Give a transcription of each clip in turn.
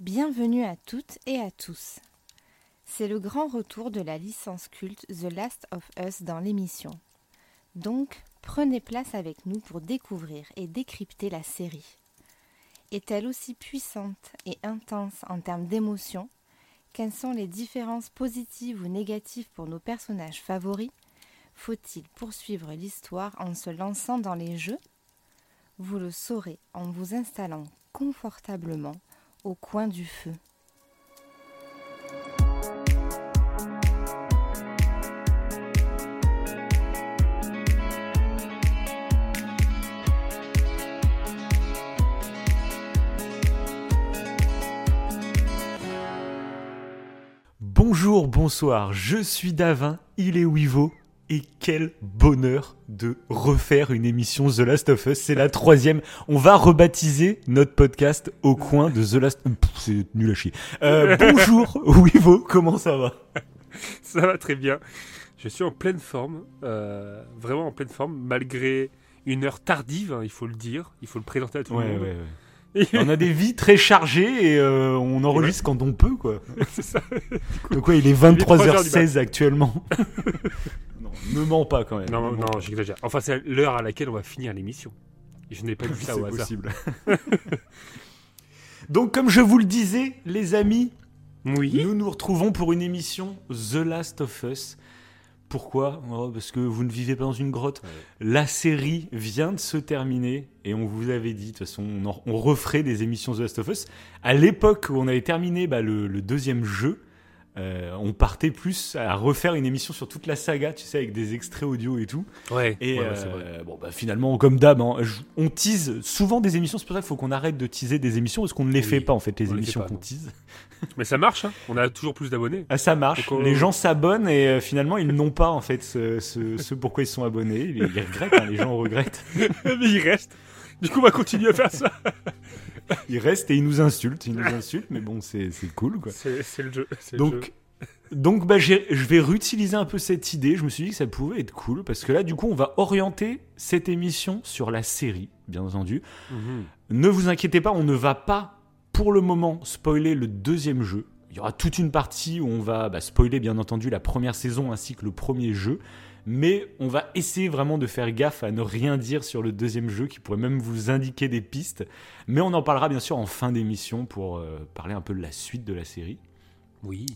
Bienvenue à toutes et à tous. C'est le grand retour de la licence culte The Last of Us dans l'émission. Donc, prenez place avec nous pour découvrir et décrypter la série. Est-elle aussi puissante et intense en termes d'émotion Quelles sont les différences positives ou négatives pour nos personnages favoris? Faut-il poursuivre l'histoire en se lançant dans les jeux? Vous le saurez en vous installant confortablement au coin du feu. Bonjour, bonsoir, je suis Davin, il est Wivo, et quel bonheur de refaire une émission The Last of Us. C'est la troisième. On va rebaptiser notre podcast au coin de The Last. Pff, C'est nul à chier. Euh, bonjour, Wivo, comment ça va? Ça va très bien. Je suis en pleine forme, euh, vraiment en pleine forme, malgré une heure tardive, hein, il faut le dire, il faut le présenter à tout le monde. On a des vies très chargées et euh, on enregistre quand on peut, quoi. c'est ça. Donc ouais, il est 23h16 actuellement. non, ne mens pas quand même. Non, non, j'exagère. Enfin, c'est l'heure à laquelle on va finir l'émission. Je n'ai pas dit ça au hasard. possible. Donc, comme je vous le disais, les amis, Oui. nous nous retrouvons pour une émission The Last of Us. Pourquoi Oh, Parce que vous ne vivez pas dans une grotte. La série vient de se terminer et on vous avait dit, de toute façon, on, en- on referait des émissions The Last of Us. À l'époque où on avait terminé bah, le, le deuxième jeu, euh, on partait plus à refaire une émission sur toute la saga, tu sais, avec des extraits audio et tout. Ouais, Et ouais, ouais, euh, vrai. bon, bah, finalement, comme d'hab, hein, on tease souvent des émissions. C'est pour ça qu'il faut qu'on arrête de teaser des émissions parce qu'on ne les Oui, fait pas en fait, les on émissions qu'on tease. Mais ça marche, hein. on a toujours plus d'abonnés. Ah, ça marche. Donc, on- Les gens s'abonnent et euh, finalement, ils n'ont pas en fait ce, ce, ce pourquoi ils sont abonnés. Ils, ils regrettent, hein, les gens regrettent. Mais il reste. Du coup, on va continuer à faire ça. Ils restent et ils nous insultent. Ils nous insultent, mais bon, c'est cool quoi. C'est le jeu. c'est le jeu. Donc, donc bah, je vais réutiliser un peu cette idée. Je me suis dit que ça pouvait être cool parce que là, du coup, on va orienter cette émission sur la série, bien entendu. Mhm. Ne vous inquiétez pas, on ne va pas pour le moment spoiler le deuxième jeu. Il y aura toute une partie où on va bah, spoiler bien entendu la première saison ainsi que le premier jeu. Mais on va essayer vraiment de faire gaffe à ne rien dire sur le deuxième jeu qui pourrait même vous indiquer des pistes. Mais on en parlera bien sûr en fin d'émission pour euh, parler un peu de la suite de la série. Oui.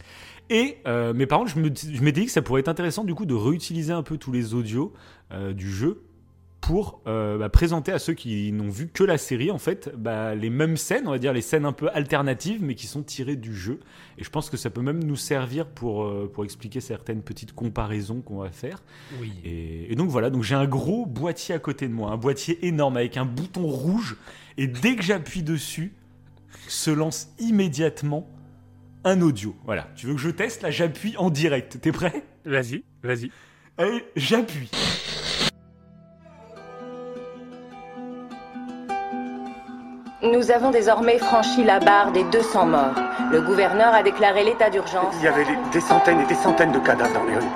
Et euh, mes parents, je me je m'étais dit que ça pourrait être intéressant du coup de réutiliser un peu tous les audios euh, du jeu pour euh, bah, présenter à ceux qui n'ont vu que la série en fait bah, les mêmes scènes, on va dire les scènes un peu alternatives mais qui sont tirées du jeu. Et je pense que ça peut même nous servir pour, euh, pour expliquer certaines petites comparaisons qu'on va faire. Oui. Et, et donc voilà, donc j'ai un gros boîtier à côté de moi, un boîtier énorme avec un bouton rouge et dès que j'appuie dessus, se lance immédiatement un audio. Voilà, tu veux que je teste? Là, j'appuie en direct. T'es prêt? Vas-y, vas-y. Allez, j'appuie. Nous avons désormais franchi la barre des 200 morts. Le gouverneur a déclaré l'état d'urgence. Il y avait des- des centaines et des centaines de cadavres dans les rues.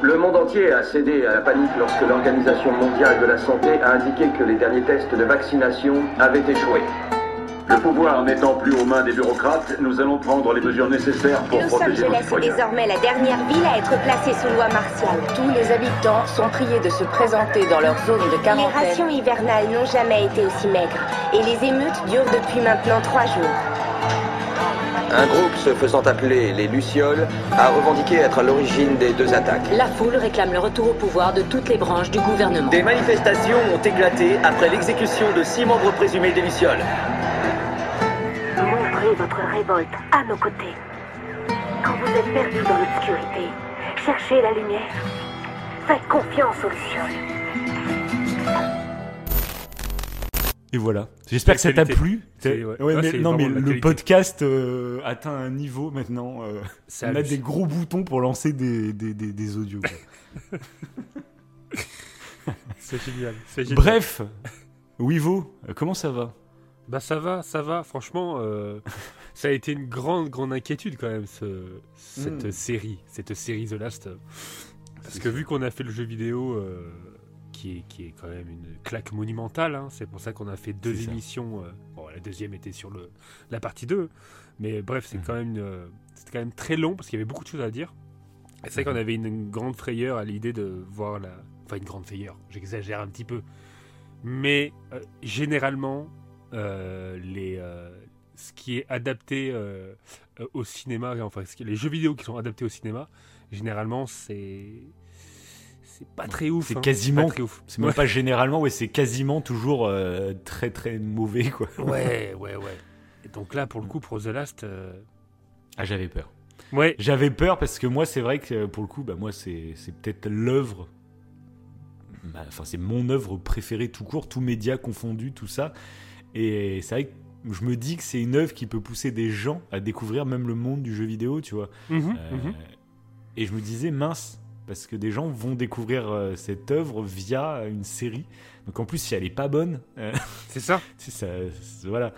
Le monde entier a cédé à la panique lorsque l'Organisation mondiale de la santé a indiqué que les derniers tests de vaccination avaient échoué. Le pouvoir n'étant plus aux mains des bureaucrates, nous allons prendre les mesures nécessaires pour Los protéger nos Angeles est citoyens. désormais la dernière ville à être placée sous loi martiale. Tous les habitants sont priés de se présenter dans leur zone de Les rations quarantaine. hivernales n'ont jamais été aussi maigres et les émeutes durent depuis maintenant trois jours. Un groupe se faisant appeler les Lucioles a revendiqué être à l'origine des deux attaques. La foule réclame le retour au pouvoir de toutes les branches du gouvernement. Des manifestations ont éclaté après l'exécution de six membres présumés des Lucioles. Votre révolte à nos côtés. Quand vous êtes perdu dans l'obscurité, cherchez la lumière. Faites confiance aux lucioles. Et voilà. J'espère que ça t'a plu. C'est- ouais. Ouais, mais, c'est non, mais le podcast euh, atteint un niveau maintenant. Euh, on a des gros boutons pour lancer des, des, des, des audios. C'est génial. génial. Bref, Wivo, comment ça va? Bah ça va, ça va. Franchement, euh, ça a été une grande, grande inquiétude quand même ce, cette Mm. série, cette série The Last. Parce que vu qu'on a fait le jeu vidéo, euh, qui, est, qui est quand même une claque monumentale, hein, c'est pour ça qu'on a fait deux émissions. euh, bon, la deuxième était sur le, la partie 2. Mais bref, c'est mhm. quand même c'était quand même très long parce qu'il y avait beaucoup de choses à dire. C'est vrai qu'on mhm. avait une, grande frayeur à l'idée de voir la. Enfin, une grande frayeur, j'exagère un petit peu. Mais généralement, les, euh, ce qui est adapté au cinéma, enfin, les jeux vidéo qui sont adaptés au cinéma, généralement, c'est c'est pas très ouf. C'est hein. quasiment. C'est même pas généralement, ouais, c'est quasiment toujours très très mauvais, quoi. Ouais, ouais, ouais. Et donc là, pour le coup, pour The Last. Ah, j'avais peur. Ouais. J'avais peur parce que moi, c'est vrai que pour le coup, bah, moi, c'est peut-être l'œuvre. Bah, enfin, c'est mon œuvre préférée tout court, tout média confondu, tout ça. Et c'est vrai que je me dis que c'est une œuvre qui peut pousser des gens à découvrir même le monde du jeu vidéo, tu vois. Mhm, euh, mhm. Et je me disais, mince, parce que des gens vont découvrir euh, cette œuvre via une série. Donc en plus, si elle est pas bonne, euh, c'est ça. c'est ça, voilà.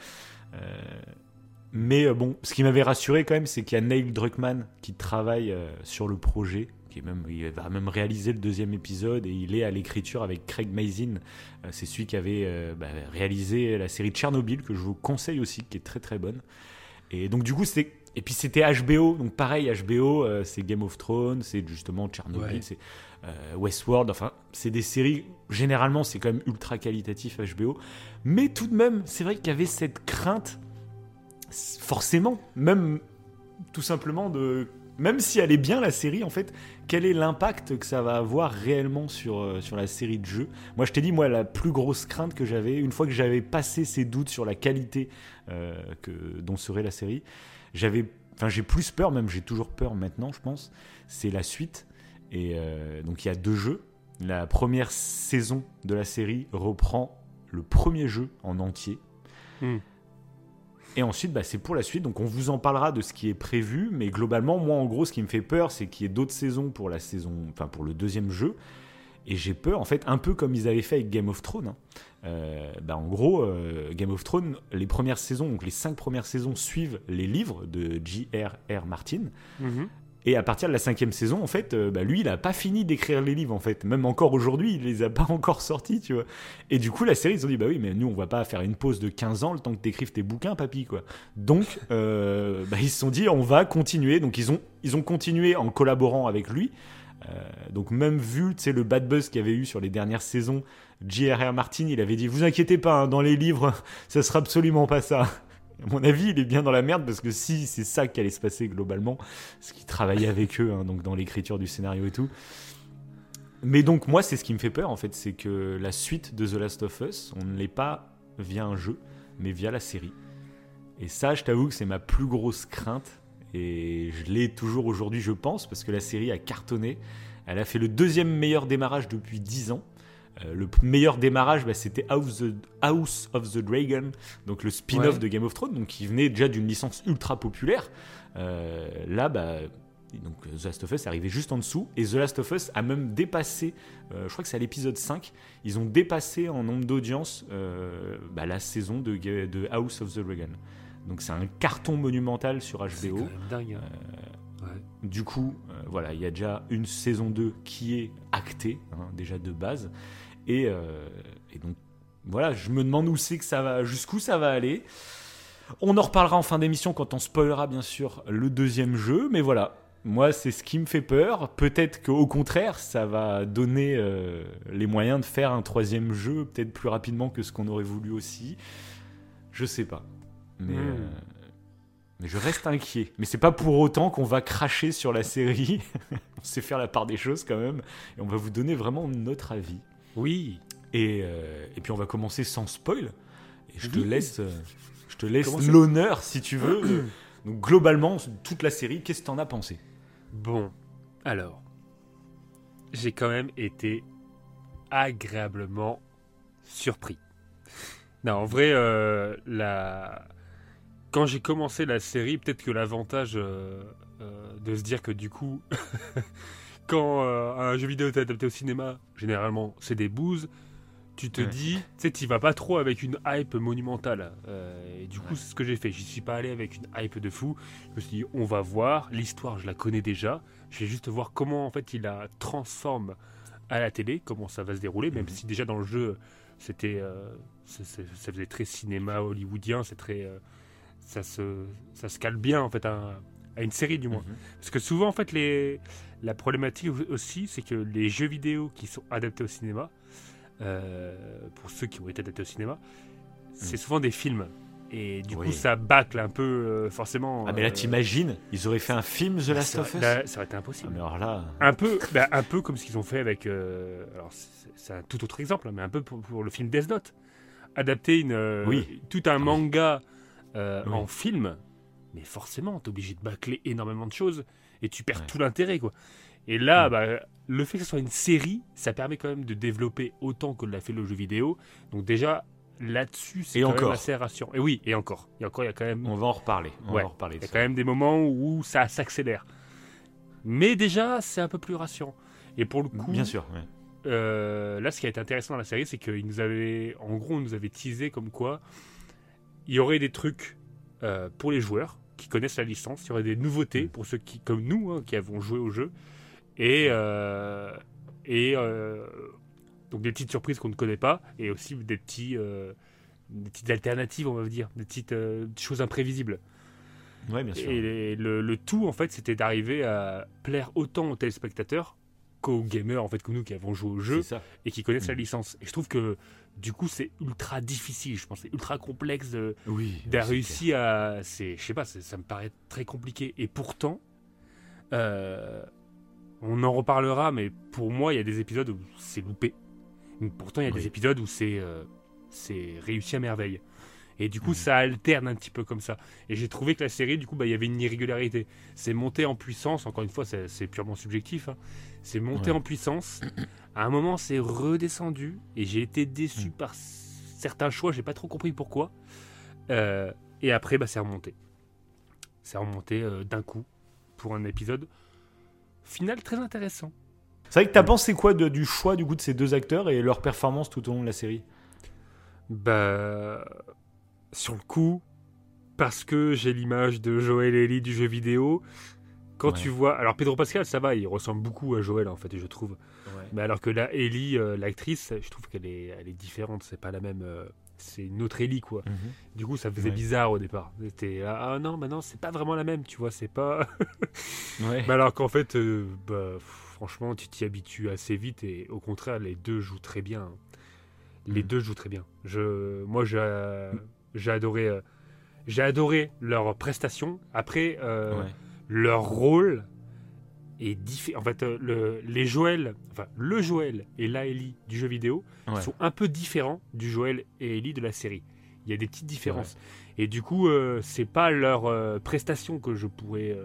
mais bon, ce qui m'avait rassuré quand même, c'est qu'il y a Neil Druckmann qui travaille sur le projet qui même, il va même réaliser le deuxième épisode et il est à l'écriture avec Craig Mazin. Euh, c'est celui qui avait euh, bah, réalisé la série Tchernobyl que je vous conseille aussi, qui est très très bonne. Et donc du coup c'était et puis c'était HBO, donc pareil HBO, euh, c'est Game of Thrones, c'est justement Tchernobyl, c'est Westworld. Enfin c'est des séries généralement c'est quand même ultra qualitatif HBO, mais tout de même c'est vrai qu'il y avait cette crainte forcément même tout simplement de même si elle est bien la série, en fait, quel est l'impact que ça va avoir réellement sur, euh, sur la série de jeux Moi, je t'ai dit, moi, la plus grosse crainte que j'avais, une fois que j'avais passé ces doutes sur la qualité euh, que, dont serait la série, j'avais, j'ai plus peur, même j'ai toujours peur maintenant, je pense, c'est la suite. Et euh, donc, il y a deux jeux. La première saison de la série reprend le premier jeu en entier. Hmm. Et ensuite, bah, c'est pour la suite. Donc, on vous en parlera de ce qui est prévu. Mais globalement, moi, en gros, ce qui me fait peur, c'est qu'il y ait d'autres saisons pour la saison, enfin, pour le deuxième jeu. Et j'ai peur, en fait, un peu comme ils avaient fait avec Game of Thrones. Hein. Euh, bah, en gros, euh, Game of Thrones, les premières saisons, donc les cinq premières saisons suivent les livres de J.R.R. Martin. Mm et à partir de la cinquième saison, en fait, euh, bah, lui, il a pas fini d'écrire les livres, en fait. Même encore aujourd'hui, il les a pas encore sortis, tu vois. Et du coup, la série, ils ont dit, bah oui, mais nous, on va pas faire une pause de 15 ans le temps que t'écrives tes bouquins, papy, quoi. Donc, euh, bah, ils se sont dit, on va continuer. Donc, ils ont, ils ont continué en collaborant avec lui. Euh, donc, même vu, tu sais, le bad buzz qu'il y avait eu sur les dernières saisons, J.R.R. Martin, il avait dit, vous inquiétez pas, hein, dans les livres, ça sera absolument pas ça à mon avis, il est bien dans la merde parce que si c'est ça qui allait se passer globalement, ce qui travaillait avec eux, hein, donc dans l'écriture du scénario et tout. Mais donc moi, c'est ce qui me fait peur en fait, c'est que la suite de The Last of Us, on ne l'est pas via un jeu, mais via la série. Et ça, je t'avoue que c'est ma plus grosse crainte. Et je l'ai toujours aujourd'hui, je pense, parce que la série a cartonné. Elle a fait le deuxième meilleur démarrage depuis 10 ans. Euh, le meilleur démarrage, bah, c'était House, House, of the Dragon, donc le spin-off de Game of Thrones, donc qui venait déjà d'une licence ultra populaire. Euh, là, bah, donc The Last of Us est arrivé juste en dessous, et The Last of Us a même dépassé, euh, je crois que c'est à l'épisode 5, ils ont dépassé en nombre d'audience bah, la saison de, de, House of the Dragon. Donc c'est un carton monumental sur HBO. dingue. Hein. Du coup, voilà, il y a déjà une saison 2 qui est actée, hein, déjà de base. Euh, et, donc, voilà, je me demande où c'est que ça va, jusqu'où ça va aller. On en reparlera en fin d'émission quand on spoilera bien sûr le deuxième jeu, mais voilà, moi c'est ce qui me fait peur. Peut-être qu'au contraire, ça va donner euh, les moyens de faire un troisième jeu, peut-être plus rapidement que ce qu'on aurait voulu aussi. Je sais pas, mais, hmm. euh, mais je reste inquiet. Mais c'est pas pour autant qu'on va cracher sur la série. on sait faire la part des choses quand même, et on va vous donner vraiment notre avis. Oui. Et, euh, et puis on va commencer sans spoil. Et je te laisse, euh, je te laisse l'honneur si tu veux. Donc globalement, toute la série, qu'est-ce que t'en as pensé? Bon, alors, j'ai quand même été agréablement surpris. Non, en vrai, euh, la... quand j'ai commencé la série, peut-être que l'avantage de se dire que du coup, quand euh, un jeu vidéo est adapté au cinéma, généralement c'est des bouses. Tu te dis, tu sais, tu vas pas trop avec une hype monumentale. Euh, et du coup, c'est ce que j'ai fait. J'y suis pas allé avec une hype de fou. Je me suis dit, on va voir. L'histoire, je la connais déjà. Je vais juste voir comment en fait il la transforme à la télé, comment ça va se dérouler. Même mhm. si déjà dans le jeu, C'était, ça, faisait très cinéma hollywoodien. C'est très, ça se, ça se cale bien en fait à, une série du moins. Mhm. Parce que souvent en fait les, la problématique aussi, c'est que les jeux vidéo qui sont adaptés au cinéma, pour ceux qui ont été adaptés au cinéma, c'est mhm. souvent des films. Et du coup, ça bâcle un peu, euh, forcément. Ah, mais là, euh, t'imagines Ils auraient fait un film The Last of Us Ça aurait été impossible. Ah, mais alors là. Un peu, bah, un peu comme ce qu'ils ont fait avec. Euh, alors, c'est un tout autre exemple, hein, mais un peu pour, le film Death Note. Adapter une, oui. tout un manga en film, mais forcément, t'es obligé de bâcler énormément de choses et tu perds tout l'intérêt, quoi. Et là, mm. bah, le fait que ce soit une série, ça permet quand même de développer autant que l'a fait le jeu vidéo. Donc, déjà, là-dessus, c'est quand même assez rassurant. Et oui, et encore. Et encore, il y a quand même. On va en reparler. On va en reparler. Il y a quand même des moments où ça s'accélère. Mais déjà, c'est un peu plus rassurant. Et pour le coup. Bien sûr. Euh, là, ce qui a été intéressant dans la série, c'est qu'il nous avait. En gros, on nous avait teasé comme quoi il y aurait des trucs euh, pour les joueurs qui connaissent la licence. Il y aurait des nouveautés mm. pour ceux qui, comme nous, hein, qui avons joué au jeu. Et. Euh, et donc des petites surprises qu'on ne connaît pas et aussi des, petits, euh, des petites alternatives, on va dire, des petites euh, choses imprévisibles. Ouais, bien sûr. Et le, tout, en fait, c'était d'arriver à plaire autant aux téléspectateurs qu'aux gamers, en fait, comme nous qui avons joué au jeu et qui connaissent la mm. licence. Et je trouve que du coup, c'est ultra difficile. Je pense c'est ultra complexe de, oui, réussir à. C'est, je sais pas, ça me paraît très compliqué. Et pourtant, euh, on en reparlera, mais pour moi, il y a des épisodes où c'est loupé. Pourtant, il y a des épisodes où c'est euh, c'est réussi à merveille. Et du coup, mhm. ça alterne un petit peu comme ça. Et j'ai trouvé que la série, du coup, bah, il y avait une irrégularité. C'est monté en puissance, encore une fois, c'est purement subjectif. Hein. C'est monté en puissance. À un moment, c'est redescendu. Et j'ai été déçu mhm. par certains choix. J'ai pas trop compris pourquoi. Euh, et après, bah, c'est remonté. C'est remonté euh, d'un coup pour un épisode final très intéressant. C'est vrai que t'as pensé quoi du choix du coup de ces deux acteurs et leur performance tout au long de la série? Bah, sur le coup, parce que j'ai l'image de Joël et Ellie du jeu vidéo. Quand tu vois, alors Pedro Pascal, ça va, il ressemble beaucoup à Joël en fait, je trouve. Mais alors que là, Ellie, euh, l'actrice, je trouve qu'elle est, elle est différente. C'est pas la même. Euh, c'est une autre Ellie quoi. Mhm. Du coup, ça faisait bizarre au départ. C'était ah, ah non, maintenant c'est pas vraiment la même, tu vois, c'est pas. ouais. Mais alors qu'en fait, euh, bah franchement, tu t'y habitues assez vite et au contraire, les deux jouent très bien. Les mm. deux jouent très bien. Je, moi, j'ai adoré, j'ai adoré leur prestation. Après, euh, leur rôle est différent. En fait, euh, le, les Joël, enfin, le Joël et la Ellie du jeu vidéo sont un peu différents du Joël et Ellie de la série. Il y a des petites différences. Et du coup, c'est pas leur prestation que je pourrais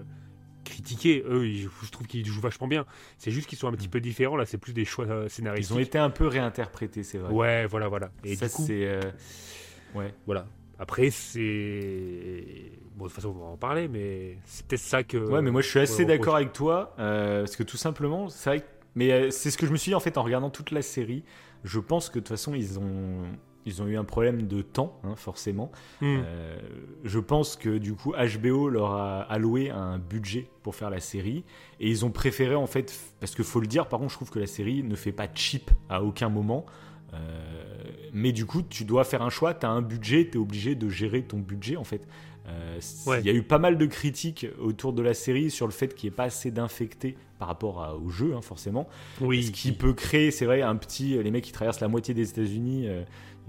critiquer. Eux, je trouve qu'ils jouent vachement bien. C'est juste qu'ils sont un petit mm. peu différents. Là, c'est plus des choix euh, scénaristiques. Ils ont été un peu réinterprétés, c'est vrai. Ouais, voilà, voilà. Et ça, c'est. Euh, ouais. Voilà. Après, c'est. Bon, de toute façon, on va en parler, mais c'est peut-être ça que. Ouais, mais moi, je suis assez d'accord avec toi. Euh, parce que tout simplement, c'est vrai. Mais c'est ce que je me suis dit, en fait, en regardant toute la série. Je pense que de toute façon, ils ont ils ont eu un problème de temps, hein, forcément. Hmm. Euh, je pense que du coup, HBO leur a alloué un budget pour faire la série. Et ils ont préféré, en fait, parce qu'il faut le dire, par contre, je trouve que la série ne fait pas cheap à aucun moment. Euh, mais du coup, tu dois faire un choix, tu as un budget, tu es obligé de gérer ton budget, en fait. Euh, il y a eu pas mal de critiques autour de la série sur le fait qu'il n'y ait pas assez d'infectés par rapport au jeu, hein, forcément. Oui. Ce qui peut créer, c'est vrai, un petit. Les mecs qui traversent la moitié des États-Unis,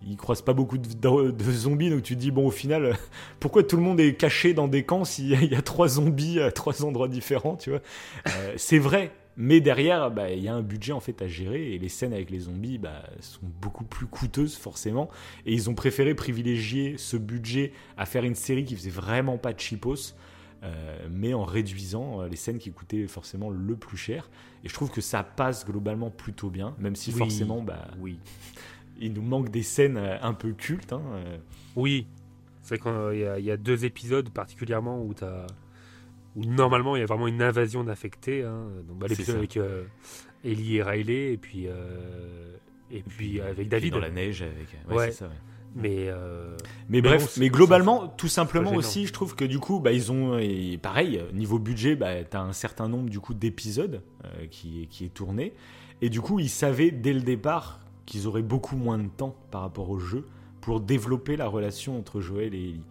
ils croisent pas beaucoup de, zombies, donc tu te dis, bon, au final, pourquoi tout le monde est caché dans des camps s'il y a trois zombies à trois endroits différents, tu vois? Euh, C'est vrai, mais derrière, bah, il y a un budget en fait à gérer, et les scènes avec les zombies bah, sont beaucoup plus coûteuses, forcément, et ils ont préféré privilégier ce budget à faire une série qui faisait vraiment pas de cheapos, euh, mais en réduisant euh, les scènes qui coûtaient forcément le plus cher. Et je trouve que ça passe globalement plutôt bien, même si forcément, bah, oui il nous manque des scènes euh, un peu cultes. Hein. Oui, c'est qu'il y, y, a deux épisodes particulièrement où, as, où normalement il y a vraiment une invasion d'infectés. Hein. Donc bah, l'épisode avec euh, Ellie et Riley et puis et puis avec David dans la neige avec. Ouais, Ça, Mais, mais, bref, mais globalement, tout simplement aussi, je trouve que du coup, bah, ils ont, et pareil, niveau budget, bah, tu as un certain nombre du coup d'épisodes qui, qui est tourné. Et du coup, ils savaient dès le départ qu'ils auraient beaucoup moins de temps par rapport au jeu pour développer la relation entre Joël et Ellie.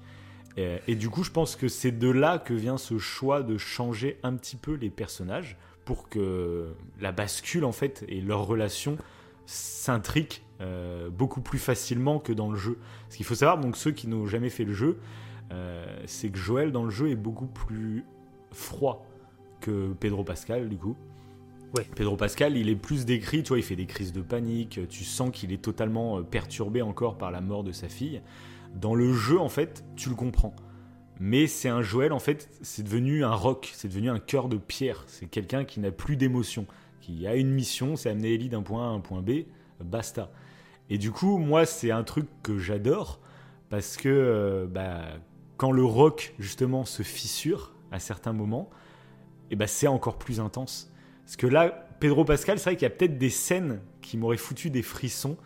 Et, et du coup, je pense que c'est de là que vient ce choix de changer un petit peu les personnages pour que la bascule en fait et leur relation s'intrique euh, beaucoup plus facilement que dans le jeu. Ce qu'il faut savoir, donc ceux qui n'ont jamais fait le jeu, euh, c'est que Joël dans le jeu est beaucoup plus froid que Pedro Pascal du coup. Ouais. Pedro Pascal, il est plus décrit, tu vois, il fait des crises de panique, tu sens qu'il est totalement euh, perturbé encore par la mort de sa fille. Dans le jeu, en fait, tu le comprends. Mais c'est un Joël, en fait, c'est devenu un roc, c'est devenu un cœur de pierre. C'est quelqu'un qui n'a plus d'émotion, qui a une mission, c'est amener Ellie d'un point A à un point B, basta. Et du coup, moi, c'est un truc que j'adore, parce que euh, bah, quand le roc, justement, se fissure à certains moments, et bah, c'est encore plus intense. Parce que là, Pedro Pascal, c'est vrai qu'il y a peut-être des scènes qui m'auraient foutu des frissons.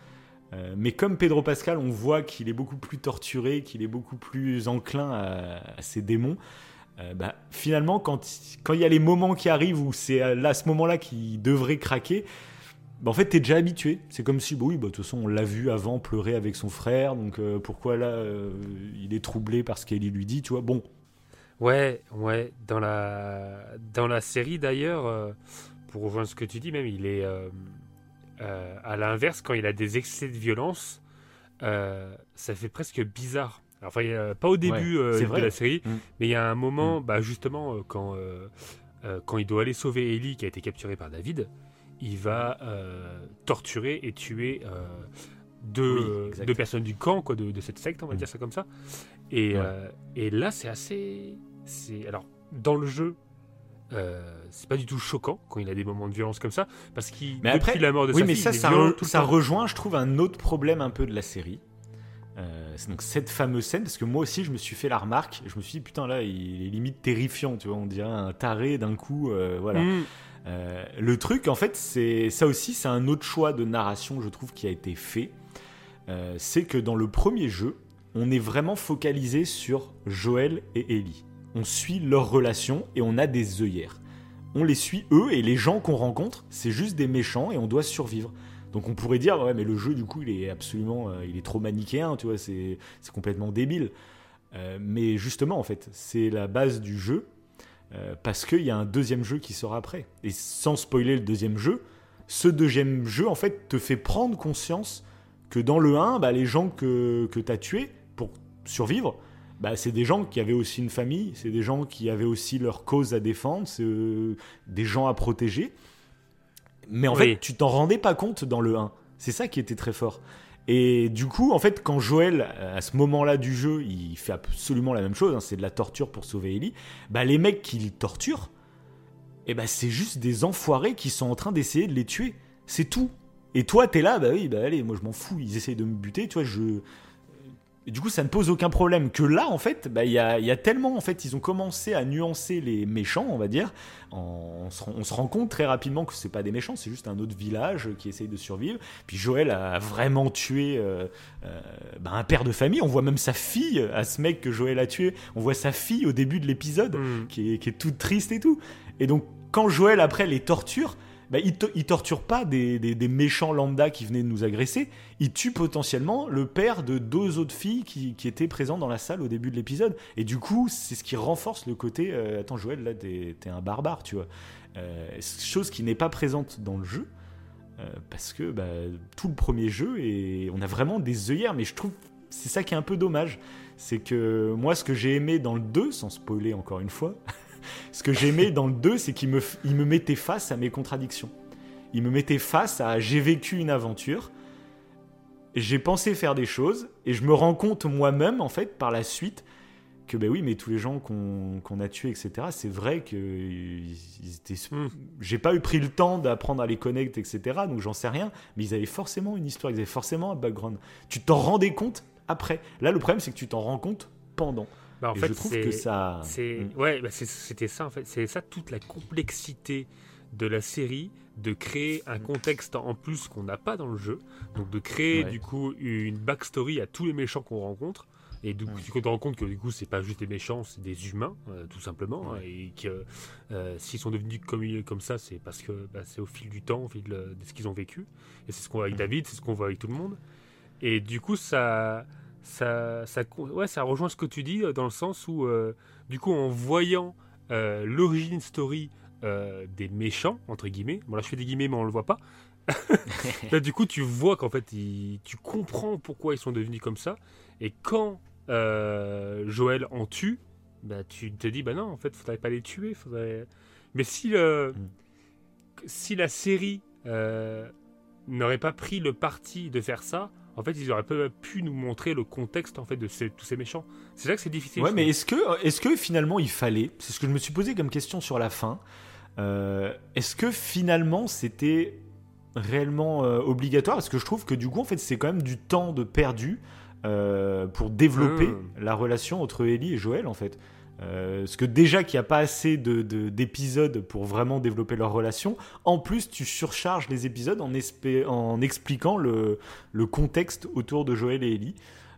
Euh, mais comme Pedro Pascal, on voit qu'il est beaucoup plus torturé, qu'il est beaucoup plus enclin à, ses démons. Euh, bah, finalement, quand il y a les moments qui arrivent où c'est à, ce moment-là qu'il devrait craquer, bah, en fait, t'es déjà habitué. C'est comme si, bah oui, bah, de toute façon, on l'a vu avant pleurer avec son frère, donc euh, pourquoi là, il est troublé parce qu'Ellie lui dit, tu vois? Bon, Ouais, ouais. Dans la, dans la série d'ailleurs, pour rejoindre ce que tu dis, même, il est euh, à l'inverse, quand il a des excès de violence, euh, ça fait presque bizarre. Alors, Enfin, a- pas au début Ouais, euh, de vrai. la série, Mm. mais il y a un moment, bah, justement, quand, quand il doit aller sauver Ellie qui a été capturée par David, il va torturer et tuer deux, Oui, exact. deux personnes du camp, quoi, de, de cette secte, on va Mm. dire ça comme ça. Et, Ouais. et là, c'est assez. Alors, dans le jeu, euh, c'est pas du tout choquant quand il a des moments de violence comme ça, parce qu'il, Mais depuis après, la mort de oui, sa mais fille, ça, il est ça, violent tout ça rejoint, je trouve, un autre problème un peu de la série. Euh, c'est donc cette fameuse scène, parce que moi aussi, je me suis fait la remarque. Je me suis dit, putain, là, il est limite terrifiant, tu vois. On dirait un taré d'un coup, euh, voilà. Mm. Le truc, en fait, c'est ça aussi, c'est un autre choix de narration, je trouve, qui a été fait. C'est que dans le premier jeu, on est vraiment focalisé sur Joël et Ellie. On suit leur relation et on a des œillères. On les suit eux et les gens qu'on rencontre, c'est juste des méchants et on doit survivre. Donc on pourrait dire ouais mais le jeu du coup il est absolument euh, il est trop manichéen tu vois c'est complètement débile. Euh, mais justement en fait c'est la base du jeu euh, parce qu'il y a un deuxième jeu qui sort après. Et sans spoiler le deuxième jeu, ce deuxième jeu en fait te fait prendre conscience que dans le 1, bah, les gens que, que tu as tués pour survivre, bah, c'est des gens qui avaient aussi une famille, c'est des gens qui avaient aussi leur cause à défendre, c'est euh, des gens à protéger. Mais en Oui. fait, tu t'en rendais pas compte dans le 1. C'est ça qui était très fort. Et du coup, en fait, quand Joël, à ce moment-là du jeu, il fait absolument la même chose, hein, c'est de la torture pour sauver Ellie, bah, les mecs qui le torturent, eh bah, c'est juste des enfoirés qui sont en train d'essayer de les tuer. C'est tout. Et toi, t'es là, bah oui, bah allez, moi je m'en fous, ils essayent de me buter, tu vois, je. Et du coup, ça ne pose aucun problème. Que là, en fait, bah, il y, a, y a tellement, en fait, ils ont commencé à nuancer les méchants, on va dire. En- on, se, rend- on se rend compte très rapidement que c'est pas des méchants, c'est juste un autre village qui essaye de survivre. Puis Joël a vraiment tué euh, euh, bah, un père de famille. On voit même sa fille à ce mec que Joël a tué. On voit sa fille au début de l'épisode Mm. qui, est, qui est toute triste et tout. Et donc, quand Joël après les torture, bah, il, to- il torture pas des, méchants lambda qui venaient de nous agresser. Il tue potentiellement le père de deux autres filles qui, étaient présentes dans la salle au début de l'épisode. Et du coup, c'est ce qui renforce le côté euh, Attends, Joël, là, t'es t'es un barbare, tu vois. Euh, chose qui n'est pas présente dans le jeu. euh, parce que bah, tout le premier jeu, et on a vraiment des œillères, mais je trouve c'est ça qui est un peu dommage. C'est que moi, ce que j'ai aimé dans le 2, sans spoiler encore une fois, ce que j'ai aimé dans le 2, c'est qu'il me, f- il me mettait face à mes contradictions. Il me mettait face à j'ai vécu une aventure, j'ai pensé faire des choses, et je me rends compte moi-même, en fait, par la suite, que ben oui, mais tous les gens qu'on qu'on a tués, etc., c'est vrai que ils ils étaient. Mm. J'ai pas eu pris le temps d'apprendre à les connecter, etc., donc j'en sais rien, mais ils avaient forcément une histoire, ils avaient forcément un background. Tu t'en rendais compte après. Là, le problème, c'est que tu t'en rends compte pendant. Bah, en Et fait, je trouve que ça. Mm. ouais, bah, c'était ça en fait. C'est ça toute la complexité de la série, de créer un contexte en plus qu'on n'a pas dans le jeu. Donc de créer Ouais. du coup une backstory à tous les méchants qu'on rencontre. Et du coup, Mm. tu te rends compte que du coup, c'est pas juste des méchants, c'est des humains, euh, tout simplement. hein, et que euh, s'ils sont devenus comme, comme ça, c'est parce que bah, c'est au fil du temps, au fil de, de ce qu'ils ont vécu. Et c'est ce qu'on voit avec Mm. David, c'est ce qu'on voit avec tout le monde. Et du coup, ça, ça, ça, ouais, ça rejoint ce que tu dis euh, dans le sens où, euh, du coup, en voyant euh, l'origine story euh, des méchants, entre guillemets, bon là je fais des guillemets, mais on le voit pas. Là, du coup, tu vois qu'en fait, ils- tu comprends pourquoi ils sont devenus comme ça. Et quand Joël en tue, bah, tu te dis, bah non, en fait, faudrait pas les tuer. Faudrait... Mais si, le, si la série n'aurait pas pris le parti de faire ça, en fait, ils auraient pas pu nous montrer le contexte en fait de ces- tous ces méchants. C'est là que c'est difficile. Ouais, mais est-ce que, est-ce que finalement il fallait C'est ce que je me suis posé comme question sur la fin. Euh, est-ce que finalement c'était réellement euh, obligatoire? Parce que je trouve que du coup, en fait, c'est quand même du temps de perdu euh, pour développer Hmm. la relation entre Ellie et Joël, en fait. Euh, parce que déjà qu'il n'y a pas assez de- de- d'épisodes pour vraiment développer leur relation, en plus tu surcharges les épisodes en, expliquant le, le contexte autour de Joël et Ellie.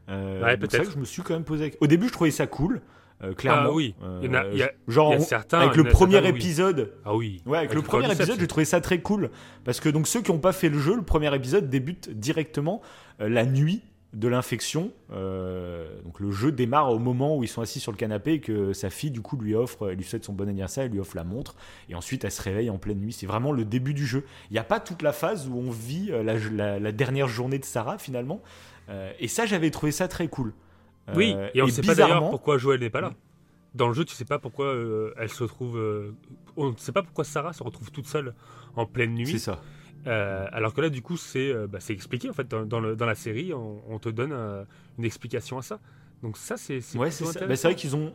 Euh, Ouais, peut-être. que je me suis quand même posé. Au début, je trouvais ça cool, euh, clairement. Ah oui. Euh, Il y en a- il y a- genre il y a on- certains- avec le premier certains, oui. épisode. Ah oui. Ouais, avec, Avec le premier épisode, j'ai trouvé ça très cool parce que donc ceux qui n'ont pas fait le jeu, le premier épisode débute directement euh, la nuit de l'infection. Euh, donc le jeu démarre au moment où ils sont assis sur le canapé et que sa fille du coup lui offre, elle lui souhaite son bon anniversaire, elle lui offre la montre et ensuite elle se réveille en pleine nuit. C'est vraiment le début du jeu. Il n'y a pas toute la phase où on vit euh, la, la- la dernière journée de Sarah finalement. Euh, et ça, j'avais trouvé ça très cool. Oui, et on ne sait pas d'ailleurs pourquoi Joël n'est pas là. Dans le jeu, tu sais pas pourquoi elle se retrouve. on ne sait pas pourquoi Sarah se retrouve toute seule en pleine nuit. C'est ça. Euh, alors que là, du coup, c'est euh, bah, expliqué en fait dans, dans le- dans la série. On, on te donne euh, une explication à ça. Donc ça, c'est Ouais, c'est. Bah, vrai qu'ils ont.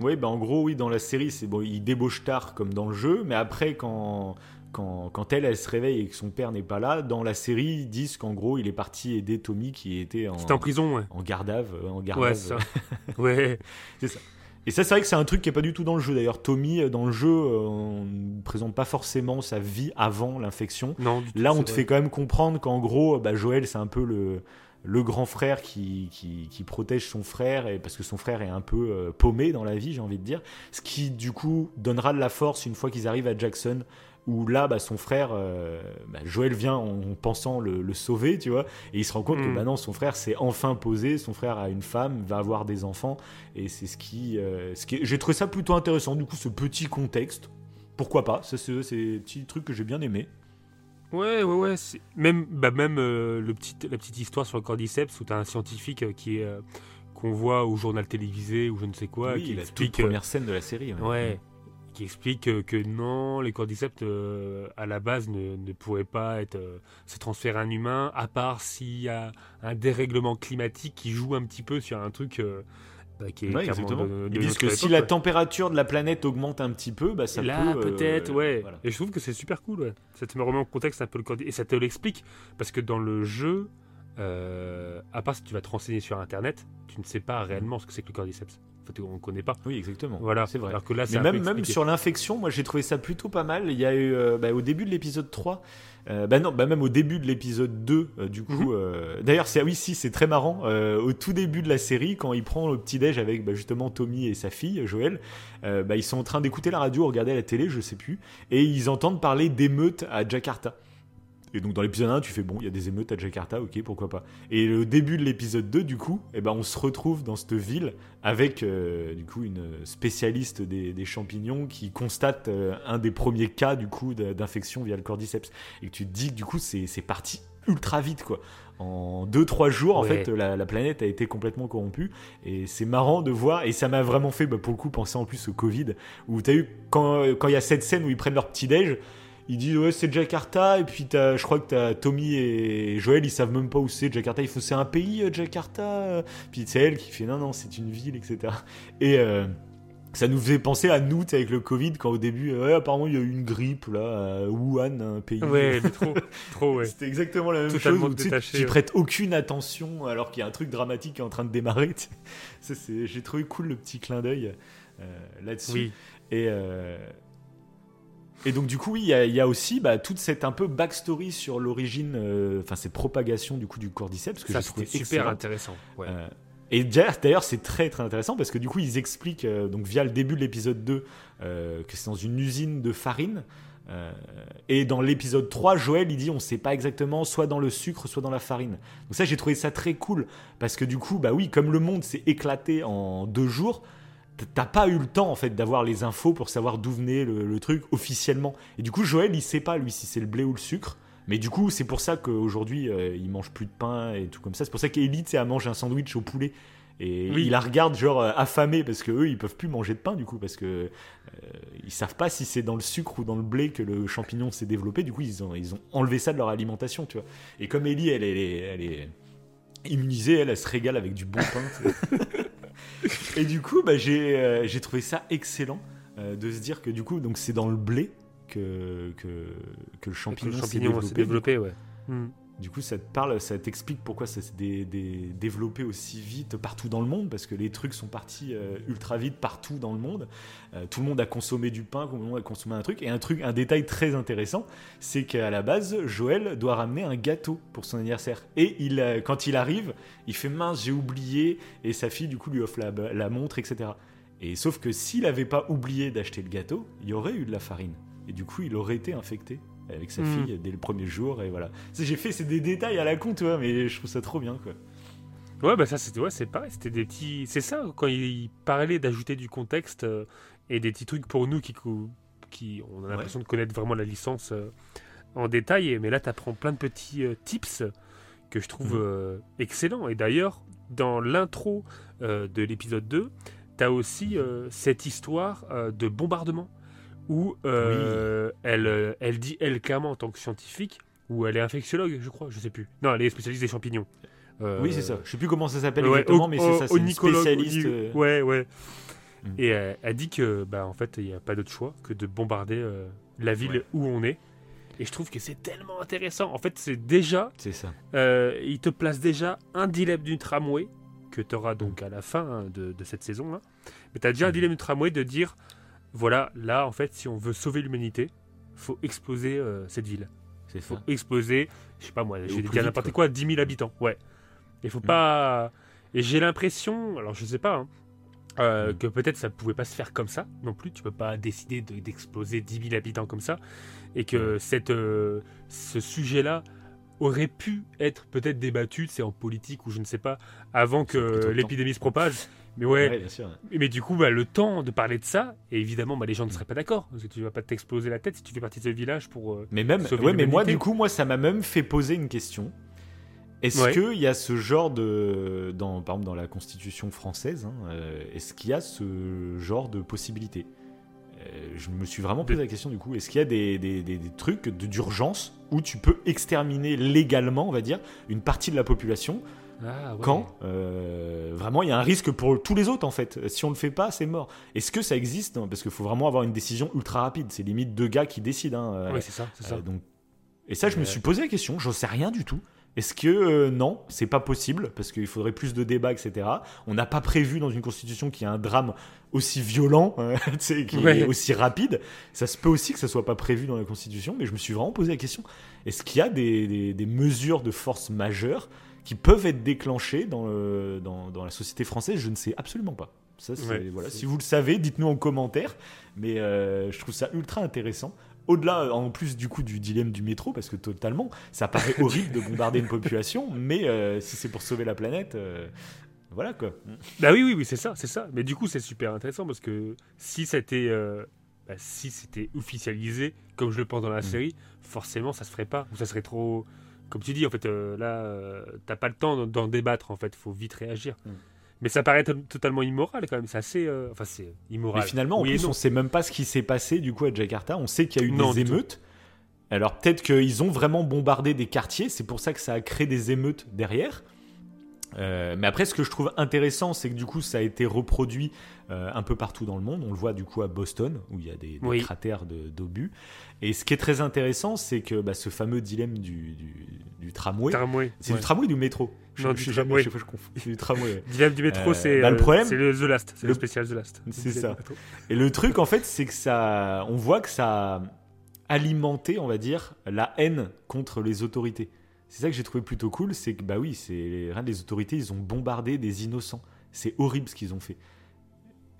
Oui, bah en gros, oui, dans la série, c'est bon, ils débauchent tard comme dans le jeu, mais après, quand, quand, quand elle, elle se réveille et que son père n'est pas là, dans la série, ils disent qu'en gros, il est parti aider Tommy qui était en, C'était en prison, ouais. en gardave. euh, En gardave Ouais, ça. ouais. c'est ça. Et ça, c'est vrai que c'est un truc qui est pas du tout dans le jeu. D'ailleurs, Tommy, euh, dans le jeu, euh, on ne présente pas forcément sa vie avant l'infection. Non, du tout, Là, on te vrai. fait quand même comprendre qu'en gros, bah, Joël, c'est un peu le, le grand frère qui, qui, qui protège son frère, et parce que son frère est un peu euh, paumé dans la vie, j'ai envie de dire. Ce qui, du coup, donnera de la force une fois qu'ils arrivent à Jackson, où là, bah, son frère, euh, bah, Joël vient en pensant le, le sauver, tu vois, et il se rend compte que Mm. bah, non, son frère s'est enfin posé, son frère a une femme, va avoir des enfants, et c'est ce qui. euh, ce qui... J'ai trouvé ça plutôt intéressant, du coup, ce petit contexte. Pourquoi pas Ça, C'est des petits trucs que j'ai bien aimé. Ouais, ouais, ouais. c'est- Même, bah, même euh, le petit, la petite histoire sur le cordyceps où tu as un scientifique qui est. qu'on voit au journal télévisé ou je ne sais quoi, oui, qui la explique. toute première scène de la série. ouais. Ouais. Qui explique que non, les cordyceps euh, à la base ne, ne pourraient pas être euh, se transférer à un humain, à part s'il y a un dérèglement climatique qui joue un petit peu sur un truc euh, bah, qui est Ouais, exactement. de- de Ils disent que si la température de la planète augmente un petit peu, bah ça Là, peut. peut-être, ouais. voilà. Et je trouve que c'est super cool, ouais. Ça te met vraiment en contexte un peu le cordyceps. Et ça te l'explique. Parce que dans le jeu, à part si tu vas te renseigner sur Internet, tu ne sais pas réellement ce que c'est que le cordyceps. On ne connaît pas. Oui, exactement. Voilà. c'est vrai. Alors que là, c'est Mais même, même sur l'infection, moi j'ai trouvé ça plutôt pas mal. Il y a eu, euh, bah, au début de l'épisode 3, euh, bah non, bah même au début de l'épisode 2, euh, du coup. Mhm. euh, D'ailleurs, c'est, ah oui, si, c'est très marrant. au tout début de la série, quand il prend le petit-déj avec bah, justement Tommy et sa fille, Joël, ils sont en train d'écouter la radio, regarder la télé, je sais plus, et ils entendent parler d'émeutes à Jakarta. Et donc dans l'épisode 1, tu fais bon, il y a des émeutes à Jakarta, ok, pourquoi pas. Et le début de l'épisode 2, du coup, eh ben, on se retrouve dans cette ville avec euh, du coup une spécialiste des, des champignons qui constate euh, un des premiers cas du coup d'infection via le cordyceps. Et que tu te dis que du coup c'est parti ultra vite quoi. En 2-3 jours, en Ouais. fait, la, la planète a été complètement corrompue. Et c'est marrant de voir. Et ça m'a vraiment fait, bah, pour le coup, penser en plus au Covid. Où tu as eu, quand quand il y a cette scène où ils prennent leur petit-déj, ils disent ouais c'est Jakarta et puis je crois que t'as Tommy et Joël ils savent même pas où c'est Jakarta il faut c'est un pays euh, Jakarta puis c'est elle qui fait non non c'est une ville etc et euh, ça nous faisait penser à nous avec le Covid quand au début euh, ouais, apparemment il y a eu une grippe là à Wuhan un pays Ouais, mais trop, trop, ouais. c'était exactement la même Totalement chose où détaché, tu ouais. prêtes aucune attention alors qu'il y a un truc dramatique qui est en train de démarrer j'ai trouvé cool le petit clin d'œil euh, là-dessus Oui. et euh, et donc du coup, il y, a- il y a aussi bah, toute cette un peu backstory sur l'origine, euh, enfin cette propagation du coup du cordyceps que Ça, j'ai trouvé super intéressant. Ouais. Euh, Et d'ailleurs, c'est très très intéressant parce que du coup, ils expliquent, euh, donc via le début de l'épisode 2, euh, que c'est dans une usine de farine. Et dans l'épisode 3, Joël, il dit on sait pas exactement, soit dans le sucre, soit dans la farine. Donc ça, j'ai trouvé ça très cool parce que du coup, bah oui, comme le monde s'est éclaté en deux jours, t'as pas eu le temps en fait d'avoir les infos pour savoir d'où venait le, le, truc officiellement. Et du coup, Joël, il sait pas lui si c'est le blé ou le sucre. Mais du coup, c'est pour ça qu'aujourd'hui, euh, il mange plus de pain et tout comme ça. C'est pour ça qu'Elite, c'est à manger un sandwich au poulet. Et il la regarde genre euh, affamé parce que eux ils peuvent plus manger de pain du coup parce que euh, ils savent pas si c'est dans le sucre ou dans le blé que le champignon s'est développé. Du coup ils ont, ils ont enlevé ça de leur alimentation, tu vois. Et comme Ellie elle, est, elle est immunisée, elle, elle se régale avec du bon pain. et du coup bah, j'ai euh, j'ai trouvé ça excellent euh, de se dire que du coup donc c'est dans le blé que, que, que le champignon, Le champignon s'est développé, ouais. Hmm. Du coup, ça te parle, ça t'explique pourquoi ça s'est dé- dé- développé aussi vite partout dans le monde, parce que les trucs sont partis euh, ultra vite partout dans le monde. Euh, tout le monde a consommé du pain, tout le monde a consommé un truc. Et un truc, un détail très intéressant, c'est qu'à la base, Joël doit ramener un gâteau pour son anniversaire. Et euh, quand il arrive, il fait mince, j'ai oublié. Et sa fille, du coup, lui offre la, la montre, etc. Et sauf que s'il n'avait pas oublié d'acheter le gâteau, il y aurait eu de la farine. Et du coup, il aurait été infecté avec sa Mm. fille dès le premier jour. Et voilà. J'ai fait, c'est des détails à la con, tu vois, mais je trouve ça trop bien, quoi. Ouais, bah ça, c'était ouais, c'est pareil. C'était des petits. C'est ça, quand il parlait d'ajouter du contexte euh, et des petits trucs pour nous qui, qui on a l'impression de connaître vraiment la licence euh, en détail. Mais là, tu apprends plein de petits euh, tips que je trouve euh, excellents. Et d'ailleurs, dans l'intro euh, de l'épisode 2, tu as aussi euh, cette histoire euh, de bombardement où euh, elle, euh, elle dit, elle, clairement, en tant que scientifique, ou elle est infectiologue, je crois, je sais plus. Non, elle est spécialiste des champignons. Euh, Oui, c'est ça. Je sais plus comment ça s'appelle Ouais, exactement, au- mais c'est ça. C'est une spécialiste. au- Ouais, ouais. Mm. Et elle dit que, bah, en fait, il n'y a pas d'autre choix que de bombarder la ville Ouais. où on est. Et je trouve que c'est tellement intéressant. En fait, c'est déjà, C'est ça. il te place déjà un dilemme du tramway que tu auras donc à la fin hein, de, de cette saison. là. Mais tu as déjà un Mhm. dilemme du tramway de dire, voilà, là, en fait, si on veut sauver l'humanité, faut exploser euh, cette ville. C'est faut ça. exploser, je sais pas moi, dire vite, n'importe quoi. quoi, 10 000 habitants. Ouais. Il faut Mm. pas. Et j'ai l'impression, alors je sais pas, hein, euh, Mm. que peut-être ça pouvait pas se faire comme ça non plus. Tu peux pas décider de- d'exploser 10 000 habitants comme ça. Et que cette, euh, ce sujet-là aurait pu être peut-être débattu, c'est en politique ou je ne sais pas, avant que l'épidémie se propage. Mais ouais, Ouais, bien sûr. mais du coup, bah, le temps de parler de ça, et évidemment, bah, les gens ne seraient pas d'accord. Parce que tu vas pas t'exploser la tête si tu fais partie de ce village pour. euh, Mais même, sauver ouais, mais moi, du coup, moi, ça m'a même fait poser une question. Est-ce Ouais. qu'il y a ce genre de, dans, par exemple, dans la Constitution française, hein, euh, est-ce qu'il y a ce genre de possibilité? Euh, Je me suis vraiment posé la question du coup. Est-ce qu'il y a des, des- des- des trucs d'urgence où tu peux exterminer légalement, on va dire, une partie de la population Ah, ouais. quand euh, vraiment il y a un risque pour tous les autres en fait. Si on le fait pas, c'est mort. Est-ce que ça existe Parce qu'il faut vraiment avoir une décision ultra rapide. C'est limite deux gars qui décident. hein, euh, Ouais, c'est ça, euh, donc... Et ça, je me suis posé la question. J'en sais rien du tout. Est-ce que euh, non, c'est pas possible parce qu'il faudrait plus de débats, etc. On n'a pas prévu dans une constitution qu'il y a un drame aussi violent, euh, sais, qui Ouais. est aussi rapide. Ça se peut aussi que ça soit pas prévu dans la constitution, mais je me suis vraiment posé la question est-ce qu'il y a des, des- des mesures de force majeures qui peuvent être déclenchées dans, le- dans, dans la société française Je ne sais absolument pas. Ça, Ouais, voilà. Si vous le savez, dites-nous en commentaire. Mais euh, je trouve ça ultra intéressant. Au-delà, en plus du coup du dilemme du métro, parce que totalement, ça paraît horrible de bombarder une population, mais euh, si c'est pour sauver la planète, euh, voilà quoi. Bah oui, oui, oui, c'est ça, c'est ça. Mais du coup, c'est super intéressant parce que si c'était, bah, si c'était officialisé, comme je le pense dans la Mm. série, forcément, ça se ferait pas. Ou ça serait trop, comme tu dis, en fait, euh, là, euh, t'as pas le temps d'en- débattre. En fait, faut vite réagir. Mm. Mais ça paraît to- totalement immoral quand même. C'est assez, euh, enfin, c'est immoral. Mais finalement, en Oui plus, on sait même pas ce qui s'est passé du coup à Jakarta. On sait qu'il y a eu Non, des émeutes. Alors peut-être qu'ils ont vraiment bombardé des quartiers, c'est pour ça que ça a créé des émeutes derrière. Euh, mais après, ce que je trouve intéressant, c'est que du coup, ça a été reproduit euh, un peu partout dans le monde. On le voit du coup à Boston, où il y a des, des Oui. cratères de- d'obus. Et ce qui est très intéressant, c'est que bah, ce fameux dilemme du, du, du tramway. Tramway, C'est ouais. du tramway ou du métro? Je Non, je du sais jamais, tramway. chaque fois, je confonds. Du tramway. Dilemme du métro, Euh, c'est bah, le problème, c'est le The Last, c'est le, le- spécial The Last. C'est ça. Et le truc, en fait, c'est que ça, on voit que ça a alimenté, on va dire, la haine contre les autorités. C'est ça que j'ai trouvé plutôt cool, c'est que bah oui, c'est rien les autorités, ils ont bombardé des innocents. C'est horrible ce qu'ils ont fait.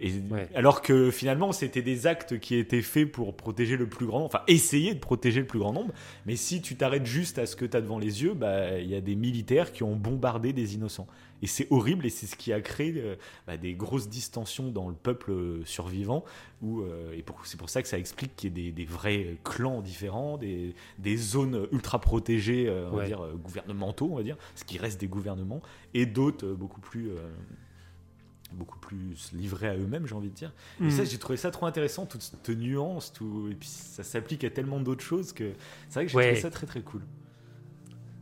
Et, Alors que finalement, c'était des actes qui étaient faits pour protéger le plus grand, enfin essayer de protéger le plus grand nombre. Mais si tu t'arrêtes juste à ce que tu as devant les yeux, bah il y a des militaires qui ont bombardé des innocents. Et c'est horrible et c'est ce qui a créé euh, bah, des grosses distensions dans le peuple euh, survivant. Où, euh, et c'est pour ça que ça explique qu'il y ait des, vrais clans différents, des, des zones ultra protégées, on va dire gouvernementaux, on va dire, ce qui reste des gouvernements, et d'autres beaucoup plus beaucoup plus livrés à eux-mêmes, j'ai envie de dire. Et mm. ça, j'ai trouvé ça trop intéressant, toute cette nuance, tout, et puis ça s'applique à tellement d'autres choses que c'est vrai que j'ai trouvé ça très très cool.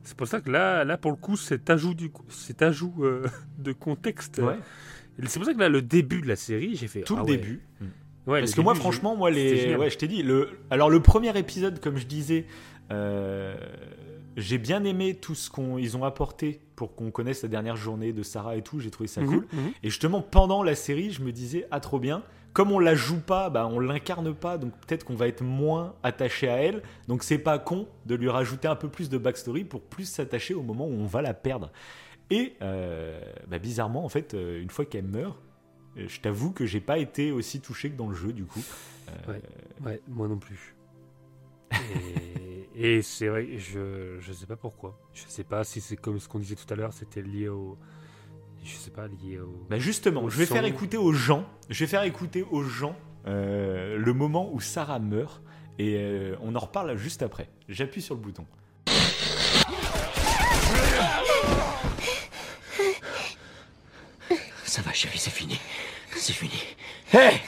C'est pour ça que là, là pour le coup, cet ajout, du, cet ajout euh, de contexte, ouais. c'est pour ça que là, le début de la série, j'ai fait tout le ah début. Mm. Ouais, Parce que moi, franchement, moi, les, ouais, je t'ai dit, le, alors le premier épisode, comme je disais, euh, j'ai bien aimé tout ce qu'ils ont apporté pour qu'on connaisse la dernière journée de Sarah et tout. J'ai trouvé ça mhm, cool. Mhm. Et justement, pendant la série, je me disais, ah, trop bien. Comme on la joue pas, bah, on l'incarne pas, donc peut-être qu'on va être moins attaché à elle. Donc c'est pas con de lui rajouter un peu plus de backstory pour plus s'attacher au moment où on va la perdre. Et euh, bah, bizarrement, en fait, euh, une fois qu'elle meurt, euh, je t'avoue que j'ai pas été aussi touché que dans le jeu, du coup. ouais moi non plus. Et, c'est vrai, je je sais pas pourquoi. Je sais pas si c'est comme ce qu'on disait tout à l'heure, c'était lié au je sais pas lié au. Bah justement, je vais faire écouter aux gens. Je vais faire écouter aux gens euh, le moment où Sarah meurt et euh, on en reparle juste après. J'appuie sur le bouton. Ça va, chérie, c'est fini. C'est fini. Hé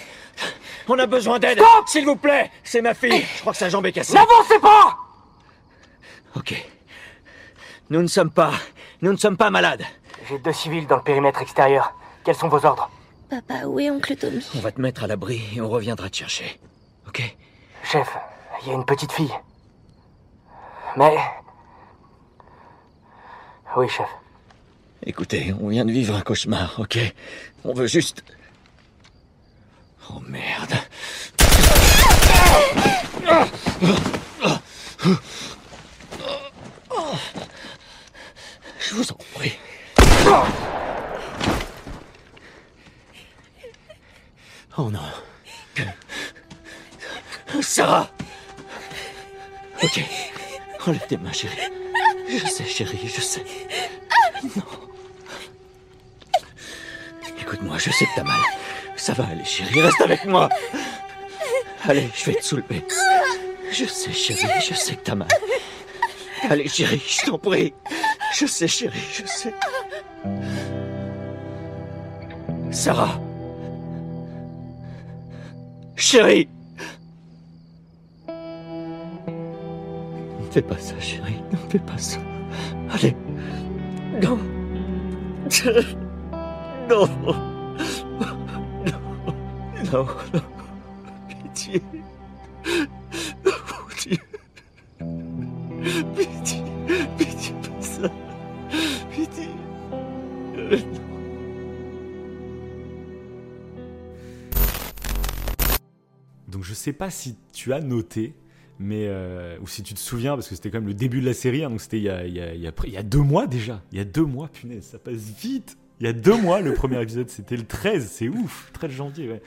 on a besoin d'aide S'il vous plaît C'est ma fille Je crois que sa jambe est cassée. N'avancez pas Ok. Nous ne sommes pas... Nous ne sommes pas malades. J'ai deux civils dans le périmètre extérieur. Quels sont vos ordres Papa, où est oncle Tommy On va te mettre à l'abri et on reviendra te chercher. Ok Chef, il y a une petite fille. Mais... Oui, chef. Écoutez, on vient de vivre un cauchemar, ok? On veut juste Oh merde. Je vous en prie. Oh non. Sarah Ok. Enlève tes mains, chérie. Je sais, chérie, je sais. Non. Écoute-moi, je sais que t'as mal. Ça va aller, chérie, reste avec moi. Allez, je vais te soulever. Je sais, chérie, je sais que t'as mal. Allez, chérie, je t'en prie. Je sais, chérie, je sais. Sarah. Chérie. Ne fais pas ça, chérie. Ne fais pas ça. Allez. Non. Non. Non, non. Pitié. Pitié. Pitié, pas ça. Pitié. Donc je sais pas si tu as noté, mais euh, ou si tu te souviens, parce que c'était quand même le début de la série, hein, donc c'était il, il, y a deux mois déjà. Il y a deux mois, punaise, ça passe vite. Il y a deux mois, le premier épisode, c'était le 13, c'est ouf, 13 janvier, ouais.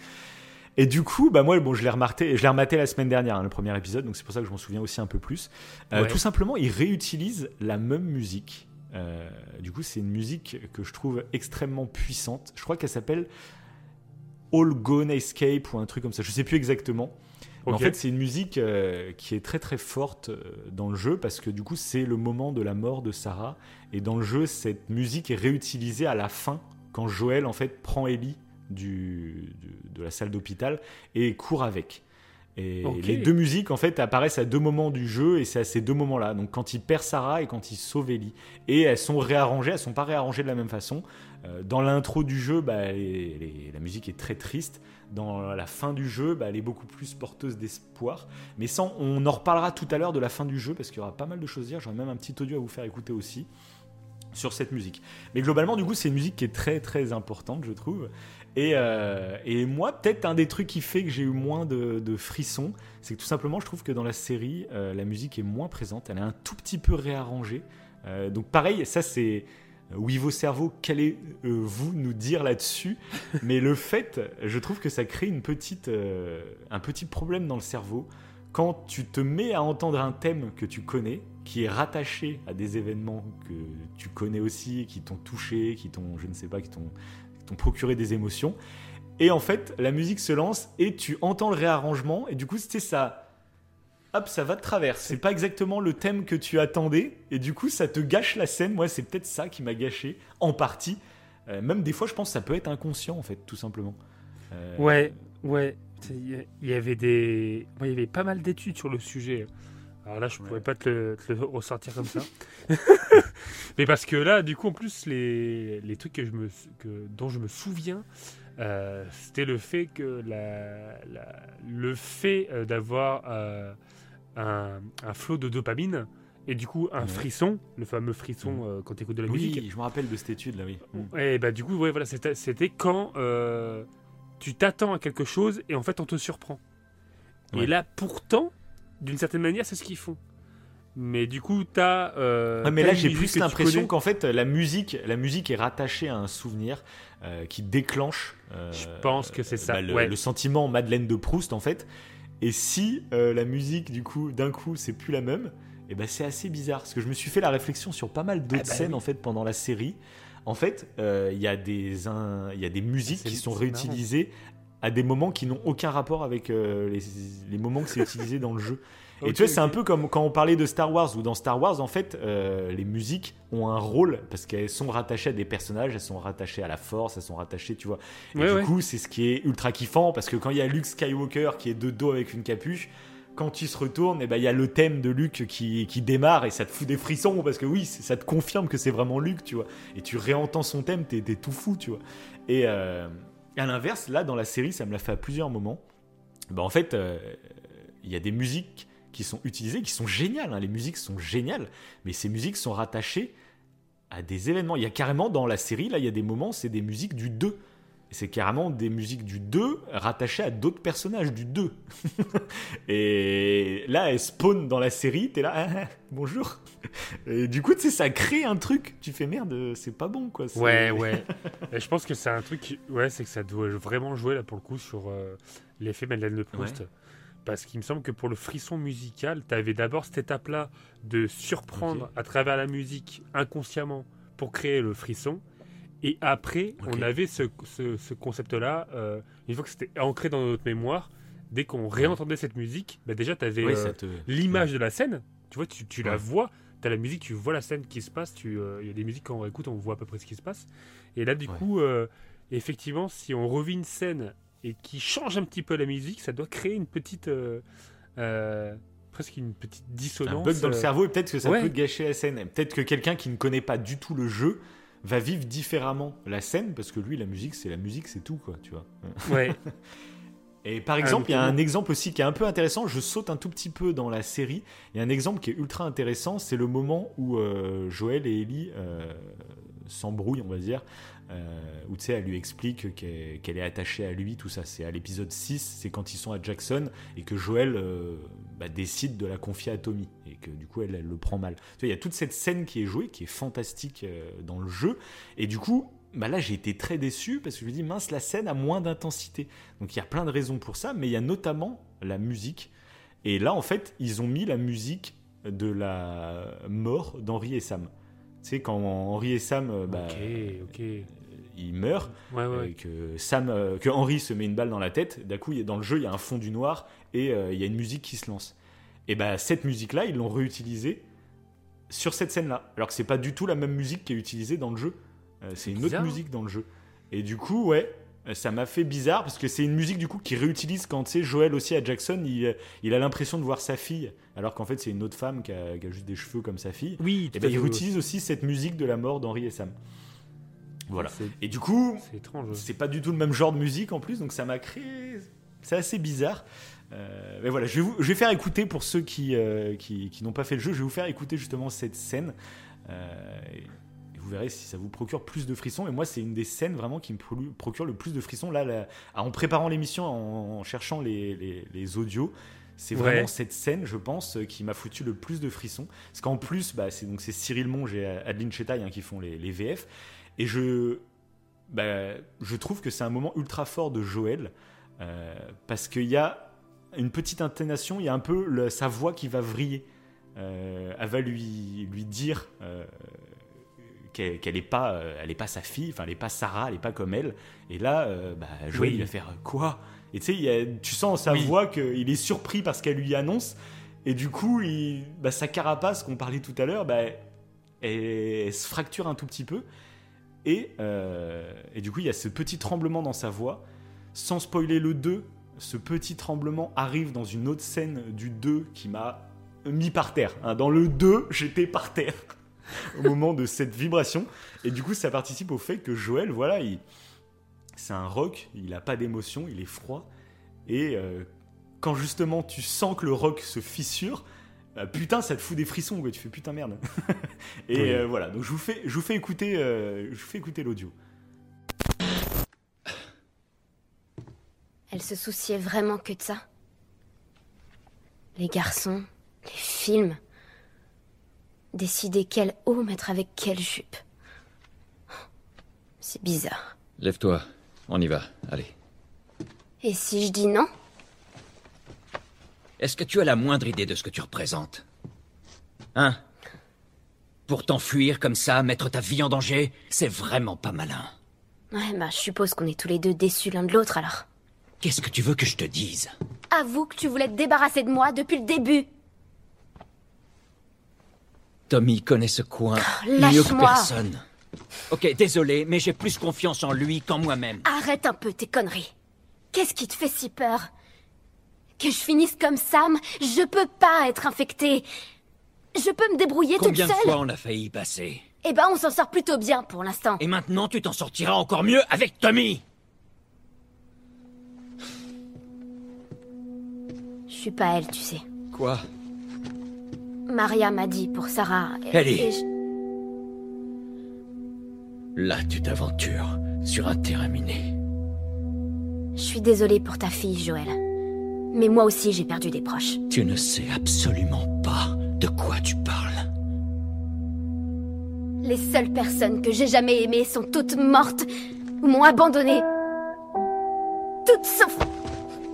Et du coup, bah moi, bon, je l'ai rematé, je l'ai rematé la semaine dernière, hein, le premier épisode, donc c'est pour ça que je m'en souviens aussi un peu plus. Euh, tout simplement, il réutilise la même musique. Euh, du coup, c'est une musique que je trouve extrêmement puissante. Je crois qu'elle s'appelle All Gone Escape ou un truc comme ça. Je sais plus exactement. En fait, c'est une musique euh, qui est très très forte dans le jeu parce que du coup, c'est le moment de la mort de Sarah. Et dans le jeu, cette musique est réutilisée à la fin quand Joël en fait prend Ellie du, de la salle d'hôpital et court avec. Et les deux musiques, en fait, apparaissent à deux moments du jeu, et c'est à ces deux moments-là. Donc, quand il perd Sarah et quand il sauve Ellie. Et elles sont réarrangées, elles sont pas réarrangées de la même façon. Euh, dans l'intro du jeu, bah, la musique est très triste. Dans la fin du jeu, bah, elle est beaucoup plus porteuse d'espoir. Mais sans, on en reparlera tout à l'heure de la fin du jeu, parce qu'il y aura pas mal de choses à dire. J'aurai même un petit audio à vous faire écouter aussi sur cette musique. Mais globalement, du coup, c'est une musique qui est très très importante, je trouve. Euh, et, moi, peut-être un des trucs qui fait que j'ai eu moins de, frissons, c'est que tout simplement, je trouve que dans la série, euh, la musique est moins présente. Elle est un tout petit peu réarrangée. Euh, donc pareil, ça c'est oui vos cerveaux, qu'allez-vous nous dire là-dessus Mais le fait, je trouve que ça crée une petite, un petit problème dans le cerveau quand tu te mets à entendre un thème que tu connais, qui est rattaché à des événements que tu connais aussi, qui t'ont touché, qui t'ont, je ne sais pas, qui t'ont procuré des émotions. Et en fait, la musique se lance et tu entends le réarrangement et du coup, c'était ça. Hop, ça va de travers. C'est pas exactement le thème que tu attendais et du coup, ça te gâche la scène. Moi, c'est peut-être ça qui m'a gâché en partie. Euh, même des fois, je pense que ça peut être inconscient en fait, tout simplement. Euh, ouais, ouais. Il y avait des, il y avait pas mal d'études sur le sujet. Alors là, je pourrais pas te le, ressortir comme ça. Mais parce que là, du coup, en plus, les, les trucs que je me, que, dont je me souviens, euh, c'était le fait que la, le fait euh, d'avoir euh, un, un, flot de dopamine et du coup un frisson, le fameux frisson mm. quand tu écoutes de la musique. Oui, je me rappelle de cette étude là, oui. Mm. Et bah du coup, ouais, voilà, c'était quand tu t'attends à quelque chose et en fait on te surprend. Et là, pourtant, d'une certaine manière, c'est ce qu'ils font. Mais du coup, tu as. Euh, mais là, j'ai plus l'impression qu'en fait, la musique, la musique est rattachée à un souvenir euh, qui déclenche. Euh, Je pense que c'est ça. Bah, le, sentiment Madeleine de Proust, en fait. Et si la musique, du coup, d'un coup, c'est plus la même, et eh ben c'est assez bizarre. Parce que je me suis fait la réflexion sur pas mal d'autres ah bah scènes, en fait, pendant la série. En fait, il y, a des, il y a des musiques qui sont réutilisées à des moments qui n'ont aucun rapport avec les, les moments que c'est utilisé dans le jeu. Et tu vois, c'est un peu comme quand on parlait de Star Wars, où dans Star Wars, en fait, euh, les musiques ont un rôle, parce qu'elles sont rattachées à des personnages, elles sont rattachées à la force, elles sont rattachées, tu vois. Et du coup, c'est ce qui est ultra kiffant, parce que quand il y a Luke Skywalker qui est de dos avec une capuche, quand il se retourne, et eh ben, il y a le thème de Luke qui, qui démarre et ça te fout des frissons parce que oui, ça te confirme que c'est vraiment Luke, tu vois. Et tu réentends son thème, t'es es tout fou, tu vois. Et euh, à l'inverse, là, dans la série, ça me l'a fait à plusieurs moments. Ben, en fait, euh, il y a des musiques qui sont utilisées, qui sont géniales. Hein. Les musiques sont géniales, mais ces musiques sont rattachées à des événements. Il y a carrément dans la série, là, il y a des moments, c'est des musiques du 2. C'est carrément des musiques du 2 rattachées à d'autres personnages du 2. et là, elles spawn dans la série, t'es là, ah, ah, bonjour. Et du coup, tu sais, ça crée un truc. Tu fais merde, c'est pas bon, quoi. Ouais, ouais. et je pense que c'est un truc, ouais, c'est que ça doit vraiment jouer, là, pour le coup, sur euh, l'effet Madeleine de Proust. Parce qu'il me semble que pour le frisson musical, tu avais d'abord cette étape-là de surprendre à travers la musique inconsciemment pour créer le frisson. Et après, on avait ce, concept-là, euh, une fois que c'était ancré dans notre mémoire, dès qu'on réentendait cette musique, bah déjà, tu avais euh, l'image de la scène. Tu vois, tu, la vois, tu as la musique, tu vois la scène qui se passe. Euh, il y a des musiques, quand on écoute, on voit à peu près ce qui se passe. Et là, du coup, effectivement, si on revit une scène et qui change un petit peu la musique, ça doit créer une petite. Presque une petite dissonance. Un bug dans le cerveau et peut-être que ça peut gâcher la scène. Peut-être que quelqu'un qui ne connaît pas du tout le jeu va vivre différemment la scène parce que lui, la musique, c'est la musique, c'est tout, quoi, tu vois. Ouais. Et par exemple, il y a un exemple aussi qui est un peu intéressant. Je saute un tout petit peu dans la série. Il y a un exemple qui est ultra intéressant. C'est le moment où Joël et Ellie s'embrouillent, on va dire, euh, où tu sais, elle lui explique qu'elle est attachée à lui, tout ça. C'est à l'épisode 6, c'est quand ils sont à Jackson et que Joël euh, bah, décide de la confier à Tommy que du coup elle, le prend mal. Il y a toute cette scène qui est jouée, qui est fantastique euh, dans le jeu, et du coup, bah là j'ai été très déçu parce que je me dis mince, la scène a moins d'intensité. Donc il y a plein de raisons pour ça, mais il y a notamment la musique. Et là en fait, ils ont mis la musique de la mort d'Henri et Sam. Tu sais, quand Henri et Sam, bah, il meurt, ouais, que Sam, euh, que Henry se met une balle dans la tête. D'un coup, dans le jeu, il y a un fond du noir et euh, il y a une musique qui se lance. Et bah cette musique-là, ils l'ont réutilisée sur cette scène-là, alors que c'est pas du tout la même musique qui est utilisée dans le jeu. Euh, c'est une autre musique dans le jeu. Et du coup, ouais, ça m'a fait bizarre parce que c'est une musique du coup qui réutilise quand tu sais Joël aussi à Jackson il, il a l'impression de voir sa fille alors qu'en fait c'est une autre femme qui a, juste des cheveux comme sa fille oui et ben, il réutilise aussi cette musique de la mort d'Henri et Sam voilà. Et du coup, c'est pas du tout le même genre de musique en plus, donc ça m'a créé. C'est assez bizarre. Euh, mais voilà, je vais, vous, je vais faire écouter pour ceux qui, euh, qui, qui n'ont pas fait le jeu, je vais vous faire écouter justement cette scène. Euh, et, vous verrez si ça vous procure plus de frissons. Et moi, c'est une des scènes vraiment qui me procure le plus de frissons. Là, en préparant l'émission, en, cherchant les, les, les audios, C'est vraiment cette scène, je pense, qui m'a foutu le plus de frissons. Parce qu'en plus, bah, c'est donc c'est Cyril Monge et Adeline Chetaille hein, qui font les, les, VF. Et je, bah, je trouve que c'est un moment ultra fort de Joël. Euh, parce qu'il y a une petite intonation, il y a un peu sa voix qui va vriller. Euh, elle va lui, lui dire euh, qu'elle n'est pas, elle est pas sa fille, enfin elle n'est pas Sarah, elle n'est pas comme elle. Et là, bah, Joël il va faire quoi? Et tu sais, tu sens sa voix qu'il est surpris parce qu'elle lui annonce. Et du coup, il, bah, sa carapace qu'on parlait tout à l'heure, bah, elle, se fracture un tout petit peu. Et, et du coup, il y a ce petit tremblement dans sa voix sans spoiler le 2, ce petit tremblement arrive dans une autre scène du 2 qui m'a mis par terre. Hein. Dans le 2, j'étais par terre au moment de cette vibration. Et du coup, ça participe au fait que Joël, voilà, il... c'est un rock, il n'a pas d'émotion, il est froid. Et euh, quand justement tu sens que le rock se fissure, euh, putain, ça te fout des frissons, quoi. tu fais putain merde. et euh, voilà, donc je vous fais, je vous fais écouter, je vous fais écouter l'audio. Elle se souciait vraiment que de ça. Les garçons, les films. Décider quel haut mettre avec quelle jupe. C'est bizarre. Lève-toi, on y va, allez. Et si je dis non? Est-ce que tu as la moindre idée de ce que tu représentes? Hein? Pour t'enfuir comme ça, mettre ta vie en danger, c'est vraiment pas malin. Ouais, bah je suppose qu'on est tous les deux déçus l'un de l'autre alors. Qu'est-ce que tu veux que je te dise? Avoue que tu voulais te débarrasser de moi depuis le début. Tommy connaît ce coin oh, mieux que personne. Ok, désolé, mais j'ai plus confiance en lui qu'en moi-même. Arrête un peu tes conneries. Qu'est-ce qui te fait si peur? Que je finisse comme Sam Je peux pas être infectée. Je peux me débrouiller toute seule. Combien de fois on a failli y passer? Eh ben, on s'en sort plutôt bien pour l'instant. Et maintenant, tu t'en sortiras encore mieux avec Tommy suis pas elle, tu sais. Quoi Maria m'a dit pour Sarah. Ellie Là, tu t'aventures sur un terrain miné. Je suis désolée pour ta fille, Joël. Mais moi aussi, j'ai perdu des proches. Tu ne sais absolument pas de quoi tu parles. Les seules personnes que j'ai jamais aimées sont toutes mortes ou m'ont abandonnée. Toutes sauf.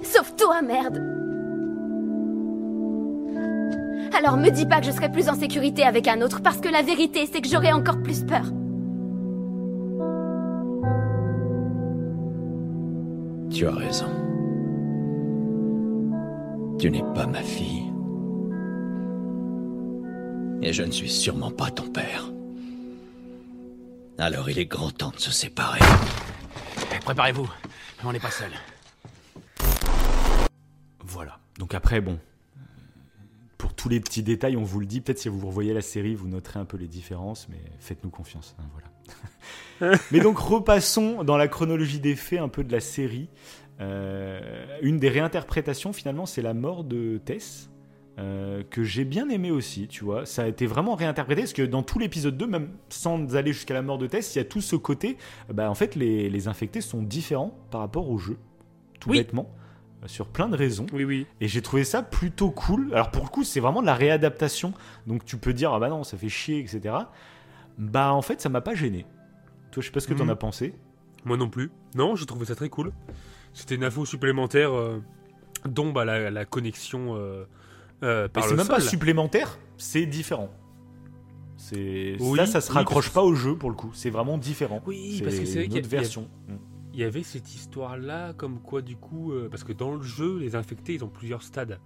sauf toi, merde. Alors me dis pas que je serai plus en sécurité avec un autre, parce que la vérité, c'est que j'aurai encore plus peur. Tu as raison. Tu n'es pas ma fille. Et je ne suis sûrement pas ton père. Alors il est grand temps de se séparer. Préparez-vous, on n'est pas seul. Voilà. Donc après, bon, pour tous les petits détails, on vous le dit. Peut-être si vous revoyez la série, vous noterez un peu les différences, mais faites-nous confiance. Hein, voilà. mais donc repassons dans la chronologie des faits un peu de la série. Euh, une des réinterprétations finalement, c'est la mort de Tess. Euh, que j'ai bien aimé aussi, tu vois. Ça a été vraiment réinterprété, parce que dans tout l'épisode 2, même sans aller jusqu'à la mort de Tess, il y a tout ce côté, bah, en fait, les, les infectés sont différents par rapport au jeu, tout bêtement sur plein de raisons. Oui, oui. Et j'ai trouvé ça plutôt cool. Alors pour le coup, c'est vraiment de la réadaptation. Donc tu peux dire, ah bah non, ça fait chier, etc. Bah en fait, ça m'a pas gêné. Toi, je sais pas ce que t'en mhm. as pensé. Moi non plus. Non, je trouvais ça très cool. C'était une info supplémentaire euh, dont bah, la, connexion euh, euh, par C'est même pas supplémentaire, c'est différent. C'est ça, ça se raccroche pas au jeu pour le coup. C'est vraiment différent. Oui, parce que c'est une autre version. Mm il y avait cette histoire-là, comme quoi du coup, euh, parce que dans le jeu, les infectés, ils ont plusieurs stades.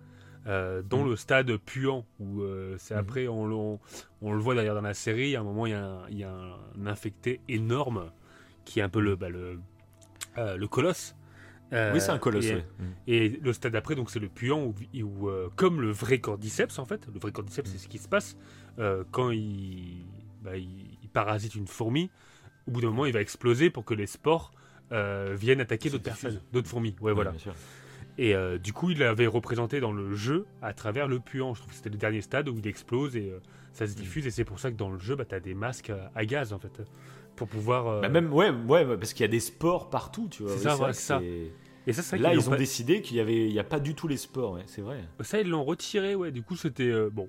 Euh, dont mm. le stade puant, où euh, c'est mm. après, on, le voit d'ailleurs dans la série, à un moment, il y a un, infecté énorme, qui est un peu le, bah, le, le colosse. oui, c'est un colosse. Et, mm. et le stade après, donc c'est le puant, où, comme le vrai cordyceps, en fait, le vrai cordyceps, c'est ce qui se passe quand il, bah, il, il, parasite une fourmi. Au bout d'un moment, il va exploser pour que les spores euh, viennent attaquer d'autres personnes, d'autres fourmis. Ouais, voilà. Et euh, du coup, il l'avait représenté dans le jeu à travers le puant. Je trouve que c'était le dernier stade où il explose et euh, ça se diffuse. Et c'est pour ça que dans le jeu, bah, tu as des masques à gaz en fait. Pour pouvoir. Bah, même, ouais, ouais, parce qu'il y a des spores partout, tu vois. C'est ça, ça. Et ça, c'est vrai Là, ils ont pas- décidé qu'il y avait, il y a pas du tout les sports, ouais, c'est vrai. Ça, ils l'ont retiré, ouais. Du coup, c'était. bon,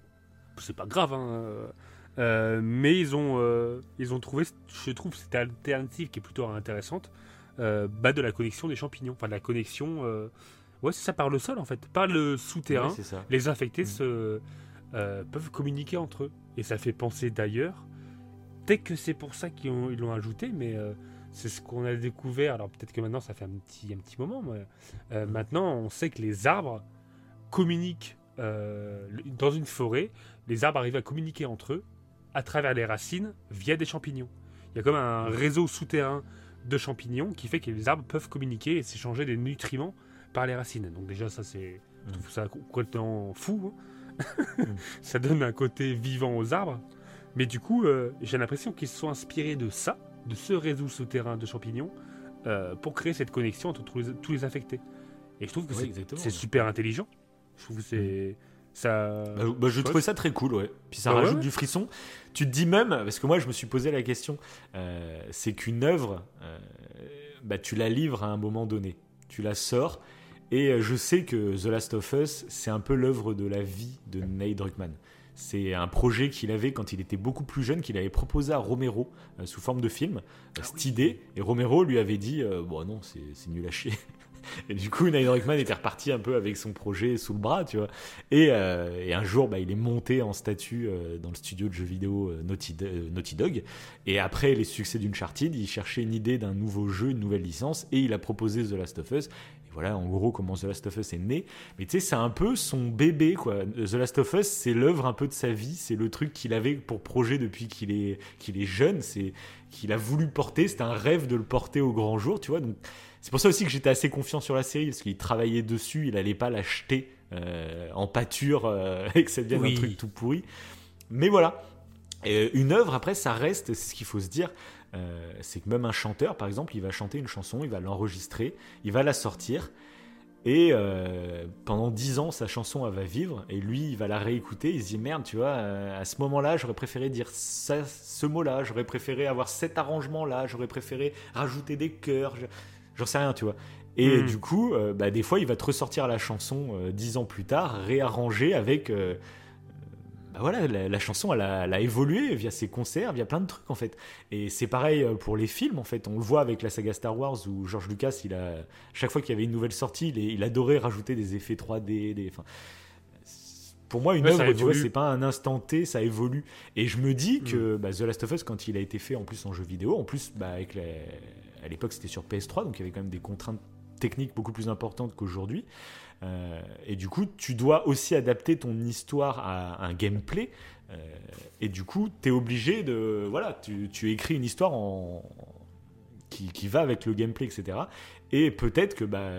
c'est pas grave, hein. mais ils ont, ils ont trouvé, je trouve, cette alternative qui est plutôt intéressante, bah, de la connexion des champignons. Enfin, de la connexion. euh, ouais, c'est ça, par le sol, en fait. Par le souterrain, Ouais, c'est ça. les infectés Mm. se, euh, peuvent communiquer entre eux. Et ça fait penser d'ailleurs. Peut-être que c'est pour ça qu'ils ont- ils l'ont ajouté, mais. euh, c'est ce qu'on a découvert. Alors peut-être que maintenant ça fait un petit, un petit moment, mais euh, maintenant on sait que les arbres communiquent euh, dans une forêt. Les arbres arrivent à communiquer entre eux à travers les racines via des champignons. Il y a comme un réseau souterrain de champignons qui fait que les arbres peuvent communiquer et s'échanger des nutriments par les racines. Donc déjà ça c'est, je trouve ça complètement fou. hein. ça donne un côté vivant aux arbres. Mais du coup, euh, j'ai l'impression qu'ils se sont inspirés de ça, de ce réseau souterrain de champignons, euh, pour créer cette connexion entre tous les, tous les infectés. Et je trouve que c'est- super intelligent. Je trouve que c'est ça. Bah, bah, je trouvais ça très cool, ouais. Puis ça Bah rajoute ouais. du frisson. Tu te dis même, parce que moi je me suis posé la question, euh, c'est qu'une œuvre, euh, bah, tu la livres à un moment donné. Tu la sors. Et euh, je sais que The Last of Us, c'est un peu l'œuvre de la vie de Nate Druckmann. C'est un projet qu'il avait quand il était beaucoup plus jeune, qu'il avait proposé à Romero euh, sous forme de film, euh, cette idée. Et Romero lui avait dit Bon, non, c'est c'est nul à chier. Et du coup, Neil Druckmann était reparti un peu avec son projet sous le bras, tu vois. Et, euh, un jour, bah, il est monté en statut euh, dans le studio de jeux vidéo euh, Naughty, Dog. Et après les succès d'Uncharted, il cherchait une idée d'un nouveau jeu, une nouvelle licence, et il a proposé The Last of Us. Et voilà, en gros, comment The Last of Us est né. Mais tu sais, c'est un peu son bébé, quoi. The Last of Us, c'est l'œuvre un peu de sa vie. C'est le truc qu'il avait pour projet depuis qu'il est, qu'il est jeune. C'est qu'il a voulu porter. C'était un rêve de le porter au grand jour, tu vois. Donc, c'est pour ça aussi que j'étais assez confiant sur la série, parce qu'il travaillait dessus, il allait pas l'acheter euh, en pâture euh, et que ça devienne Oui. un truc tout pourri. Mais voilà. Et une œuvre, après, ça reste, c'est ce qu'il faut se dire, euh, c'est que même un chanteur, par exemple, il va chanter une chanson, il va l'enregistrer, il va la sortir, et euh, pendant dix ans, sa chanson, elle va vivre, et lui, il va la réécouter, il se dit, merde, tu vois, euh, à ce moment-là, j'aurais préféré dire ça, ce mot-là, j'aurais préféré avoir cet arrangement-là, j'aurais préféré rajouter des chœurs, je- j'en sais rien, tu vois. Et Mm. du coup, euh, bah, des fois, il va te ressortir la chanson euh, dix ans plus tard, réarrangée avec... euh, bah voilà, la, la chanson, elle a, elle a évolué via ses concerts, via plein de trucs en fait. Et c'est pareil pour les films en fait. On le voit avec la saga Star Wars où George Lucas, il a chaque fois qu'il y avait une nouvelle sortie, il, il adorait rajouter des effets 3D. Des, pour moi, une Ouais, œuvre, tu vois, évolue. c'est pas un instant T, ça évolue. Et je me dis que bah, The Last of Us, quand il a été fait en plus en jeu vidéo, en plus, bah, avec la- à l'époque c'était sur PS3, donc il y avait quand même des contraintes techniques beaucoup plus importantes qu'aujourd'hui. Euh, et du coup, tu dois aussi adapter ton histoire à un gameplay. Euh, et du coup, tu es obligé de. Voilà, tu, écris une histoire qui, va avec le gameplay, etc. Et peut-être que bah,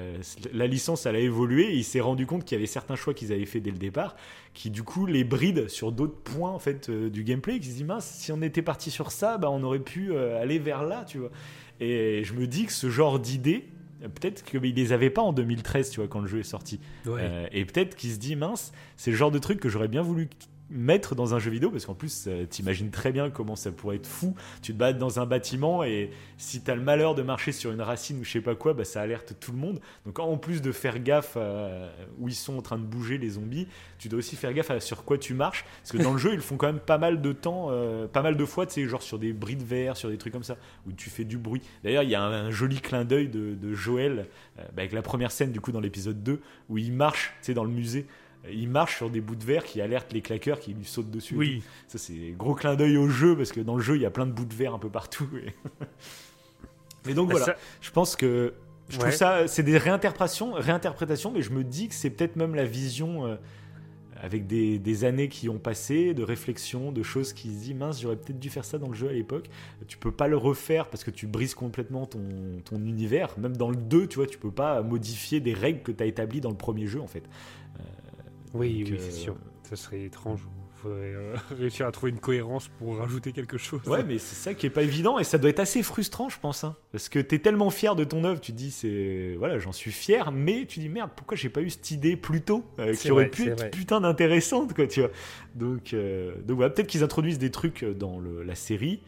la licence, elle a évolué. Il s'est rendu compte qu'il y avait certains choix qu'ils avaient fait dès le départ qui, du coup, les brident sur d'autres points en fait, euh, du gameplay. Qui se dit, mince, si on était parti sur ça, bah, on aurait pu aller vers là, tu vois. Et je me dis que ce genre d'idées, peut-être qu'ils les avaient pas en 2013, tu vois, quand le jeu est sorti. Ouais. Euh, et peut-être qu'il se dit, mince, c'est le genre de truc que j'aurais bien voulu mettre dans un jeu vidéo parce qu'en plus euh, t'imagines très bien comment ça pourrait être fou. Tu te bats dans un bâtiment et si t'as le malheur de marcher sur une racine ou je sais pas quoi bah ça alerte tout le monde. Donc en plus de faire gaffe euh, où ils sont en train de bouger les zombies tu dois aussi faire gaffe à sur quoi tu marches. Parce que dans le jeu ils font quand même pas mal de temps euh, pas mal de fois tu sais genre sur des bris de verre sur des trucs comme ça où tu fais du bruit. D'ailleurs il y a un, un joli clin d'œil de, de Joël euh, bah, avec la première scène du coup dans l'épisode 2 où il marche tu sais dans le musée il marche sur des bouts de verre qui alertent les claqueurs qui lui sautent dessus. Oui. Ça, c'est gros clin d'œil au jeu parce que dans le jeu, il y a plein de bouts de verre un peu partout. et- mais donc Bah, voilà, ça- je pense que je trouve ça, c'est des réinterprétations, réinterprétations, mais je me dis que c'est peut-être même la vision euh, avec des, des années qui ont passé, de réflexion, de choses qui se disent mince, j'aurais peut-être dû faire ça dans le jeu à l'époque. Tu peux pas le refaire parce que tu brises complètement ton, ton univers. Même dans le 2, tu vois, tu peux pas modifier des règles que tu as établies dans le premier jeu en fait. Oui, Donc, oui, euh, c'est sûr. Ça serait étrange. Il faudrait euh, réussir à trouver une cohérence pour rajouter quelque chose. Ouais, mais c'est ça qui est pas évident et ça doit être assez frustrant, je pense. hein. parce que t'es tellement fier de ton œuvre, tu te dis, c'est voilà, j'en suis fier, mais tu dis merde, pourquoi j'ai pas eu cette idée plus tôt, euh, qui aurait vrai, pu être vrai. putain d'intéressante, quoi, tu vois. Donc, euh, donc voilà, peut-être qu'ils introduisent des trucs dans le- la série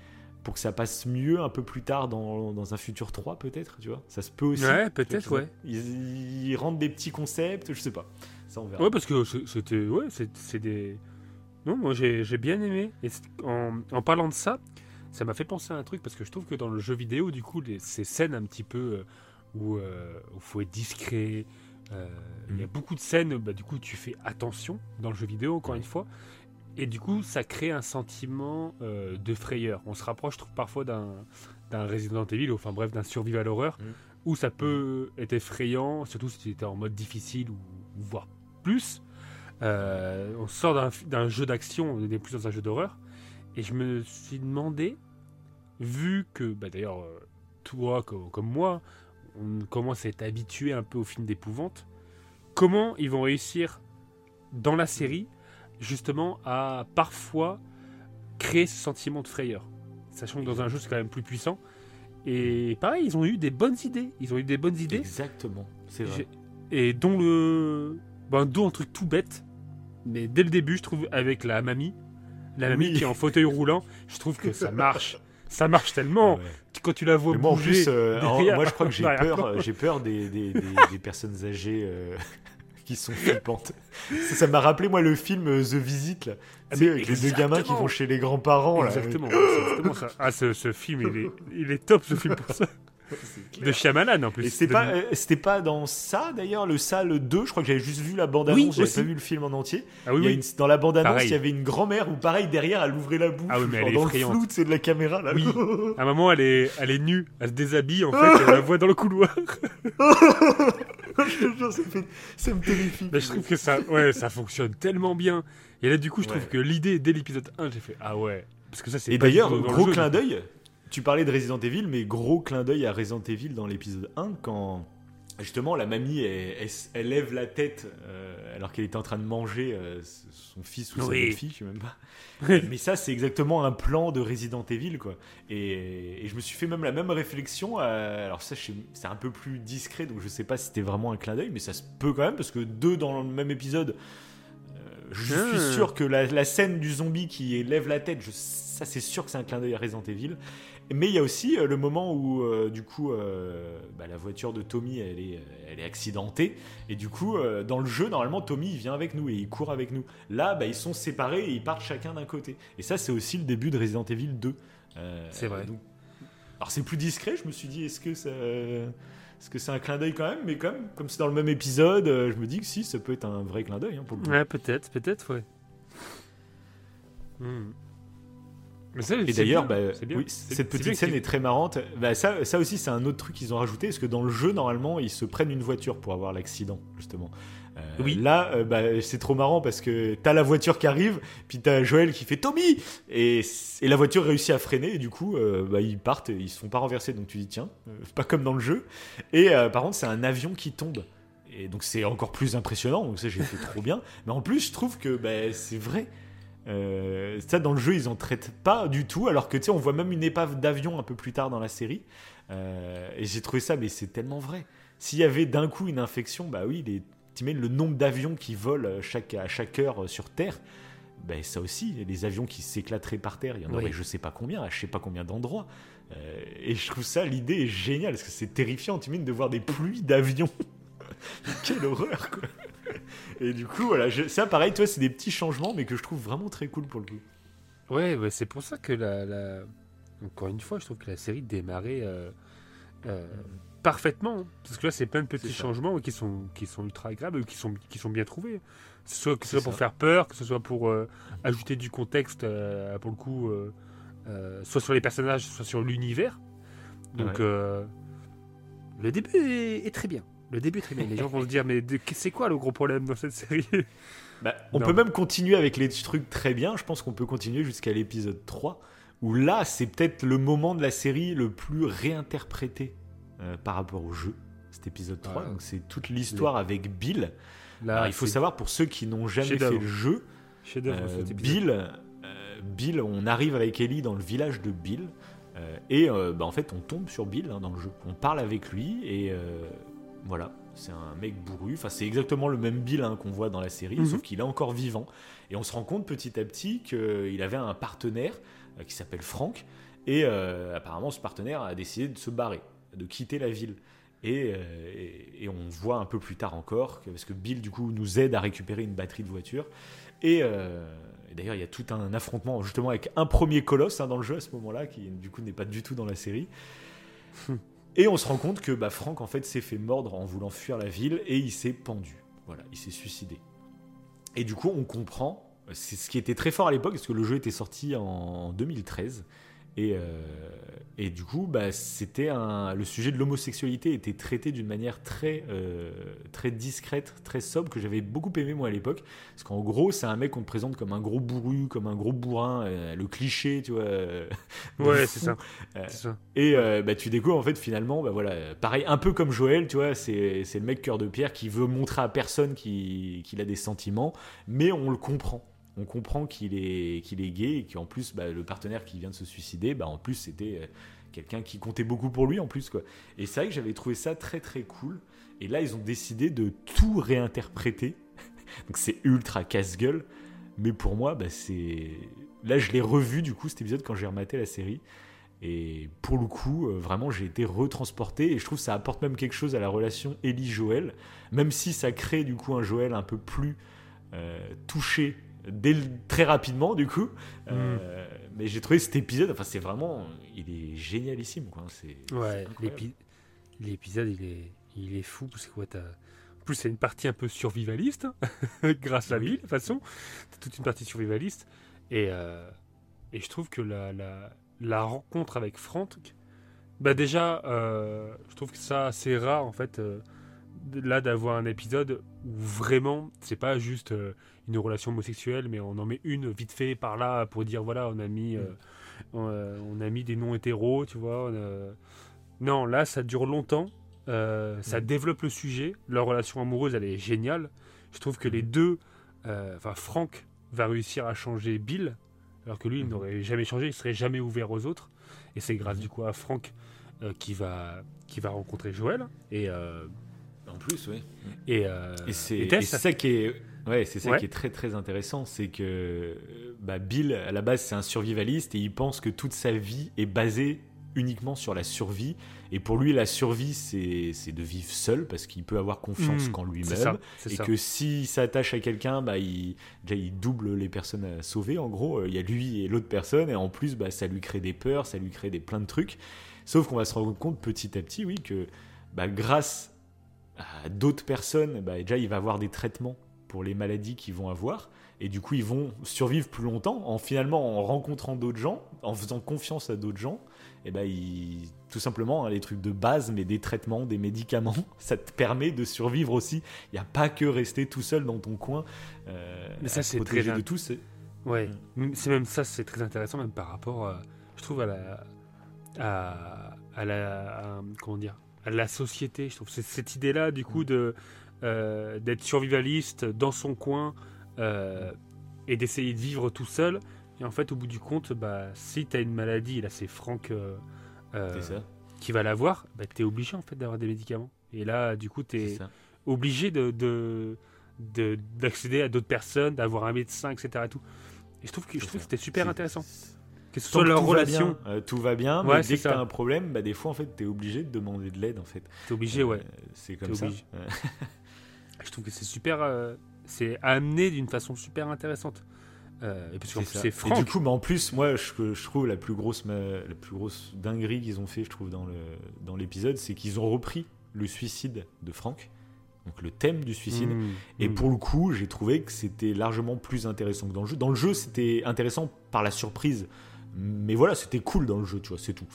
pour que ça passe mieux un peu plus tard dans, dans un futur 3 peut-être, tu vois. Ça se peut aussi. Ouais, peut-être, ouais. Ils, ils, rentrent des petits concepts, je sais pas. Ça on verra. Ouais, parce que c'était ouais, c'est des non, moi j'ai bien aimé. Et en, en, parlant de ça, ça m'a fait penser à un truc parce que je trouve que dans le jeu vidéo, du coup, les, ces scènes un petit peu euh, où il euh, faut être discret, euh, il y a mm. beaucoup de scènes, bah, du coup, tu fais attention dans le jeu vidéo, encore une fois. Et du coup, ça crée un sentiment de frayeur. On se rapproche parfois d'un Resident Evil, enfin bref, d'un survival horror, mm. où ça peut être effrayant, surtout si tu étais en mode difficile ou, ou voire plus. Euh, on sort d'un jeu d'action, on n'est plus dans un jeu d'horreur. Et je me suis demandé, vu que, bah d'ailleurs, euh, toi comme, moi, on commence à être habitué un peu au film d'épouvante, comment ils vont réussir dans la série, justement, à parfois créer ce sentiment de frayeur? Sachant que dans un jeu, c'est quand même plus puissant. Et pareil, ils ont eu des bonnes idées. Ils ont eu des bonnes idées. Exactement, c'est vrai. Et dont le. Ben, dont un truc tout bête, mais dès le début, je trouve, avec la mamie, la mamie qui est en fauteuil roulant, je trouve que ça marche. ça marche tellement. Quand tu la vois moi, bouger. Euh, moi, je crois que j'ai peur, j'ai peur des, des, des, personnes âgées euh, qui sont flippantes. ça m'a rappelé, moi, le film euh, The Visit, là. Ah, avec les deux gamins qui vont chez les grands-parents. Exactement, exactement ça. Ah, ce, ce film, il est, il est top, ce film, pour ça de Shyamalan en plus. Et c'était pas, euh, c'était pas dans ça d'ailleurs, le Salle 2, je crois que j'avais juste vu la bande-annonce, j'avais pas vu le film en entier. Ah oui, il dans la bande-annonce, il y avait une grand-mère où pareil derrière, elle ouvrait la bouche. Ah oui, mais elle est dans le flou, c'est de la caméra là. Oui. à un moment, elle est, elle est nue, elle se déshabille en fait, elle la voit dans le couloir. ça, me terrifie. Mais je trouve que ça, ouais, ça fonctionne tellement bien. Et là, du coup, je trouve que l'idée dès l'épisode 1, j'ai fait ah ouais. Parce que ça, c'est Et d'ailleurs, gros clin d'œil, tu parlais de Resident Evil, mais gros clin d'œil à Resident Evil dans l'épisode 1 quand justement la mamie elle, lève la tête euh, alors qu'elle était en train de manger euh, son fils ou sa fille je sais même pas. mais ça c'est exactement un plan de Resident Evil quoi. Et, je me suis fait même la même réflexion. alors ça c'est un peu plus discret donc je sais pas si c'était vraiment un clin d'œil, mais ça se peut quand même parce que deux dans le même épisode. Euh, je suis ah. sûr que la, la, scène du zombie qui lève la tête, je, ça c'est sûr que c'est un clin d'œil à Resident Evil. Mais il y a aussi euh, le moment où, euh, du coup, euh, bah, la voiture de Tommy, elle est, elle est accidentée. Et du coup, dans le jeu, normalement, Tommy, il vient avec nous et il court avec nous. Là, bah, ils sont séparés et ils partent chacun d'un côté. Et ça, c'est aussi le début de Resident Evil 2. c'est vrai. Alors, c'est plus discret, je me suis dit, est-ce que ça. Est-ce que c'est un clin d'œil quand même? Mais comme comme c'est dans le même épisode, je me dis que si, ça peut être un vrai clin d'œil hein, pour le Ouais, peut-être, peut-être, ouais. Et d'ailleurs, bah, cette petite scène est très marrante. Bah, ça, ça aussi, c'est un autre truc qu'ils ont rajouté, parce que dans le jeu, normalement, ils se prennent une voiture pour avoir l'accident, justement. Euh, oui. Là, euh, bah, c'est trop marrant parce que t'as la voiture qui arrive, puis t'as Joël qui fait Tommy et, et, la voiture réussit à freiner, et du coup, euh, bah, ils partent, ils se font pas renverser, donc tu dis tiens, pas comme dans le jeu. Et par contre, c'est un avion qui tombe. Et donc c'est encore plus impressionnant, donc ça j'ai fait trop bien. Mais en plus, je trouve que bah, c'est vrai. Euh, ça, dans le jeu, ils en traitent pas du tout, alors que tu sais, on voit même une épave d'avion un peu plus tard dans la série. Euh, et j'ai trouvé ça, mais c'est tellement vrai. S'il y avait d'un coup une infection, bah oui, les, imagines le nombre d'avions qui volent chaque, à chaque heure sur Terre. Ben ça aussi, les avions qui s'éclateraient par terre, il y en aurait je sais pas combien, à je sais pas combien d'endroits. Euh, et je trouve ça, l'idée est géniale, parce que c'est terrifiant, tu de voir des pluies d'avions. Quelle horreur, quoi. Et du coup, voilà, ça pareil, toi, c'est des petits changements, mais que je trouve vraiment très cool pour le coup. Ouais, c'est pour ça que la, Encore une fois, je trouve que la série démarrait euh, euh, parfaitement. Hein. Parce que là, c'est plein de petits changements qui sont, qui sont ultra agréables, qui sont, qui sont bien trouvés. Que ce soit, que ce soit pour faire peur, que ce soit pour euh, ajouter du contexte, pour le coup, soit sur les personnages, soit sur l'univers. Donc, le début est très bien. Le début très bien. Les gens vont se dire, mais c'est quoi le gros problème dans cette série? Bah, On peut même continuer avec les trucs très bien. Je pense qu'on peut continuer jusqu'à l'épisode 3, où là, c'est peut-être le moment de la série le plus réinterprété euh, par rapport au jeu, cet épisode 3. Donc, c'est toute l'histoire avec Bill. Là, il faut savoir, pour ceux qui n'ont jamais fait le jeu, euh, Bill, euh, Bill, on arrive avec Ellie dans le village de Bill. et bah, en fait, on tombe sur Bill hein, dans le jeu. On parle avec lui et voilà, c'est un mec bourru. Enfin, c'est exactement le même Bill hein, qu'on voit dans la série, mhm. sauf qu'il est encore vivant. Et on se rend compte petit à petit qu'il avait un partenaire euh, qui s'appelle Frank. Et apparemment, ce partenaire a décidé de se barrer, de quitter la ville. Et, et, on voit un peu plus tard encore, parce que Bill, du coup, nous aide à récupérer une batterie de voiture. Et, d'ailleurs, il y a tout un affrontement justement avec un premier colosse hein, dans le jeu à ce moment-là, qui du coup n'est pas du tout dans la série. Et on se rend compte que bah, Franck en fait s'est fait mordre en voulant fuir la ville et il s'est pendu. Voilà, il s'est suicidé. Et du coup, on comprend, c'est ce qui était très fort à l'époque, parce que le jeu était sorti en 2013. Et, euh, et du coup, bah, c'était le sujet de l'homosexualité était traité d'une manière très, euh, très discrète, très sobre, que j'avais beaucoup aimé moi à l'époque. Parce qu'en gros, c'est un mec qu'on te présente comme un gros bourru, comme un gros bourrin, euh, le cliché, tu vois. ouais, c'est ça. Et bah, tu découvres en fait finalement, bah, voilà, pareil, un peu comme Joël, tu vois, c'est le mec cœur de pierre qui veut montrer à personne qu'il a des sentiments, mais on le comprend on comprend qu'il est, qu'il est gay et qu'en plus, bah, le partenaire qui vient de se suicider, bah, en plus, c'était euh, quelqu'un qui comptait beaucoup pour lui en plus. Quoi. Et c'est vrai que j'avais trouvé ça très très cool. Et là, ils ont décidé de tout réinterpréter. Donc c'est ultra casse-gueule. Mais pour moi, bah, c'est. Là, je l'ai revu du coup cet épisode quand j'ai rematé la série. Et pour le coup, euh, vraiment, j'ai été retransporté. Et je trouve que ça apporte même quelque chose à la relation Ellie-Joël. Même si ça crée du coup un Joël un peu plus euh, touché très rapidement du coup. Euh, mm. mais j'ai trouvé cet épisode, enfin c'est vraiment, il est génialissime quoi. C'est, ouais, l'épisode il est, il est fou parce que ouais, en plus c'est une partie un peu survivaliste hein, grâce à lui de toute façon, c'est toute une partie survivaliste et, euh, et je trouve que la, la, la rencontre avec Franck, bah déjà euh, je trouve que ça c'est rare en fait là d'avoir un épisode où vraiment c'est pas juste euh, une relation homosexuelle mais on en met une vite fait par là pour dire voilà on a mis euh, mm. euh, on, a mis des noms hétéros tu vois non là ça dure longtemps ça mm. développe le sujet leur relation amoureuse elle est géniale je trouve que les mm. deux enfin Franck va réussir à changer Bill alors que lui il n'aurait jamais changé il serait jamais ouvert aux autres et c'est grâce du coup à Franck qui va qui va rencontrer Joël et en plus, oui. Et, euh, c'est ça qui est. Ouais, c'est ça qui est très très intéressant, c'est que bah, Bill, à la base, c'est un survivaliste et il pense que toute sa vie est basée uniquement sur la survie. Et pour lui, la survie, c'est de vivre seul parce qu'il peut avoir confiance mmh, qu'en lui-même. Et que s'il s'attache à quelqu'un, bah, il, déjà, il double les personnes à sauver. En gros, il y a lui et l'autre personne. Et en plus, bah, ça lui crée des peurs, ça lui crée des plein de trucs. Sauf qu'on va se rendre compte petit à petit, oui, que bah, grâce d'autres personnes, bah, déjà il va avoir des traitements pour les maladies qu'ils vont avoir. Et du coup, ils vont survivre plus longtemps en finalement en rencontrant d'autres gens, en faisant confiance à d'autres gens. Et ben, tout simplement, hein, les trucs de base, mais des traitements, des médicaments, ça te permet de survivre aussi. Il n'y a pas que rester tout seul dans ton coin. Euh, mais ça, c'est très de tout. Ouais, mm. c'est même ça, c'est très intéressant, même par rapport, je trouve, à la, à, à la, comment dire, la société. Je trouve c'est cette idée-là, du coup, mm. de euh, d'être survivaliste dans son coin euh, et d'essayer de vivre tout seul. Et en fait, au bout du compte, bah, si tu as une maladie, là c'est Franck euh, qui va l'avoir, bah, tu es obligé en fait d'avoir des médicaments. Et là, du coup, tu es obligé de, d'accéder à d'autres personnes, d'avoir un médecin, etc. Et, tout. et je trouve que, je trouve que c'était super intéressant que ce soit leur relation. Euh, tout va bien, mais dès que tu as un problème, bah, des fois, en fait, tu es obligé de demander de l'aide, en fait. Tu es obligé, ouais. Euh, c'est comme ça. je trouve que c'est super. Euh, c'est amené d'une façon super intéressante. et que c'est franc. Et du coup, mais en plus, moi, je, je trouve la plus grosse, la plus grosse dinguerie qu'ils ont fait, je trouve, dans le dans l'épisode, c'est qu'ils ont repris le suicide de Franck donc le thème du suicide. Mmh, et mmh. pour le coup, j'ai trouvé que c'était largement plus intéressant que dans le jeu. Dans le jeu, c'était intéressant par la surprise mais voilà, c'était cool dans le jeu, tu vois, c'est tout.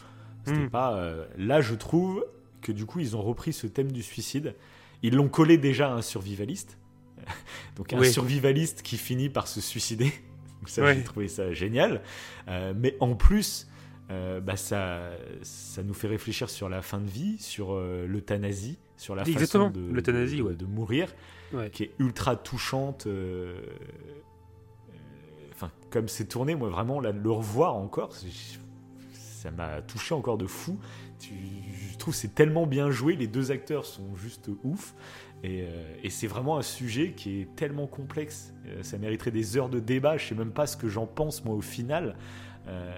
C'était hmm. pas. Euh, là, je trouve que du coup, ils ont repris ce thème du suicide. Ils l'ont collé déjà à un survivaliste. Donc, un survivaliste qui finit par se suicider. Ça, j'ai trouvé ça génial. Euh, mais en plus, euh, bah, ça, ça nous fait réfléchir sur la fin de vie, sur l'euthanasie, sur la façon de, de, de, mourir, qui est ultra touchante comme c'est tourné, moi vraiment, là, le revoir encore, ça m'a touché encore de fou. Je trouve c'est tellement bien joué, les deux acteurs sont juste ouf. Euh, et, c'est vraiment un sujet qui est tellement complexe. Euh, ça mériterait des heures de débat. Je sais même pas ce que j'en pense moi au final. Euh,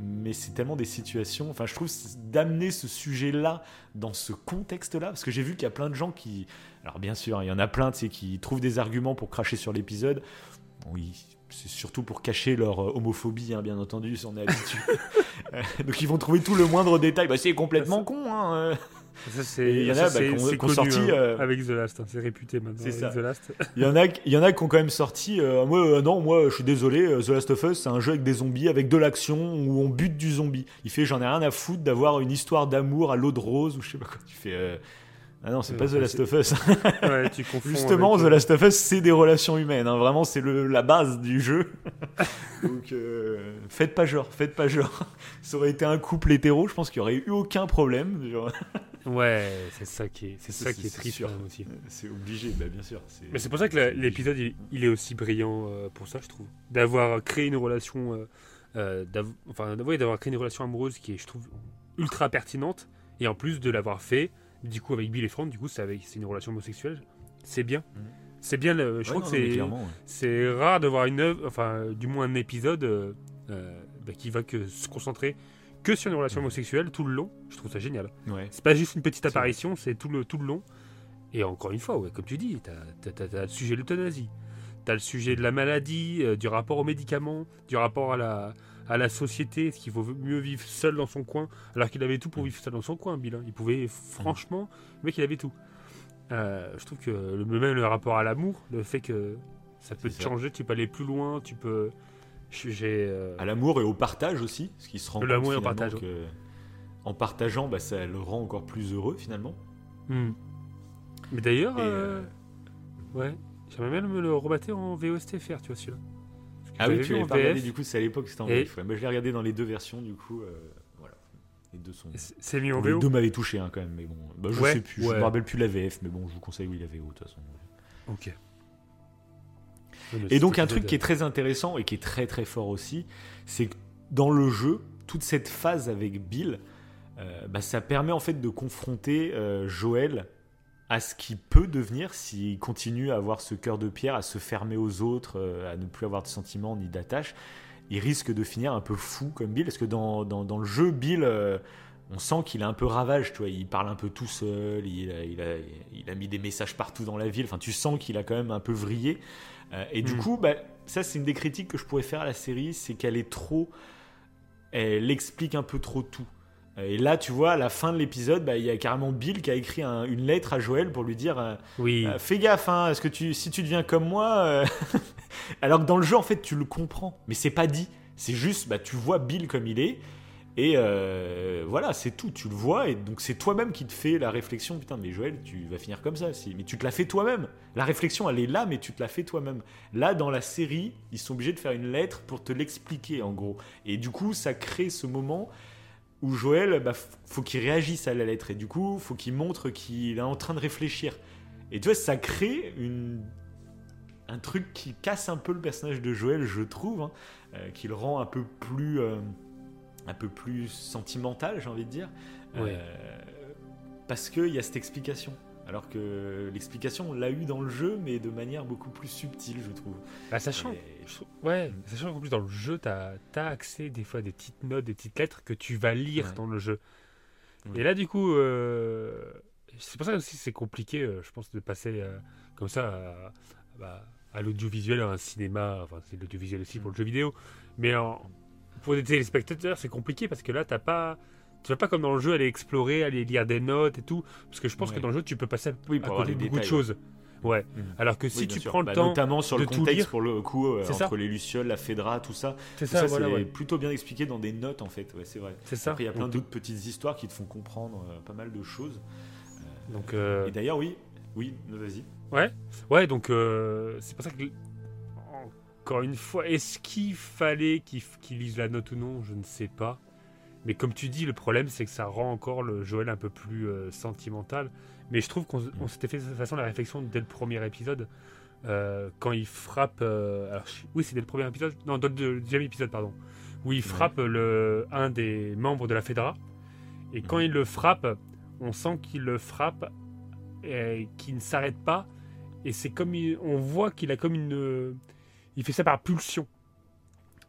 mais c'est tellement des situations. Enfin, je trouve d'amener ce sujet-là dans ce contexte-là, parce que j'ai vu qu'il y a plein de gens qui. Alors, bien sûr, il y en a plein, tu sais, qui trouvent des arguments pour cracher sur l'épisode. Oui, c'est surtout pour cacher leur euh, homophobie, hein, bien entendu, si on est habitué. Donc, ils vont trouver tout le moindre détail. Bah, c'est complètement con, hein. euh. Ça, c'est, il y en a bah, qui ont sorti hein, euh, avec The Last, hein, c'est réputé maintenant. C'est ça. The Last. il y en a, il y en a qui ont quand même sorti. Euh, moi, euh, non, moi, je suis désolé. The Last of Us, c'est un jeu avec des zombies, avec de l'action où on bute du zombie. Il fait, j'en ai rien à foutre d'avoir une histoire d'amour à l'eau de rose ou je sais pas quoi. Tu fais. Ah non, c'est pas The Last of Us. ouais, tu confonds Justement, The Last of Us, c'est des relations humaines. Hein. Vraiment, c'est la base du jeu. Donc, faites pas genre, faites pas genre. Ça aurait été un couple hétéro, je pense qu'il y aurait eu aucun problème. Genre. Ouais, c'est ça qui est, c'est ça qui est, triste aussi. C'est obligé, bah, bien sûr. Mais c'est pour ça que l'épisode il, est aussi brillant euh, pour ça, je trouve, d'avoir créé une relation, euh, euh enfin d'avoir créé une relation amoureuse qui est, je trouve, ultra pertinente, et en plus de l'avoir fait, du coup avec Bill et Frank, du coup c'est une relation homosexuelle, c'est bien. Mhm. C'est bien, je crois que c'est rare de voir une œuvre, enfin du moins un épisode euh, bah, qui va que se concentrer que sur une relation homosexuelle tout le long. Je trouve ça génial. Ouais. C'est pas juste une petite apparition, c'est tout le, tout le long. Et encore une fois, ouais, comme tu dis, tu as, le sujet de l'euthanasie, tu as le sujet de la maladie, euh, du rapport aux médicaments, du rapport à la, à la société, est-ce qu'il vaut mieux vivre seul dans son coin, alors qu'il avait tout pour vivre seul dans son coin, Bill. Hein. Il pouvait, franchement, le mec, il avait tout. Euh, je trouve que le, même le rapport à l'amour, le fait que ça peut te changer, tu peux aller plus loin, tu peux euh, à l'amour et au partage aussi, ce qui se rend l'amour et au partage. En partageant, bah, ça le rend encore plus heureux finalement. Hmm. Mais d'ailleurs, euh, ouais, j'aimerais bien me le rebattre en VOSTFR, tu vois celui-là. Ah oui, tu l'avais pas regardé du coup, c'est à l'époque c'était en VF. je l'ai regardé dans les deux versions du coup. Euh, voilà. Les deux sont. C'est mis en VO. Les deux m'avaient touché hein, quand même, mais bon. Bah, je sais plus, je me rappelle plus la VF, mais bon, je vous conseille oui la VO de toute façon. Ok. Et donc un truc qui est très intéressant et qui est très très fort aussi, c'est que dans le jeu, toute cette phase avec Bill, euh, bah, ça permet en fait de confronter euh, Joël à ce qu'il peut devenir s'il continue à avoir ce cœur de pierre, à se fermer aux autres, euh, à ne plus avoir de sentiments ni d'attache. Il risque de finir un peu fou comme Bill, parce que dans, dans, le jeu, Bill, on sent qu'il a un peu ravage, tu vois, il parle un peu tout seul, il a, il a, il a mis des messages partout dans la ville, enfin tu sens qu'il a quand même un peu vrillé. Euh, et du mm. coup, bah, ça c'est une des critiques que je pourrais faire à la série, c'est qu'elle est trop, elle explique un peu trop tout. Euh, et là, tu vois, à la fin de l'épisode, bah, il y a carrément Bill qui a écrit une lettre à Joël pour lui dire euh, oui. Fais gaffe, hein, que tu, si tu deviens comme moi. Alors que dans le jeu, en fait, tu le comprends, mais c'est pas dit. C'est juste, bah, tu vois Bill comme il est, et euh, voilà, c'est tout, tu le vois, et donc c'est toi-même qui te fais la réflexion, putain, mais Joël, tu vas finir comme ça, mais tu te la fais toi-même. La réflexion, elle est là, mais tu te la fais toi-même. Là, dans la série, ils sont obligés de faire une lettre pour te l'expliquer, en gros. Et du coup, ça crée ce moment où Joël, bah, faut qu'il réagisse à la lettre, et du coup, faut qu'il montre qu'il est en train de réfléchir. Et tu vois, ça crée une... un truc qui casse un peu le personnage de Joël, je trouve, hein, euh, qui le rend un peu plus... Euh, un peu plus sentimental, j'ai envie de dire. Euh, parce qu'il y a cette explication. Alors que l'explication, on l'a eu dans le jeu, mais de manière beaucoup plus subtile, je trouve. Bah, sachant, ouais, sachant qu'en plus dans le jeu, tu as, accès des fois à des petites notes, des petites lettres que tu vas lire dans le jeu. Et là, du coup, euh, c'est pour ça aussi c'est compliqué, euh, je pense, de passer comme ça à, bah, à l'audiovisuel, à un cinéma, enfin c'est l'audiovisuel aussi pour le jeu vidéo, mais en, pour des téléspectateurs, c'est compliqué parce que là, t'as pas. Tu vas pas comme dans le jeu aller explorer, aller lire des notes et tout. Parce que je pense que dans le jeu, tu peux passer oui, à côté de beaucoup de choses. Ouais. Mm. Alors que si tu prends le bah, temps. Notamment sur de le contexte, pour le coup, euh, entre les Lucioles, la Fedra, tout ça. C'est ça, c'est plutôt bien expliqué dans des notes, en fait. Ouais, c'est vrai. C'est ça. Après, il y a plein d'autres petites histoires qui te font comprendre euh, pas mal de choses. Euh, donc, Et d'ailleurs, oui, oui, vas-y. Ouais, ouais, donc c'est pour ça que encore une fois, est-ce qu'il fallait qu'il lise la note ou non? Je ne sais pas. Mais comme tu dis, le problème, c'est que ça rend encore le Joël un peu plus euh, sentimental. Mais je trouve qu'on s'était fait de toute façon la réflexion dès le premier épisode. Euh, quand il frappe. Euh, alors, oui, c'est dès le premier épisode. Non, dès le deuxième épisode, pardon. Où il frappe le, un des membres de la Fedra. Et quand il le frappe, on sent qu'il le frappe et qu'il ne s'arrête pas. Et c'est comme. on voit qu'il a comme une il fait ça par pulsion.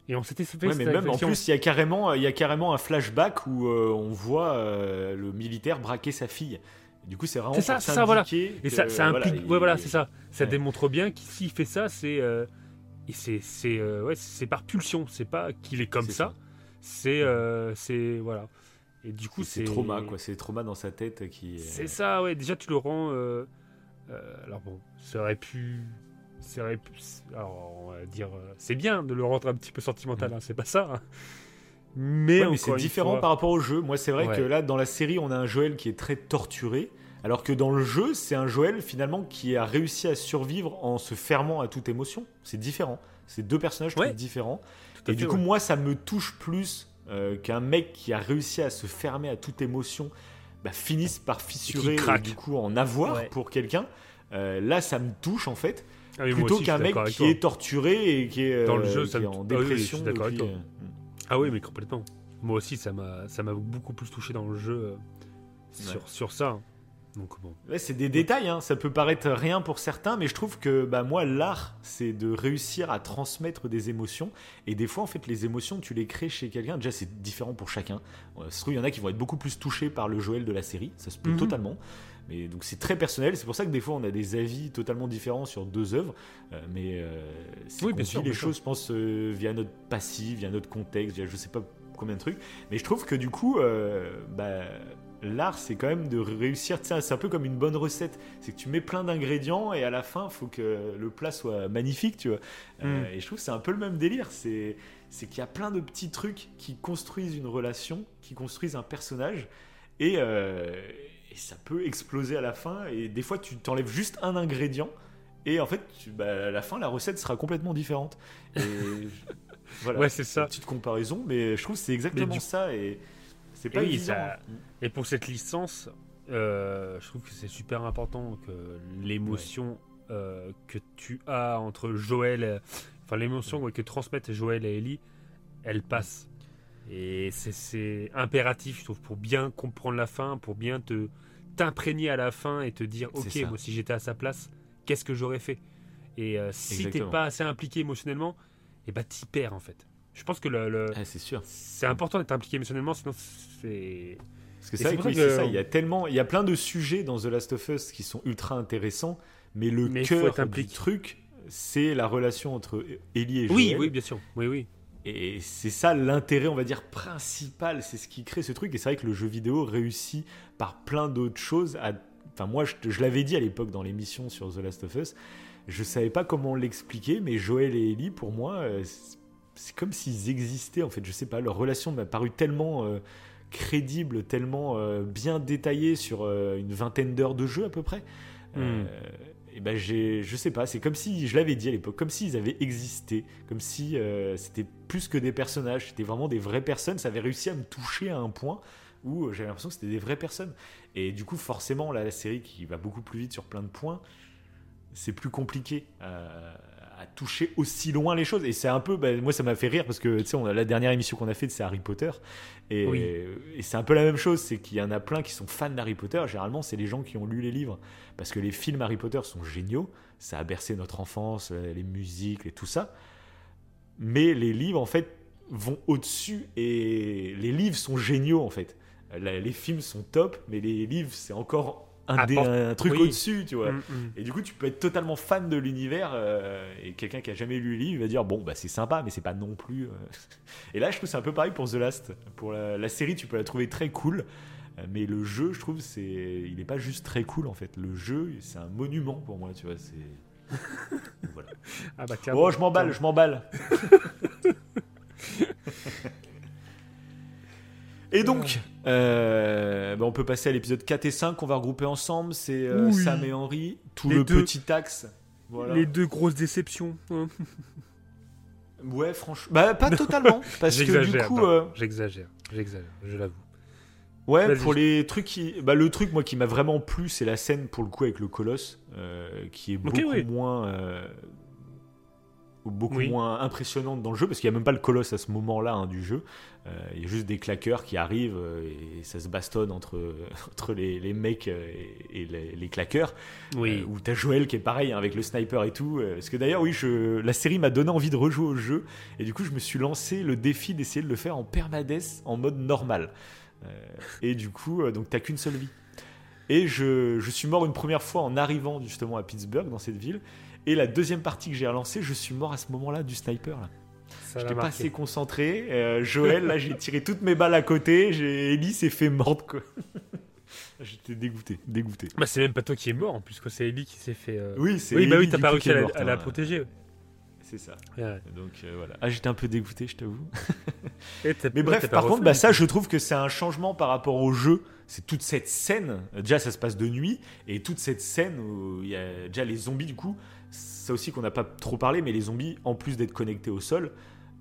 Et on s'était fait Ouais, mais même en réflexion. plus, il y a carrément, il y a carrément un flashback où euh, on voit le militaire braquer sa fille. Du coup, c'est vraiment C'est ça, ça, voilà. Et ça, ça voilà, implique. il- ouais, voilà, c'est ça. Ça Ouais. démontre bien qu'il s'il fait ça, c'est. euh, c'est c'est euh, ouais, c'est par pulsion. C'est pas qu'il est comme C'est ça. C'est euh, c'est voilà. Et du coup, c'est c'est trauma, quoi. C'est trauma dans sa tête qui. C'est ça, ouais. Déjà, tu le rends. euh, euh, alors bon, ça aurait pu. Ça aurait pu. Alors, on va dire. euh, C'est bien de le rendre un petit peu sentimental, hein, c'est pas ça. hein. Mais, Ouais, mais c'est différent fois- par rapport au jeu. Moi, c'est vrai Ouais. que là, dans la série, on a un Joël qui est très torturé. Alors que dans le jeu, c'est un Joël finalement qui a réussi à survivre en se fermant à toute émotion. C'est différent. C'est deux personnages trouve, différents. Et du fait, coup, ouais. moi, ça me touche plus euh, qu'un mec qui a réussi à se fermer à toute émotion bah, finisse par fissurer et du coup en avoir Ouais. pour quelqu'un. Euh, là, ça me touche en fait. Ah oui, plutôt qu'un mec qui toi. est torturé et qui est, Dans le euh, jeu, ça est me- en Ah oui, dépression. euh, Ah oui, mais complètement. Moi aussi, ça m'a, beaucoup plus touché dans le jeu sur, Ouais. sur ça. Donc bon. Ouais, c'est des détails, hein. ça peut paraître rien pour certains, mais je trouve que bah, moi, l'art, c'est de réussir à transmettre des émotions. Et des fois, en fait, les émotions, tu les crées chez quelqu'un. Déjà, c'est différent pour chacun. Euh, ça se trouve, il y en a qui vont être beaucoup plus touchés par le Joël de la série, ça se peut Mhm. totalement. Mais donc, c'est très personnel. C'est pour ça que des fois, on a des avis totalement différents sur deux œuvres. Euh, mais euh, c'est Oui, bien sûr, les bien sûr. choses, je pense, euh, via notre passif, via notre contexte, via je sais pas combien de trucs. Mais je trouve que du coup, euh, bah, l'art, c'est quand même de réussir. C'est un peu comme une bonne recette. C'est que tu mets plein d'ingrédients et à la fin, il faut que le plat soit magnifique, tu vois. Euh, Mm. et je trouve que c'est un peu le même délire. C'est c'est qu'il y a plein de petits trucs qui construisent une relation, qui construisent un personnage. Et, euh, et ça peut exploser à la fin. Et des fois, tu t'enlèves juste un ingrédient. Et en fait, tu- bah, à la fin, la recette sera complètement différente. Et voilà. Ouais, c'est ça. Une petite comparaison, mais je trouve que c'est exactement du- ça. Et c'est pas Et évident. ça-. Et pour cette licence, euh, je trouve que c'est super important que l'émotion euh, que tu as entre Joël, enfin l'émotion ouais, que transmettent Joël et Ellie, elle passe. Et c'est- impératif, je trouve, pour bien comprendre la fin, pour bien te t'imprégner à la fin et te dire, ok, moi si j'étais à sa place, qu'est-ce que j'aurais fait? Et euh, si t'es pas assez impliqué émotionnellement, et bah t'y perds en fait. Je pense que le, le- Ah, c'est sûr. c'est important d'être impliqué émotionnellement, sinon c'est. Parce que c'est vrai que oui, que- c'est ça. Il y a tellement, il y a plein de sujets dans The Last of Us qui sont ultra intéressants, mais le Mais cœur du truc, c'est la relation entre Ellie et Joël. Oui, oui, bien sûr. Oui, oui. Et c'est ça l'intérêt, on va dire, principal. C'est ce qui crée ce truc. Et c'est vrai que le jeu vidéo réussit par plein d'autres choses. À... Enfin, moi, je l'avais dit à l'époque dans l'émission sur The Last of Us. Je savais pas comment l'expliquer, mais Joël et Ellie, pour moi, euh, c'est- comme s'ils existaient. En fait, je sais pas. Leur relation m'a paru tellement euh, crédible, tellement euh, bien détaillée sur euh, une vingtaine d'heures de jeu à peu près. Euh, et ben j'ai, je sais pas, c'est comme si, je l'avais dit à l'époque, comme s'ils avaient existé, comme si c'était plus que des personnages, c'était vraiment des vraies personnes, ça avait réussi à me toucher à un point où j'avais l'impression que c'était des vraies personnes. Et du coup, forcément, là, la série qui va beaucoup plus vite sur plein de points, c'est plus compliqué euh, à toucher aussi loin les choses. Et c'est un peu, bah, moi, ça m'a fait rire parce que tu sais, on a la dernière émission qu'on a faite, c'est Harry Potter, et, Oui. et c'est un peu la même chose, c'est qu'il y en a plein qui sont fans d'Harry Potter. Généralement, c'est les gens qui ont lu les livres parce que les films Harry Potter sont géniaux, ça a bercé notre enfance, euh, les musiques et tout ça. Mais les livres, en fait, vont au-dessus et les livres sont géniaux, en fait. Euh, Les films sont top, mais les livres, c'est encore un, dé- un truc oui. au-dessus, tu vois. Mm, mm. Et du coup, tu peux être totalement fan de l'univers euh, et quelqu'un qui a jamais lu les livres il va dire bon bah c'est sympa, mais c'est pas non plus. euh. Et là, je trouve que c'est un peu pareil pour The Last. Pour la, la série, tu peux la trouver très cool, euh, mais le jeu, je trouve, c'est il est pas juste très cool en fait. Le jeu, c'est un monument pour moi, tu vois. C'est voilà. Ah bah, oh, je m'emballe, je m'emballe. Et donc, euh, bah, on peut passer à l'épisode 4 et 5 qu'on va regrouper ensemble. C'est euh, Oui. Sam et Henry, tout Les le deux. petit axe. Voilà. Les deux grosses déceptions. hein. Ouais, franchement. Bah, pas totalement. Parce que du J'exagère, coup. euh, J'exagère, j'exagère, je l'avoue. Ouais, pour les trucs qui. Bah, le truc, moi, qui m'a vraiment plu, c'est la scène, pour le coup, avec le colosse, euh, qui est beaucoup oui. moins. Beaucoup moins impressionnante dans le jeu parce qu'il n'y a même pas le colosse à ce moment-là hein, du jeu. Euh, il y a juste des claqueurs qui arrivent euh, et ça se bastonne entre, entre les, les mecs euh, et, les, les, claqueurs. Oui. ou t'as Joël qui est pareil hein, avec le sniper et tout. parce que d'ailleurs, oui, je, la série m'a donné envie de rejouer au jeu et du coup, je me suis lancé le défi d'essayer de le faire en permades en mode normal. et du coup, donc t'as qu'une seule vie. Et je, je, suis mort une première fois en arrivant justement à Pittsburgh, dans cette ville. Et la deuxième partie que j'ai relancée, je suis mort à ce moment-là du sniper. Là. J'étais pas assez concentré. Euh, Joël, là, j'ai tiré toutes mes balles à côté. Ellie s'est fait mordre, quoi. J'étais dégoûté, dégoûté. Bah, c'est même pas toi qui es mort, en plus, c'est Ellie qui s'est fait. Euh, oui, c'est Oui, bah oui, t'as pas réussi à, la, protéger. C'est ça. Ouais. Donc euh, voilà. Ah, j'étais un peu dégoûté, je t'avoue. Mais Mais bref, par contre, bah, ça, je trouve que c'est un changement par rapport au jeu. C'est toute cette scène. Déjà, ça se passe de nuit. Et toute cette scène où il y a déjà les zombies, du coup. Ça aussi qu'on n'a pas trop parlé, mais les zombies, en plus d'être connectés au sol,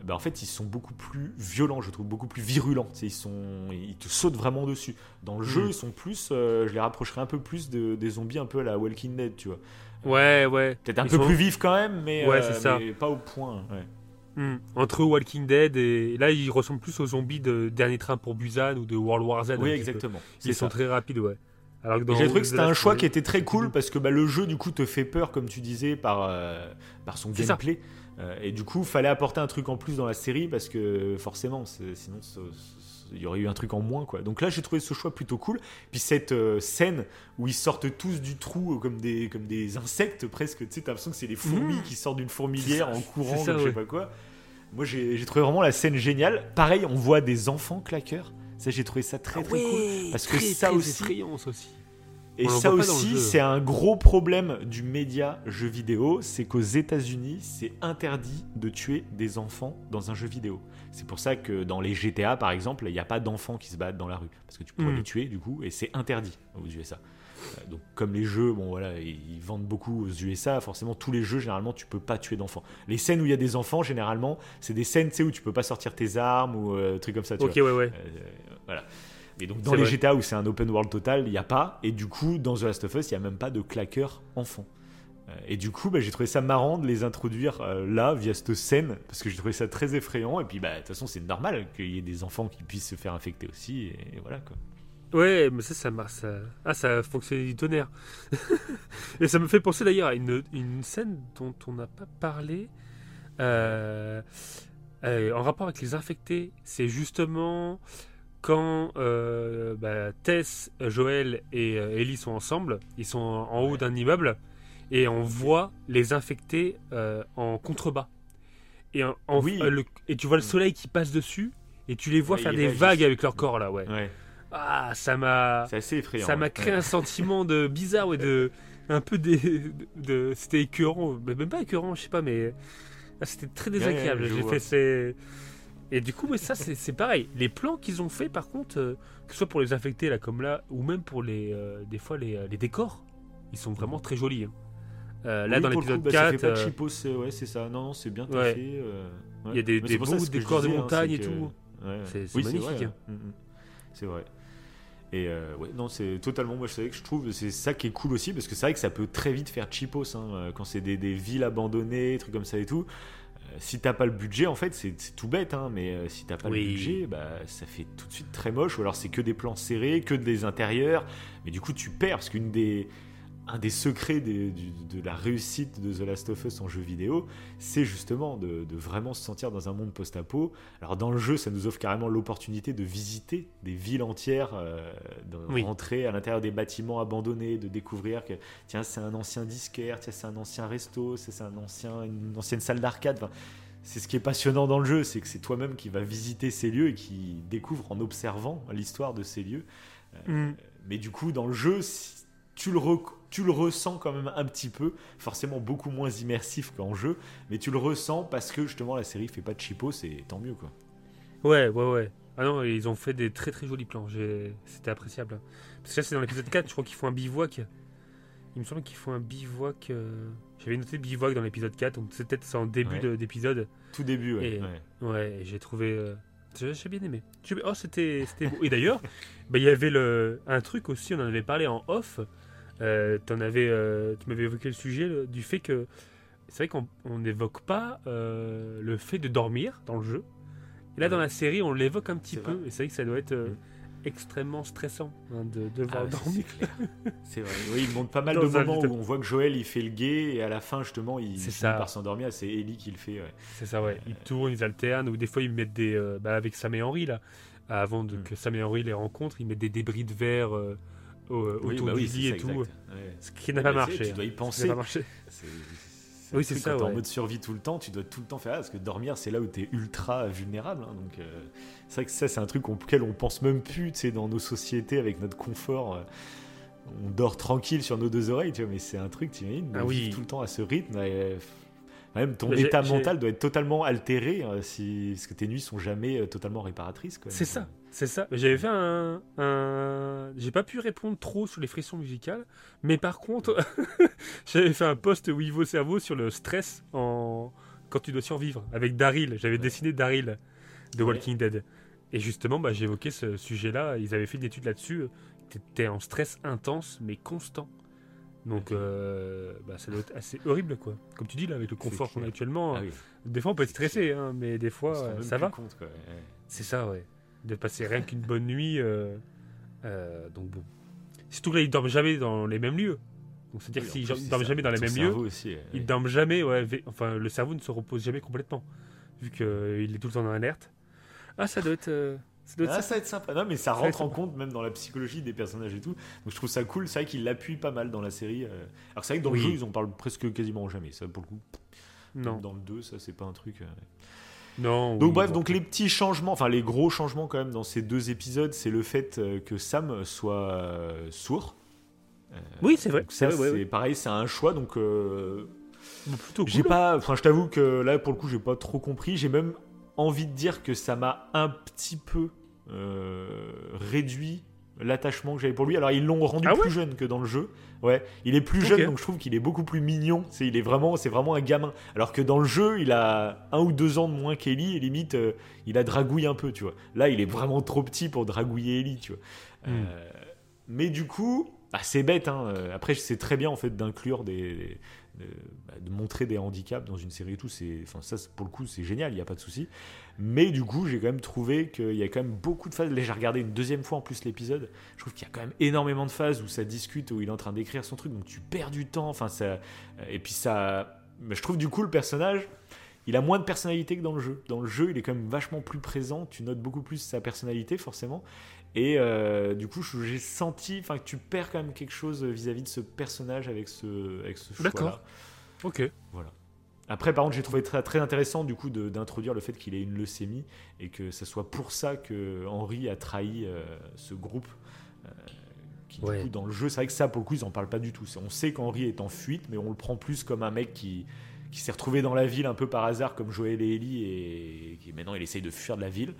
bah en fait, ils sont beaucoup plus violents, je trouve, beaucoup plus virulents. Ils, sont, ils te sautent vraiment dessus. Dans le jeu, Mm. ils sont plus, euh, je les rapprocherais un peu plus de, des zombies un peu à la Walking Dead, tu vois. Ouais, ouais. Peut-être un Ils peu sont- plus vifs quand même, mais, Ouais, euh, c'est ça. mais pas au point. ouais. Hmm. Entre Walking Dead et là, ils ressemblent plus aux zombies de Dernier Train pour Busan ou de World War Z. Oui, exactement. Ils sont ça. très rapides, ouais. Alors que Et dans J'ai trouvé que The c'était un choix of qui était très cool parce que bah, le jeu du coup te fait peur comme tu disais par, euh, par son gameplay Euh, et du coup fallait apporter un truc en plus dans la série parce que forcément c'est- sinon il y aurait eu un truc en moins quoi. Donc là j'ai trouvé ce choix plutôt cool. Puis cette euh, scène où ils sortent tous du trou euh, comme des, comme des insectes presque, tu sais t'as l'impression que c'est des fourmis Mmh. qui sortent d'une fourmilière en courant ça, je sais pas quoi. Moi j'ai j'ai trouvé vraiment la scène géniale. Pareil on voit des enfants claqueurs. Ça j'ai trouvé ça très très cool parce que très, ça très aussi effrayant, ça aussi. Et ça aussi, c'est un gros problème du média jeu vidéo, c'est qu'aux États-Unis, c'est interdit de tuer des enfants dans un jeu vidéo. C'est pour ça que dans les GTA, par exemple, il n'y a pas d'enfants qui se battent dans la rue, parce que tu pourrais Mm. les tuer du coup, et c'est interdit aux USA. Euh, Donc, comme les jeux, bon voilà, ils ils vendent beaucoup aux USA. Forcément, tous les jeux, généralement, tu peux pas tuer d'enfants. Les scènes où il y a des enfants, généralement, c'est des scènes, tu sais, où tu peux pas sortir tes armes ou euh, trucs comme ça. Tu Ok, vois. ouais, ouais. Euh, voilà. Mais donc dans les vrai. GTA où c'est un open world total, il n'y a pas. Et du coup, dans The Last of Us, il n'y a même pas de claqueur enfant. Euh, Et du coup, bah, j'ai trouvé ça marrant de les introduire euh, là, via cette scène, parce que j'ai trouvé ça très effrayant. Et puis, bah, de toute façon, c'est normal qu'il y ait des enfants qui puissent se faire infecter aussi. Et, et voilà, quoi. Ouais, mais ça, ça marche. Ça... Ah, ça a fonctionné du tonnerre. Et ça me fait penser d'ailleurs à une, une scène dont on n'a pas parlé. euh, euh, en rapport avec les infectés. C'est justement quand euh, bah, Tess, Joël et euh, Ellie sont ensemble. Ils sont en, en haut d'un immeuble. Et on voit les infectés euh, en contrebas. Et, en- en- Oui. euh, le- et tu vois le soleil qui passe dessus. Et tu les vois Ouais, faire des réagissent. vagues avec leur corps là, ouais. Ouais. Ah, ça m'a. C'est assez effrayant. Ça m'a créé un sentiment de bizarre, ouais, de. Un peu des. De, de- c'était écœurant, mais même pas écœurant, je sais pas, mais. ah, c'était très désagréable. J'ai fait ces. Et du coup, mais ça, c'est c'est pareil. Les plans qu'ils ont fait, par contre, euh, que ce soit pour les infectés, là, comme là, ou même pour les. euh, des fois, les, euh, les décors, ils sont vraiment très jolis. hein. Euh, là, Oui, dans le coup, l'épisode bah, ça 4. fait pas de euh, cheapos, c'est- ouais, c'est ça. Non, non, c'est bien Ouais. fait. euh, ouais. Il y a des- des ça, beaux décors de disais, hein, montagne et que- tout. Ouais. C'est- Oui, magnifique, hein. ouais. Mm, mm. C'est vrai. Et euh, ouais, non, c'est totalement. Moi, je savais que je trouve c'est ça qui est cool aussi parce que c'est vrai que ça peut très vite faire cheapos hein, quand c'est des, des villes abandonnées, trucs comme ça et tout. Euh, si t'as pas le budget, en fait, c'est tout bête, hein, mais euh, si t'as pas Oui. le budget, bah, ça fait tout de suite très moche. Ou alors c'est que des plans serrés, que des intérieurs, mais du coup tu perds parce qu'une des un des secrets des- du- de la réussite de The Last of Us en jeu vidéo, c'est justement de, de vraiment se sentir dans un monde post-apo. Alors dans le jeu, ça nous offre carrément l'opportunité de visiter des villes entières, euh, de Oui. rentrer à l'intérieur des bâtiments abandonnés, de découvrir que tiens c'est un ancien disquaire, tiens c'est un ancien resto, c'est un ancien, une ancienne salle d'arcade. Enfin, c'est ce qui est passionnant dans le jeu, c'est que c'est toi-même qui va visiter ces lieux et qui découvre en observant l'histoire de ces lieux. Euh, Mm. Mais du coup, dans le jeu, si- tu le, rec- tu le ressens quand même un petit peu, forcément beaucoup moins immersif qu'en jeu, mais tu le ressens parce que justement la série fait pas de cheapos, c'est tant mieux quoi. Ouais, ouais, ouais. Ah non, ils ont fait des très très jolis plans. C'était appréciable. Parce que là, c'est dans l'épisode 4, je crois qu'ils font un bivouac. Il me semble qu'ils font un bivouac. euh, J'avais noté bivouac dans l'épisode 4, donc c'est peut-être en début Ouais. d'épisode. Tout début, ouais. Et, ouais. j'ai trouvé. euh, j'ai bien aimé. Oh, c'était c'était beau. Et d'ailleurs, bah, il y avait le, un truc aussi, on en avait parlé en off. Euh, avais, euh, tu m'avais évoqué le sujet le- du fait que c'est vrai qu'on on n'évoque pas euh, le fait de dormir dans le jeu. Et là, dans la série, on l'évoque un petit peu. vrai. Et c'est vrai que ça doit être euh, extrêmement stressant hein, de devoir Ah dormir. c'est vrai. Oui, il montre pas mal Dans de moments où on voit que Joël il fait le gay et à la fin justement il finit ça. par s'endormir. C'est Ellie qui le fait. ouais. C'est ça, ouais. Ils tournent, ils alternent, ou des fois ils mettent des. bah, avec Sam et Henry, là, avant Mm. que Sam et Henry les rencontrent, ils mettent des débris de verre euh, au- Oui, autour bah oui, lit ça, et tout. Ouais. Ce qui n'a Bah, pas marché. Tu dois y hein. Penser. Oui, c'est ça, Quand t'es en ouais. mode survie tout le temps, tu dois tout le temps faire ça, parce que dormir, c'est là où t'es ultra vulnérable. hein, donc, euh, c'est vrai que ça, c'est un truc auquel on pense même plus, tu sais, dans nos sociétés avec notre confort. euh, on dort tranquille sur nos deux oreilles, tu vois, mais c'est un truc, tu imagines, de Ah oui. tout le temps à ce rythme. et, même ton état mental doit être totalement altéré, euh, si, parce que tes nuits sont jamais euh, totalement réparatrices. C'est ça, c'est ça. J'avais fait un. un- J'ai pas pu répondre trop sur les frissons musicales, mais par contre, j'avais fait un post Wivo Cerveau sur le stress en... quand tu dois survivre avec Daryl. J'avais dessiné Daryl de Ouais. Walking Dead. Et justement, bah, j'évoquais ce sujet-là. Ils avaient fait une étude là-dessus. T'étais en stress intense, mais constant. Donc, euh, bah, ça doit être assez horrible, quoi. Comme tu dis, là, avec le confort qu'on a actuellement, Ah oui. des fois on peut être stressé, hein, mais des fois euh, ça va. ouais. C'est ça, ouais. De passer rien qu'une bonne nuit. euh, euh, donc bon. Surtout que là, ils dorment jamais dans les mêmes lieux. Donc c'est-à-dire Oui, c'est dorment ça. jamais dans les mêmes lieux, cerveau aussi, ouais, ils dorment jamais. Ouais, enfin, le cerveau ne se repose jamais complètement, vu qu'il est tout le temps en alerte. Ah, ça doit être. euh, ça doit être Ah, ça. va être sympa. Non, mais ça rentre en compte même dans la psychologie des personnages et tout. Donc je trouve ça cool. C'est vrai qu'ils l'appuient pas mal dans la série. euh. Alors c'est vrai que dans Oui. le jeu, ils en parlent presque quasiment jamais. Ça, pour le coup. Non. Dans le 2, ça, c'est pas un truc. euh. Non. Donc oui, bref, donc les petits changements, enfin les gros changements quand même dans ces deux épisodes, c'est le fait euh, que Sam soit euh, sourd. Euh, Oui, c'est vrai, ça, c'est pareil, c'est un choix. Donc euh, plutôt j'ai cool. pas, enfin je t'avoue que là pour le coup j'ai pas trop compris. J'ai même envie de dire que ça m'a un petit peu euh, réduit l'attachement que j'avais pour lui. Alors ils l'ont rendu Ah plus ouais jeune que dans le jeu. Ouais, il est plus jeune donc je trouve qu'il est beaucoup plus mignon. C'est il est vraiment, c'est vraiment un gamin. Alors que dans le jeu il a un ou deux ans de moins qu'Ellie et limite euh, il a dragouillé un peu, tu vois. Là il est vraiment trop petit pour dragouiller Ellie, tu vois. Hmm. Euh, mais du coup, bah, c'est bête. Hein. Euh, Après, c'est très bien en fait d'inclure des, de, de montrer des handicaps dans une série et tout. C'est, enfin, ça, pour le coup, c'est génial. Il n'y a pas de souci. Mais du coup, j'ai quand même trouvé qu'il y a quand même beaucoup de phases. J'ai regardé une deuxième fois en plus l'épisode. Je trouve qu'il y a quand même énormément de phases où ça discute, où il est en train d'écrire son truc. Donc tu perds du temps. Enfin, ça. euh, Et puis ça. mais Je trouve du coup le personnage. Il a moins de personnalité que dans le jeu. Dans le jeu, il est quand même vachement plus présent. Tu notes beaucoup plus sa personnalité, forcément. Et euh, du coup, j'ai senti enfin, que tu perds quand même quelque chose vis-à-vis de ce personnage avec ce, avec ce choix-là. D'accord. Ok. Voilà. Après, par contre, j'ai trouvé très, très intéressant du coup d'introduire le fait qu'il ait une leucémie et que ce soit pour ça que Henry a trahi euh, ce groupe. euh, qui, du Ouais. coup, dans le jeu, c'est vrai que ça, pour le coup, ils en parlent pas du tout. On sait qu'Henry est en fuite, mais on le prend plus comme un mec qui, qui s'est retrouvé dans la ville un peu par hasard, comme Joël et Ellie, et qui maintenant il essaye de fuir de la ville.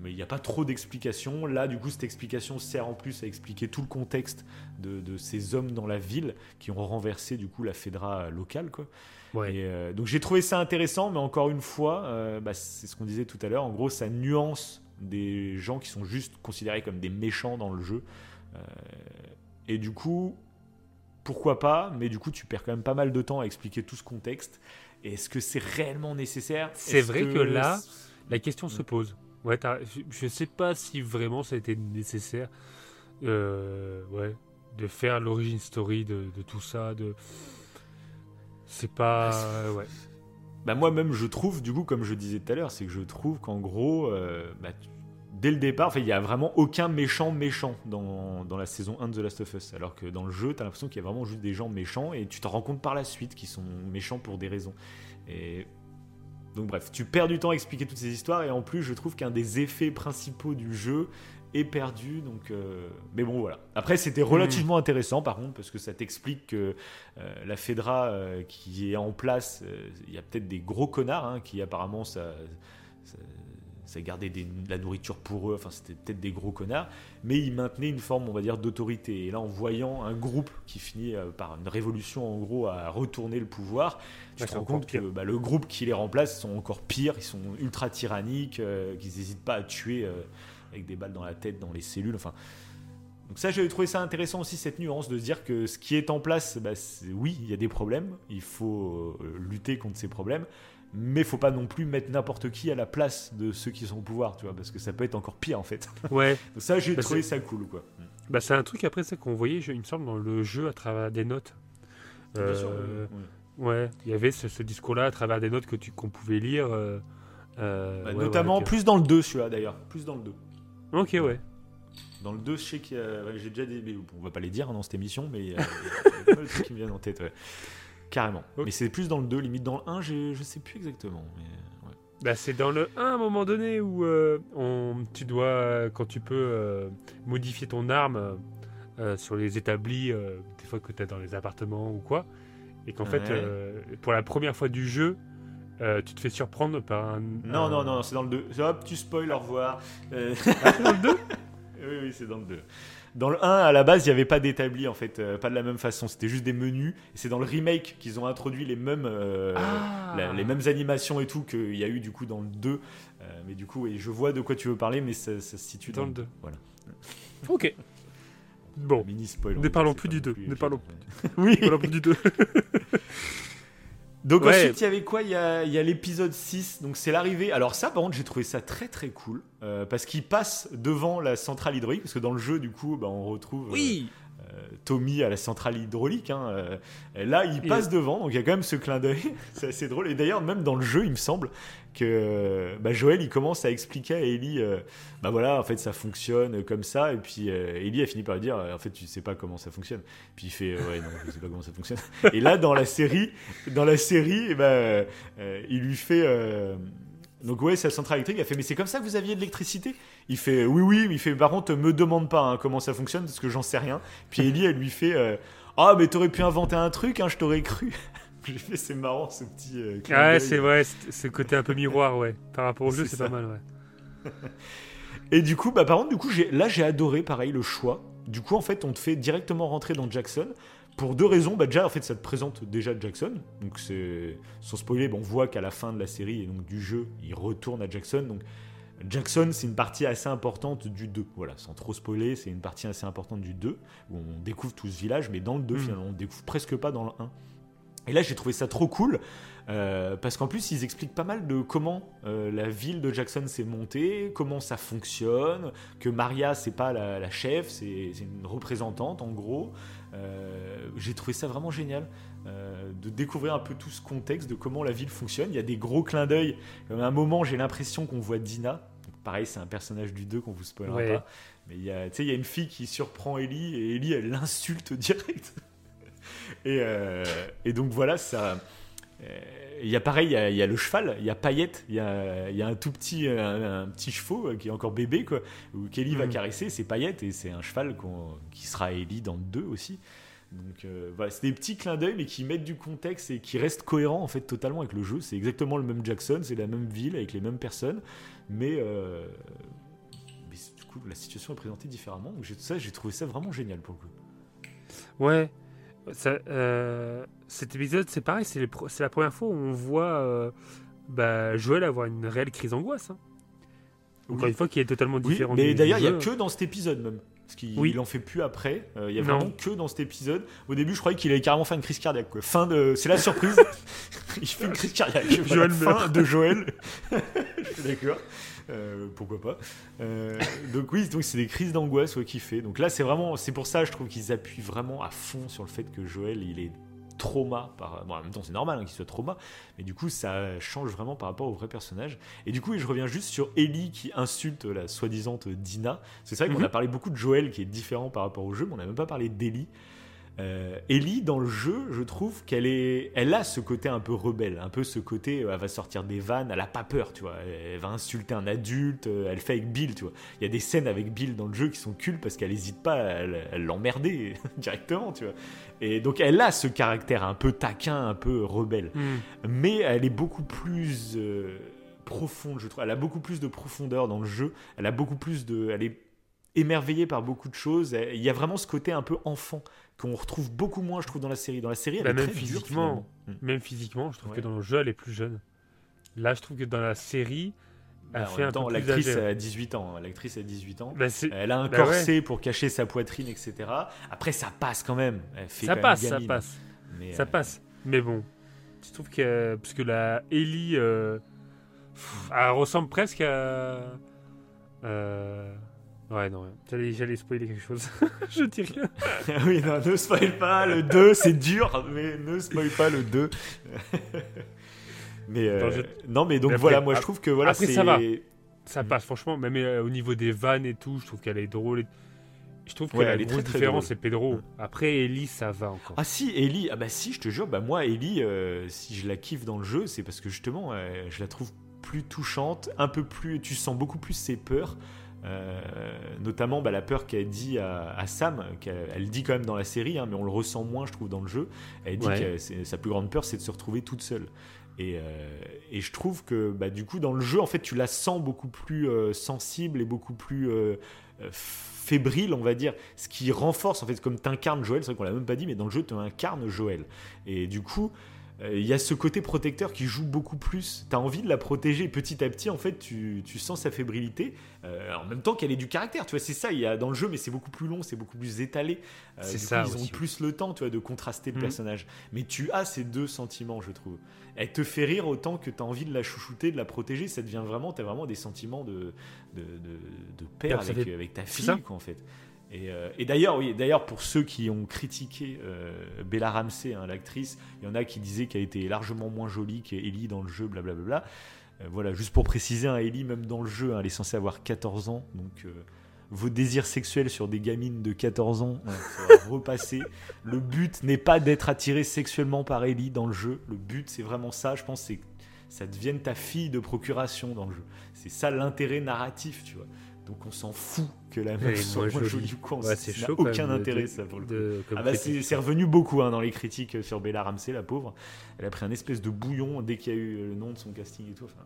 Mais il n'y a pas trop d'explications. Là, du coup, cette explication sert en plus à expliquer tout le contexte de, de ces hommes dans la ville qui ont renversé du coup la Fedra locale, quoi. Ouais. Et, euh, donc j'ai trouvé ça intéressant, mais encore une fois, euh, bah, c'est ce qu'on disait tout à l'heure. En gros, ça nuance des gens qui sont juste considérés comme des méchants dans le jeu. Euh, et du coup, pourquoi pas? Mais du coup, tu perds quand même pas mal de temps à expliquer tout ce contexte. Est-ce que c'est réellement nécessaire? C'est vrai que là, la question Mm. se pose. Ouais, je, je sais pas si vraiment ça a été nécessaire euh, ouais, de faire l'origine story de, de tout ça. De... C'est pas. Ah, ouais. Bah moi-même, je trouve, du coup, comme je disais tout à l'heure, c'est que je trouve qu'en gros, euh, bah, dès le départ, il n'y a vraiment aucun méchant méchant dans, dans la saison 1 de The Last of Us. Alors que dans le jeu, tu as l'impression qu'il y a vraiment juste des gens méchants et tu te rends compte par la suite qu'ils sont méchants pour des raisons. Et donc bref, tu perds du temps à expliquer toutes ces histoires et en plus, je trouve qu'un des effets principaux du jeu est perdu. Euh, mais bon, voilà. Après, c'était relativement intéressant, par contre, parce que ça t'explique que euh, la Fedra euh, qui est en place, il y a peut-être des gros connards hein, qui apparemment ça, ça, gardait la nourriture pour eux. Enfin, c'était peut-être des gros connards, mais ils maintenaient une forme, on va dire, d'autorité. Et là, en voyant un groupe qui finit par une révolution, en gros, à retourner le pouvoir, tu te rends compte que bah, le groupe qui les remplace sont encore pires. Ils sont ultra tyranniques, euh, qu'ils n'hésitent pas à tuer euh, avec des balles dans la tête, dans les cellules. Enfin. Donc ça, j'avais trouvé ça intéressant aussi, cette nuance de se dire que ce qui est en place, bah, oui, il y a des problèmes, il faut euh, lutter contre ces problèmes, mais faut pas non plus mettre n'importe qui à la place de ceux qui sont au pouvoir, tu vois, parce que ça peut être encore pire en fait. Ouais. Donc ça, j'ai Bah, trouvé ça cool, quoi. Bah, c'est un truc après ça qu'on voyait, je- il me semble, dans le jeu à travers des notes. Bien sûr, Euh, ouais. il y avait ce, ce discours-là à travers des notes que tu qu'on pouvait lire. euh, euh, Bah, ouais, notamment ouais, plus dans le 2, celui-là d'ailleurs, plus dans le 2. Ok, ouais. Dans le 2, je sais qu'il y a- j'ai déjà des. bon, on va pas les dire hein, dans cette émission, mais il y a, il y pas mal de trucs qui me viennent en tête, ouais. Carrément. Mais c'est plus dans le 2, limite dans le 1, j'ai- je sais plus exactement. Mais, ouais. Bah, c'est dans le 1 à un moment donné où euh, on, tu dois, euh, quand tu peux euh, modifier ton arme euh, euh, sur les établis, euh, des fois que tu es dans les appartements ou quoi, et qu'en fait, euh, pour la première fois du jeu, euh, tu te fais surprendre par un. Non, un- non, non, c'est dans le 2. Hop, tu spoil, au revoir. Euh, Ah, c'est dans le 2 Oui, oui, c'est dans le 2. Dans le 1, à la base, il n'y avait pas d'établi, en fait, euh, pas de la même façon. C'était juste des menus. Et c'est dans le remake qu'ils ont introduit les mêmes, Ah. la- les mêmes animations et tout qu'il y a eu du coup dans le 2. Euh, mais du coup, et je vois de quoi tu veux parler, mais ça, ça se situe dans, Dans le le 2. 2. Voilà. Ok. Bon. Ne parlons plus du 2. Ne parlons Oui. ne parlons plus du 2. Donc Ouais. ensuite, il y avait quoi? Il y a, il y a l'épisode 6, donc c'est l'arrivée. Alors ça, par contre, j'ai trouvé ça très très cool, euh, parce qu'il passe devant la centrale hydraulique, parce que dans le jeu, du coup, bah, on retrouve euh, Oui. Euh, Tommy à la centrale hydraulique. hein, euh, là, il passe devant, donc il y a quand même ce clin d'œil. c'est assez drôle. Et d'ailleurs, même dans le jeu, il me semble que bah, Joël, il commence à expliquer à Ellie, euh, bah voilà, en fait, ça fonctionne comme ça. Et puis euh, Ellie a fini par dire, en fait, tu sais pas comment ça fonctionne. Puis il fait, ouais, non, je sais pas comment ça fonctionne. Et là, dans la série, dans la série, euh, il lui fait. Euh, donc ouais, c'est la centrale électrique. Elle fait, mais c'est comme ça que vous aviez de l'électricité? Il fait, oui, oui. Il fait, par contre, me demande pas hein, comment ça fonctionne parce que j'en sais rien. Puis Ellie, elle lui fait, euh, ah, mais t'aurais pu inventer un truc, hein, je t'aurais cru. J'ai fait, c'est marrant ce petit. euh, Ah ouais, c'est vrai, ce côté un peu miroir, ouais. Par rapport au jeu, C'est pas mal, ouais. Et du coup, bah, par contre, du coup, là, j'ai adoré, pareil, le choix. Du coup, en fait, on te fait directement rentrer dans Jackson. Pour deux raisons. Bah, déjà, en fait, ça te présente déjà Jackson. Donc, c'est. Sans spoiler, bah, on voit qu'à la fin de la série et donc du jeu, il retourne à Jackson. Donc, Jackson, c'est une partie assez importante du 2. Voilà, sans trop spoiler, c'est une partie assez importante du 2, où on découvre tout ce village, mais dans le 2, Mhm. finalement, on découvre presque pas dans le 1. Et là, j'ai trouvé ça trop cool, euh, parce qu'en plus, ils expliquent pas mal de comment euh, la ville de Jackson s'est montée, comment ça fonctionne, que Maria, c'est pas la, la chef, c'est une représentante, en gros. Euh, j'ai trouvé ça vraiment génial. euh, de découvrir un peu tout ce contexte de comment la ville fonctionne. Il y a des gros clins d'œil. À un moment, j'ai l'impression qu'on voit Dina. Donc, pareil, c'est un personnage du 2 qu'on vous spoilera Ouais. pas. Mais il y a, il y a une fille qui surprend Ellie et Ellie, elle l'insulte direct. et, euh, et donc voilà, ça. Euh, Il y a pareil, il y a, il y a le cheval, il y a Paillette, il y a, il y a un tout petit, un, un petit chevaux euh, qui est encore bébé, quoi, où Kelly va Mhm. caresser, c'est Paillette, et c'est un cheval qui sera Ellie dans le 2 aussi. Donc euh, voilà, c'est des petits clins d'œil, mais qui mettent du contexte et qui restent cohérents en fait totalement avec le jeu. C'est exactement le même Jackson, c'est la même ville avec les mêmes personnes, mais, euh, mais du coup la situation est présentée différemment. Donc ça, j'ai trouvé ça vraiment génial pour le coup. Ouais. Ça, euh, cet épisode, c'est pareil, c'est la première fois où on voit euh, bah, Joël avoir une réelle crise d'angoisse. hein. Encore Oui. une fois, qui est totalement Oui, différent mais du- d'ailleurs, il du y a que dans cet épisode même. Parce qu'il Oui. il en fait plus après. Euh, Il y a Non. vraiment que dans cet épisode. Au début, je croyais qu'il allait carrément faire une crise cardiaque. Quoi. Fin de... C'est la surprise. il fait une crise cardiaque. Joël fin de Joël. je suis d'accord. Euh, pourquoi pas. Euh, donc oui, donc c'est des crises d'angoisse ouais, qu'il fait. Donc là, c'est vraiment, c'est pour ça, je trouve qu'ils appuient vraiment à fond sur le fait que Joël, il est trauma par bon, en même temps c'est normal hein, qu'il soit trauma mais du coup ça change vraiment par rapport au vrai personnage et du coup je reviens juste sur Ellie qui insulte la soi-disant Dina c'est vrai qu'on Mhm. a parlé beaucoup de Joël qui est différent par rapport au jeu mais on n'a même pas parlé d'Ellie euh, Ellie dans le jeu je trouve qu'elle est elle a ce côté un peu rebelle un peu ce côté euh, elle va sortir des vannes elle a pas peur tu vois elle, elle va insulter un adulte euh, elle fait avec Bill tu vois il y a des scènes avec Bill dans le jeu qui sont cultes parce qu'elle hésite pas à l'emmerder directement tu vois et donc elle a ce caractère un peu taquin un peu rebelle Mm. mais elle est beaucoup plus euh, profonde, je trouve. Elle a beaucoup plus de profondeur dans le jeu. Elle a beaucoup plus de, elle est émerveillée par beaucoup de choses. Il y a vraiment ce côté un peu enfant qu'on retrouve beaucoup moins, je trouve, dans la série. Dans la série, elle Bah, est même très physiquement. Mm. même physiquement, je trouve Ouais. que dans le jeu, elle est plus jeune. Là, je trouve que dans la série, Elle en fait un temps, peu plus l'actrice a 18 ans. hein. L'actrice a 18 ans. Bah, Elle a un bah corset ouais. pour cacher sa poitrine, etc. Après, ça passe quand même. Elle fait Ça quand passe, même ça passe. Mais, ça euh, passe. Mais bon, je trouve que parce que la Ellie, euh, elle ressemble presque à. euh, Ouais, non, j'allais, j'allais spoiler quelque chose. je dis rien. oui, non, ne spoil pas le 2, c'est dur, mais ne spoil pas le 2. mais euh, je- non, mais donc Mais après- voilà, moi je trouve que voilà, après, ça va. Ça passe, franchement, même euh, au niveau des vannes et tout, je trouve qu'elle est drôle. et- Je trouve que Ouais, la grosse très, très différence, c'est Pedro. Après, Ellie, ça va encore. Ah si, Ellie, ah bah si, je te jure, bah moi Ellie, euh, si je la kiffe dans le jeu, c'est parce que justement, euh, je la trouve plus touchante, un peu plus, tu sens beaucoup plus ses peurs. Euh, notamment bah, la peur qu'elle dit à, à Sam, qu'elle elle dit quand même dans la série, hein, mais on le ressent moins, je trouve, dans le jeu. Elle dit Ouais. que sa plus grande peur, c'est de se retrouver toute seule. Et, euh, et je trouve que bah, du coup, dans le jeu, en fait, tu la sens beaucoup plus euh, sensible et beaucoup plus euh, euh, fébrile, on va dire. Ce qui renforce, en fait, comme tu incarnes Joël, c'est vrai qu'on l'a même pas dit, mais dans le jeu, tu incarnes Joël. Et du coup, euh, il y a ce côté protecteur qui joue beaucoup plus. Tu as envie de la protéger. Petit à petit, en fait, tu, tu sens sa fébrilité. euh, en même temps qu'elle ait du caractère. Tu vois, c'est ça, il y a dans le jeu, mais c'est beaucoup plus long, c'est beaucoup plus étalé. Euh, C'est coup, ça ils ont plus le temps, tu vois, de contraster le Mhm. personnage. Mais tu as ces deux sentiments, je trouve. Elle te fait rire autant que tu as envie de la chouchouter, de la protéger. Ça devient vraiment, tu as vraiment des sentiments de, de, de, de père avec, avec ta fille, quoi, en fait. Et, euh, et d'ailleurs, oui, d'ailleurs, pour ceux qui ont critiqué euh, Bella Ramsey, hein, l'actrice, il y en a qui disaient qu'elle était largement moins jolie qu'Ellie dans le jeu, blablabla. Euh, voilà, juste pour préciser, hein, Ellie, même dans le jeu, hein, elle est censée avoir 14 ans, donc vos désirs sexuels sur des gamines de 14 ans, hein, ça repasser. Le but n'est pas d'être attiré sexuellement par Ellie dans le jeu, le but c'est vraiment ça, je pense, c'est que ça devienne ta fille de procuration dans le jeu. C'est ça l'intérêt narratif, tu vois. Donc on s'en fout que la meuf soit moins jolie. ou quoi. Ouais, c'est chaud quand aucun même intérêt de- ça pour le coup. de- ah bah, c'est revenu beaucoup hein, dans les critiques sur Bella Ramsey, la pauvre. Elle a pris un espèce de bouillon dès qu'il y a eu le nom de son casting et tout. Enfin,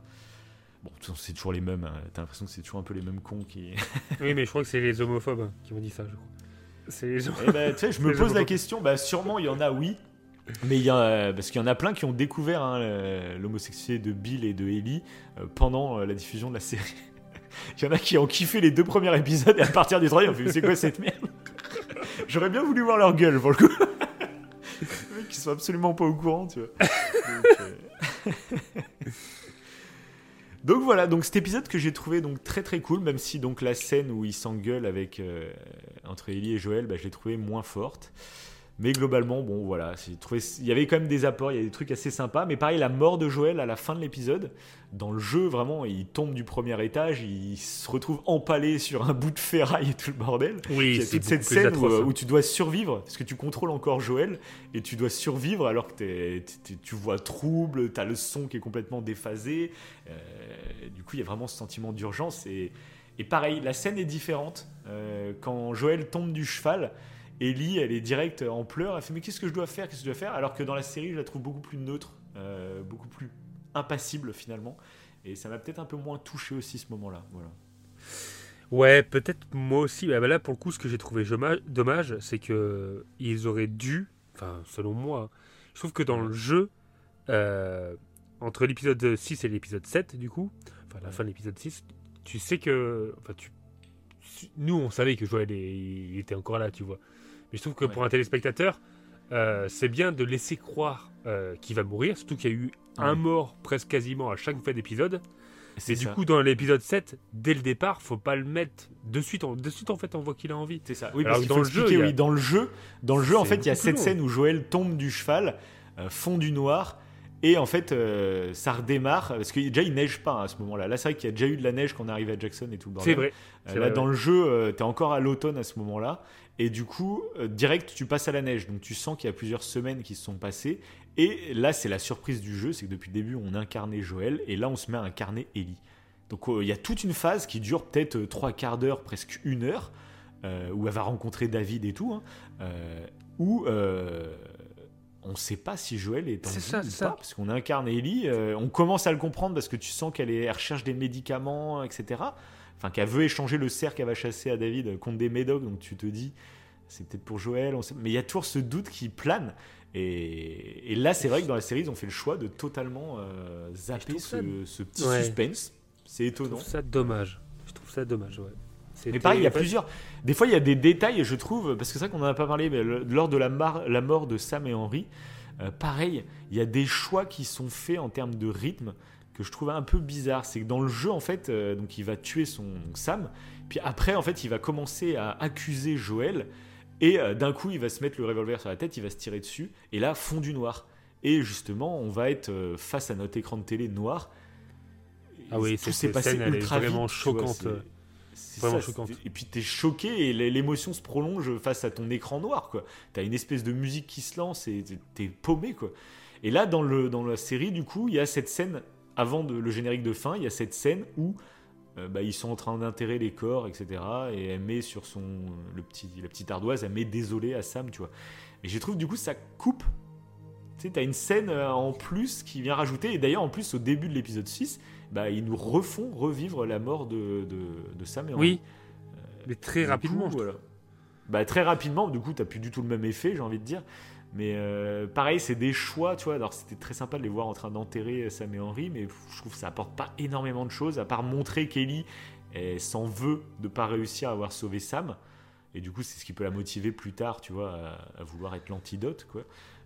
bon, de toute façon, c'est toujours les mêmes. hein. T'as l'impression que c'est toujours un peu les mêmes cons qui. Oui, mais je crois que c'est les homophobes hein, qui m'ont dit ça, je crois. C'est les Eh ben, tu sais, je me pose la homophobes. question. Bah, sûrement, il y en a, oui. Mais il y a, parce qu'il y en a plein qui ont découvert hein, l'homosexualité de Bill et de Ellie euh, pendant euh, la diffusion de la série. Il y en a qui ont kiffé les deux premiers épisodes et à partir du troisième, on fait c'est quoi cette merde J'aurais bien voulu voir leur gueule pour le coup. Les mecs sont absolument pas au courant, tu vois. Donc, euh, Donc voilà, donc cet épisode que j'ai trouvé donc très très cool, même si donc la scène où ils s'engueulent avec euh, entre Ellie et Joël, bah, je l'ai trouvé moins forte. Mais globalement, bon voilà, trouvé il y avait quand même des apports, il y a des trucs assez sympas. Mais pareil, la mort de Joël à la fin de l'épisode, dans le jeu vraiment, il tombe du premier étage, il se retrouve empalé sur un bout de ferraille et tout le bordel. Oui, il y a c'est toute cette scène où, hein. où tu dois survivre parce que tu contrôles encore Joël et tu dois survivre alors que tu vois trouble, tu as le son qui est complètement déphasé. Euh, du coup, il y a vraiment ce sentiment d'urgence. Et, et pareil, la scène est différente. Euh, quand Joël tombe du cheval, Ellie, elle est directe en pleurs. Elle fait Mais qu'est-ce que je dois faire? Qu'est-ce que je dois faire? Alors que dans la série, je la trouve beaucoup plus neutre, euh, beaucoup plus impassible finalement. Et ça m'a peut-être un peu moins touché aussi ce moment-là. Voilà. Ouais, peut-être moi aussi. Bah, bah là, pour le coup, ce que j'ai trouvé dommage, c'est que ils auraient dû, enfin, selon moi, je trouve que dans le jeu, euh, entre l'épisode 6 et l'épisode 7, du coup, enfin, la fin de l'épisode 6, tu sais que. Enfin, tu, nous, on savait que Joël il était encore là, tu vois. Mais je trouve que pour un téléspectateur, euh, c'est bien de laisser croire euh, qu'il va mourir, surtout qu'il y a eu un Ouais. mort presque quasiment à chaque fin d'épisode. C'est Et du ça. coup, dans l'épisode 7, dès le départ, faut pas le mettre de suite. On, de suite, en fait, on voit qu'il a envie. C'est ça. Oui, parce que dans le jeu, expliquer, il y a- oui, dans le jeu, dans le jeu, en fait, il y a cette scène où Joël tombe du cheval, euh, fond du noir, et en fait, euh, ça redémarre parce que déjà il neige pas hein, à ce moment-là. Là, c'est vrai qu'il y a déjà eu de la neige quand on arrive à Jackson et tout le bordel. C'est vrai. Euh, là, vrai, dans ouais. le jeu, tu es encore à l'automne à ce moment-là, et du coup, euh, direct, tu passes à la neige. Donc, tu sens qu'il y a plusieurs semaines qui se sont passées. Et là, c'est la surprise du jeu, c'est que depuis le début, on incarnait Joël, et là, on se met à incarner Ellie. Donc, euh, il y a toute une phase qui dure peut-être euh, trois quarts d'heure, presque une heure, où elle va rencontrer David et tout, hein, où on ne sait pas si Joël est en vie ça, ou c'est pas, ça. parce qu'on incarne Ellie. euh, on commence à le comprendre parce que tu sens qu'elle est- elle recherche des médicaments, etc. Enfin, qu'elle veut échanger le cerf qu'elle va chasser à David contre des médocs, donc tu te dis, c'est peut-être pour Joël, on sait- mais il y a toujours ce doute qui plane. Et, et là, c'est vrai que dans la série, ils ont fait le choix de totalement euh, zapper ce, ça- ce petit Ouais. suspense. C'est Je étonnant. trouve ça dommage. Je trouve ça dommage, ouais. Mais pareil, il y a plusieurs. Des fois, il y a des détails, je trouve, parce que c'est vrai qu'on en a pas parlé, mais le- lors de la, mar- la mort de Sam et Henry, euh, pareil, il y a des choix qui sont faits en termes de rythme que je trouve un peu bizarre. C'est que dans le jeu, en fait, euh, donc il va tuer son Sam, puis après, en fait, il va commencer à accuser Joël, et euh, d'un coup, il va se mettre le revolver sur la tête, il va se tirer dessus, et là, fond du noir. Et justement, on va être euh, face à notre écran de télé noir. Ah oui, Tout s'est passé scène, elle est ultra vraiment vite, vois, choquante. c'est- Vraiment ça, choquante. Et puis t'es choqué et l'émotion se prolonge face à ton écran noir, quoi. T'as une espèce de musique qui se lance et t'es paumé, quoi. Et là, dans, le, dans la série, du coup, il y a cette scène, avant de- le générique de fin, il y a cette scène où euh, bah, ils sont en train d'enterrer les corps, etc. Et elle met sur son. Le petit, la petite ardoise, elle met désolé à Sam, tu vois. Et je trouve, du coup, ça coupe. Tu sais, t'as une scène euh, en plus qui vient rajouter. Et d'ailleurs, en plus, au début de l'épisode 6, bah, ils nous refont revivre la mort de, de, de Sam et. Oui. Mais très rapidement. coup, voilà. Bah, très rapidement, du coup, t'as plus du tout le même effet, j'ai envie de dire. Mais euh, pareil, c'est des choix, tu vois. Alors, c'était très sympa de les voir en train d'enterrer Sam et Henry, mais je trouve que ça apporte pas énormément de choses, à part montrer qu'Ellie s'en veut de pas réussir à avoir sauvé Sam. Et du coup, c'est ce qui peut la motiver plus tard, tu vois, à, à vouloir être l'antidote, quoi.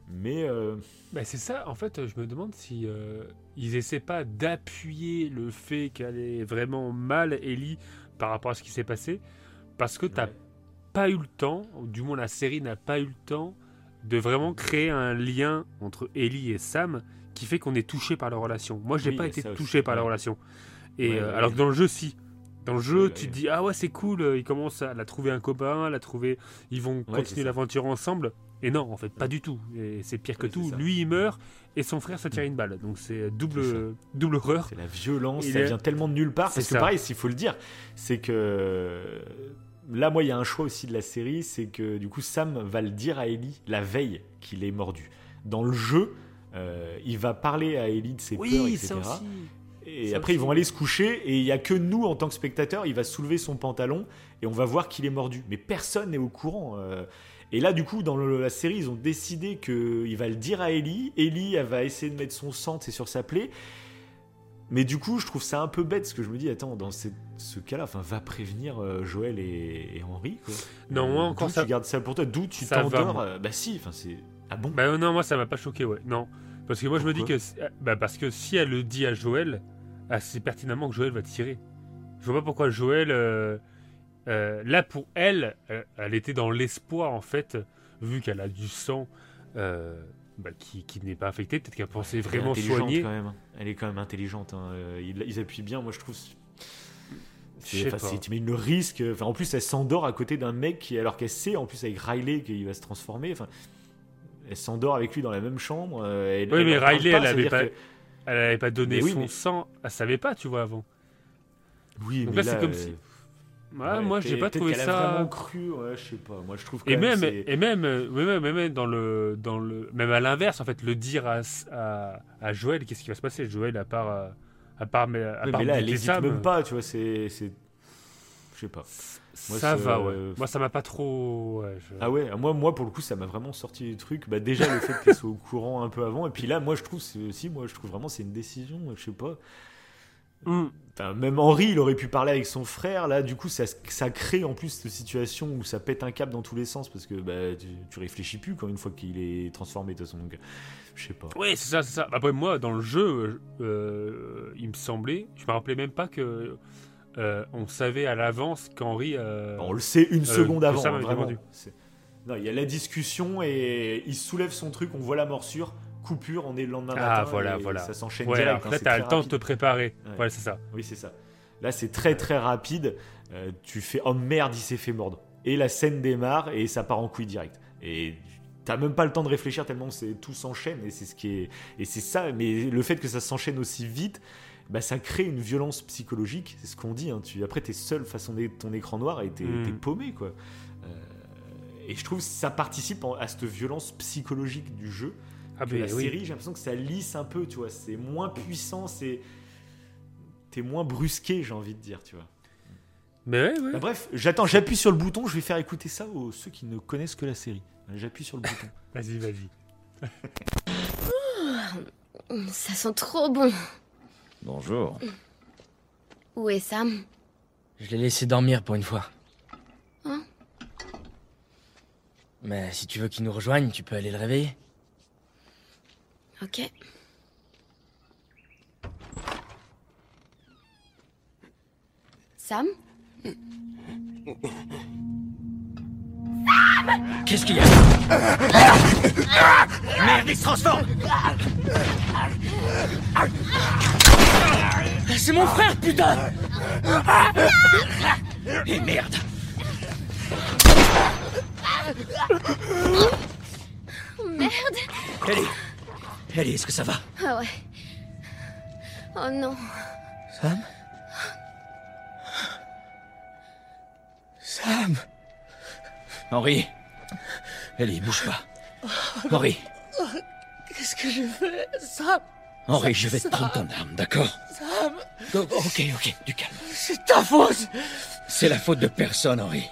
Mais euh, Bah, c'est ça, en fait, je me demande si euh, ils essaient pas d'appuyer le fait qu'elle est vraiment mal, Ellie, par rapport à ce qui s'est passé, parce que t'as pas eu le temps, ou du moins la série n'a pas eu le temps, de vraiment créer un lien entre Ellie et Sam qui fait qu'on est touché par leur relation. Moi, j'ai Oui, pas été aussi, touché par leur ouais. relation. Et Ouais, euh, ouais, alors que dans le jeu, si. Dans le jeu, Ouais, tu te dis ah ouais c'est cool, euh, ils commencent à la trouver un copain, la trouver, ils vont continuer l'aventure ensemble. Et non, en fait, pas du tout. Et c'est pire que tout. Lui, il meurt et son frère se tire une balle. Donc c'est double, C'est ça. double horreur. C'est la violence, Il ça est- vient tellement de nulle part. C'est que pareil, s'il faut le dire, c'est que là, moi, il y a un choix aussi de la série, c'est que du coup, Sam va le dire à Ellie la veille qu'il est mordu. Dans le jeu, euh, il va parler à Ellie de ses Oui, peurs, etc. ça aussi. Et Ça après, ils vont aller se coucher et il y a que nous, en tant que spectateurs, il va soulever son pantalon et on va voir qu'il est mordu. Mais personne n'est au courant. euh. Et là, du coup, dans le- la série, ils ont décidé qu'il va le dire à Ellie. Ellie, elle va essayer de mettre son sang c'est sur sa plaie. Mais du coup, je trouve ça un peu bête parce que je me dis, attends, dans ce cas-là, enfin, va prévenir euh, Joël et, et Henri. Quoi. Non, Euh, moi, encore d'où ça- Tu gardes ça pour toi, d'où tu ça va, t'endors? moi. euh, Bah si, enfin, c'est. Ah bon? Bah non, moi ça m'a pas choqué, ouais. Non. Parce que moi je me dis Pourquoi? que. si- Bah parce que si elle le dit à Joël, ah, c'est pertinemment que Joël va tirer. Je vois pas pourquoi Joël. euh, euh, là pour elle, euh, elle était dans l'espoir en fait, vu qu'elle a du sang euh, bah, qui, qui n'est pas affecté, peut-être qu'elle pensait Elle est vraiment intelligente, soigner. quand même. Elle est quand même intelligente. hein. Euh, Ils, ils appuient bien, moi je trouve. T'imagines le risque. Enfin, en plus, elle s'endort à côté d'un mec qui, alors qu'elle sait, en plus avec Riley, qu'il va se transformer. Enfin, elle s'endort avec lui dans la même chambre. euh, elle- Oui, elle mais Riley, pas, elle ça veut avait dire pas, que- elle avait pas donné oui, son mais- sang, elle savait pas, tu vois, avant. Oui, Donc mais là, c'est comme euh, si. Ouais, ouais, moi, j'ai pas trouvé qu'elle a ça. vraiment cru. Ouais, je sais pas. Moi, je trouve quand Et même. et même, euh, même, même dans le, dans le, même à l'inverse, en fait, le dire à, à, à Joël, qu'est-ce qui va se passer? Joël, à part, euh, à part, mais, à Ouais, part mais là, elle buter hésite Sam, même pas, tu vois. C'est, c'est, je sais pas. Moi, ça va, euh, ouais. Moi, ça m'a pas trop. ouais, je- Ah ouais, moi, moi pour le coup, ça m'a vraiment sorti du truc. Bah déjà le fait qu'elle soit au courant un peu avant, et puis là, moi je trouve, c'est aussi, moi je trouve vraiment c'est une décision, je sais pas. Hmm. Enfin, même Henri, il aurait pu parler avec son frère. Là, du coup, ça, ça crée en plus cette situation où ça pète un câble dans tous les sens parce que bah, tu, tu réfléchis plus quand une fois qu'il est transformé de toute façon. Donc, je sais pas. Oui, c'est ça, c'est ça. Après, moi, dans le jeu, euh, il me semblait, je me rappelais même pas que euh, on savait à l'avance qu'Henri. euh, On le sait une euh, seconde avant, hein, vraiment. Non, il y a la discussion et il soulève son truc, on voit la morsure, coupure, on est le lendemain Ah, matin. voilà, et voilà. Ça s'enchaîne Ouais, direct. hein, là, c'est t'as le temps de te préparer. Ouais. Voilà, c'est ça. Oui, c'est ça. Là, c'est très très rapide. Euh, tu fais oh merde, il s'est fait mordre. Et la scène démarre et ça part en couille direct. Et t'as même pas le temps de réfléchir tellement c'est tout s'enchaîne et c'est ce qui est et c'est ça. Mais le fait que ça s'enchaîne aussi vite, bah, ça crée une violence psychologique. C'est ce qu'on dit. Hein. Tu après t'es seul face à ton écran noir et t'es Mm. t'es paumé quoi. Euh, et je trouve que ça participe à cette violence psychologique du jeu. Ah, que mais la oui. série, j'ai l'impression que ça lisse un peu, tu vois. C'est moins puissant, c'est. T'es moins brusqué, j'ai envie de dire, tu vois. Mais ouais, ouais. Bah, bref, j'attends, j'appuie sur le bouton, je vais faire écouter ça aux ceux qui ne connaissent que la série. J'appuie sur le bouton. Vas-y, vas-y. Ça sent trop bon. Bonjour. Où est Sam? Je l'ai laissé dormir pour une fois. Hein? Mais si tu veux qu'il nous rejoigne, tu peux aller le réveiller. Ok. Sam? Qu'est-ce qu'il y a? Merde, il se transforme! C'est mon frère, putain! Et merde! Oh, Merde. Ellie Ellie, est-ce que ça va Ah ouais. Oh non. Sam Sam Henri Ellie, bouge pas. Henri Qu'est-ce que j'ai fait Sam Henri, je vais te Sam. prendre ton arme, d'accord Sam Go- Ok, ok, du calme. C'est ta faute C'est la faute de personne, Henri.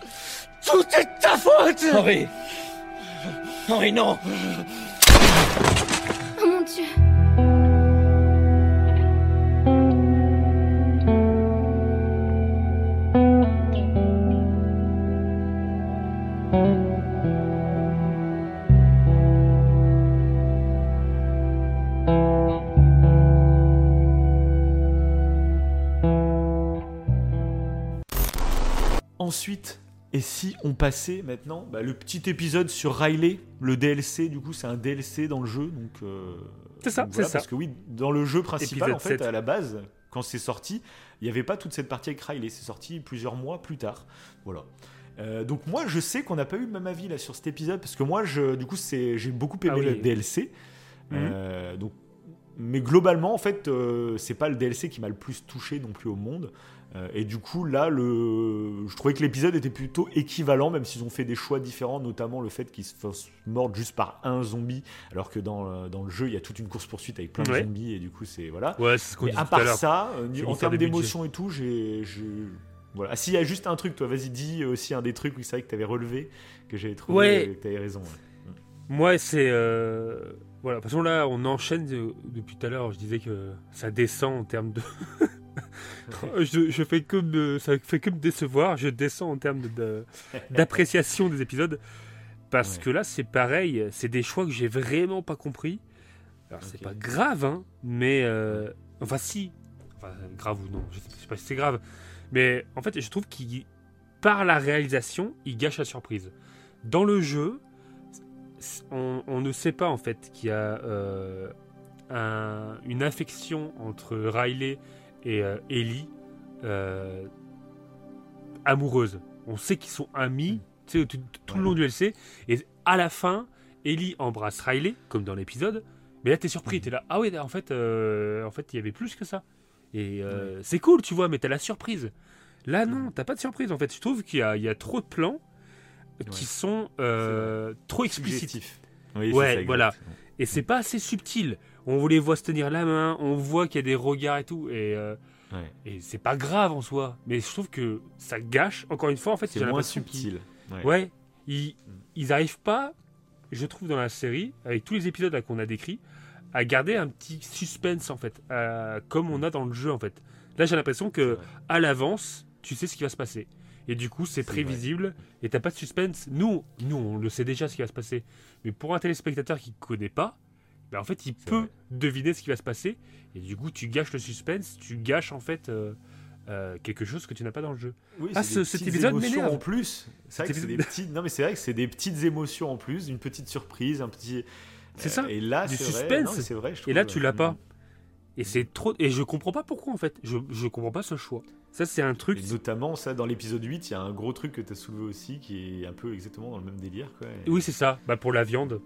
Tout est ta faute Henri Henri, non Oh si on passait maintenant bah, le petit épisode sur Riley, le DLC, du coup c'est un DLC dans le jeu, donc... euh, C'est ça, c'est ça. Parce que oui, dans le jeu principal, Épisode en fait, 7. à la base, quand c'est sorti, il n'y avait pas toute cette partie avec Riley, c'est sorti plusieurs mois plus tard. Voilà. Euh, donc moi je sais qu'on n'a pas eu le même avis là sur cet épisode parce que moi je, du coup c'est j'ai beaucoup aimé Ah oui. le DLC Mhm. Euh, donc mais globalement en fait euh, c'est pas le DLC qui m'a le plus touché non plus au monde Euh, et du coup là le je trouvais que l'épisode était plutôt équivalent même s'ils ont fait des choix différents notamment le fait qu'ils se fassent mordre juste par un zombie alors que dans, le- dans le jeu il y a toute une course poursuite avec plein de Ouais. zombies et du coup c'est voilà Ouais, c'est ce qu'on Mais disait à tout part ça euh, en termes d'émotion et tout j'ai voilà Ah, s'il y a juste un truc toi vas-y dis aussi un des trucs oui c'est vrai que t'avais relevé que j'avais trouvé Ouais. euh, que t'avais raison ouais. Moi, c'est. euh, Voilà, de toute façon, là, on enchaîne de- depuis tout à l'heure. Je disais que ça descend en termes de. je, je fais que me... Ça fait que me décevoir. Je descends en termes de- de- d'appréciation des épisodes. Parce que là, c'est pareil. C'est des choix que j'ai vraiment pas compris. Alors, c'est pas grave, hein, mais. euh, Enfin, si. Enfin, grave ou non, je sais, pas si c'est grave. Mais en fait, je trouve qu'il. Par la réalisation, il gâche la surprise. Dans le jeu, on, on ne sait pas en fait qu'il y a euh, un- une infection entre Riley et euh, Ellie euh, amoureuse. On sait qu'ils sont amis sais, tout, tout le long du LC et à la fin, Ellie embrasse Riley comme dans l'épisode. Mais là, t'es surpris, t'es là. Ah ouais, en fait, euh, en fait, il y avait plus que ça. Et c'est cool, tu vois, mais t'as la surprise. Là, non, t'as pas de surprise. En fait, je trouve qu'il y y a trop de plans qui sont trop explicites. Suggestif. Oui, ouais, ça, voilà. Et c'est pas assez subtil. On les voit se tenir la main, on voit qu'il y a des regards et tout, et, euh, Ouais. et c'est pas grave en soi. Mais je trouve que ça gâche. Encore une fois, en fait, C'est moins subtil. Ouais. Ouais, ils, ils arrivent pas, je trouve, dans la série, avec tous les épisodes qu'on a décrits, à garder un petit suspense en fait, euh, comme on a dans le jeu en fait. Là, j'ai l'impression que à l'avance, tu sais ce qui va se passer. Et du coup, c'est prévisible et t'as pas de suspense. Nous, nous, on le sait déjà ce qui va se passer. Mais pour un téléspectateur qui connaît pas, ben, en fait, il peut deviner ce qui va se passer. Et du coup, tu gâches le suspense, tu gâches en fait euh, euh, quelque chose que tu n'as pas dans le jeu. Oui, ah, ce- des cet épisode émotions m'énerve. en plus. C'est vrai que Cet c'est des épisode- petites. Non, mais c'est vrai que c'est des petites émotions en plus, une petite surprise, un petit. C'est Euh, ça. Et là, du suspense. C'est vrai. je et là, tu euh, l'as pas. Et c'est trop. Et je comprends pas pourquoi en fait. Je, je comprends pas ce choix. Ça, c'est un truc. Et notamment, ça, dans l'épisode 8, il y a un gros truc que tu as soulevé aussi qui est un peu exactement dans le même délire. Quoi. Et- Oui, c'est ça. Bah, pour la viande.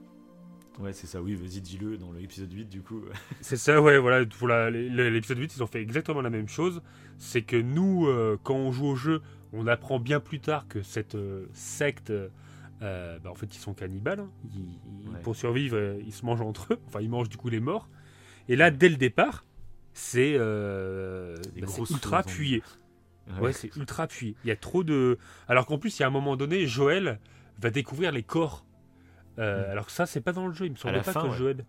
Ouais, c'est ça, oui, vas-y, dis-le dans l'épisode 8, du coup. C'est ça, ouais, voilà. Pour l'épisode 8, ils ont fait exactement la même chose. C'est que nous, euh, quand on joue au jeu, on apprend bien plus tard que cette euh, secte. euh, bah, en fait, ils sont cannibales. hein. Ils- Pour survivre, ils se mangent entre eux. Enfin, ils mangent du coup les morts. Et là, dès le départ, c'est bah, ultra appuyé. Ouais. Ouais, c'est ultra appuyé. Il y a trop de. Alors qu'en plus, il y a un moment donné, Joël va découvrir les corps. Euh, Alors que ça, c'est pas dans le jeu. Il me semblait la pas fin, que ouais. Joël.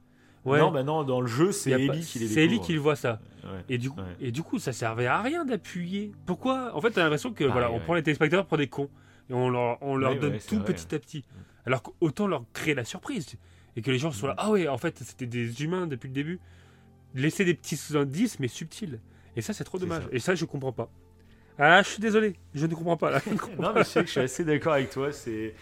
Ouais. Non, bah non, dans le jeu, c'est pas- Ellie qui les C'est Ellie qui le voit ça. Ouais. Et du coup, et du coup, ça servait à rien d'appuyer. Pourquoi? En fait, t'as l'impression que Ah, voilà, on prend les téléspectateurs pour des cons et on leur, on leur Ouais, donne tout vrai. petit à petit. Alors qu'autant leur créer la surprise et que les gens soient là. Ah ouais, en fait, c'était des humains depuis le début. Laisser des petits indices mais subtils. Et ça, c'est trop dommage. ça. Et ça, je comprends pas. Ah, je suis désolé, je ne comprends pas là. Comprends Non, mais je sais que je suis assez d'accord avec toi. C'est.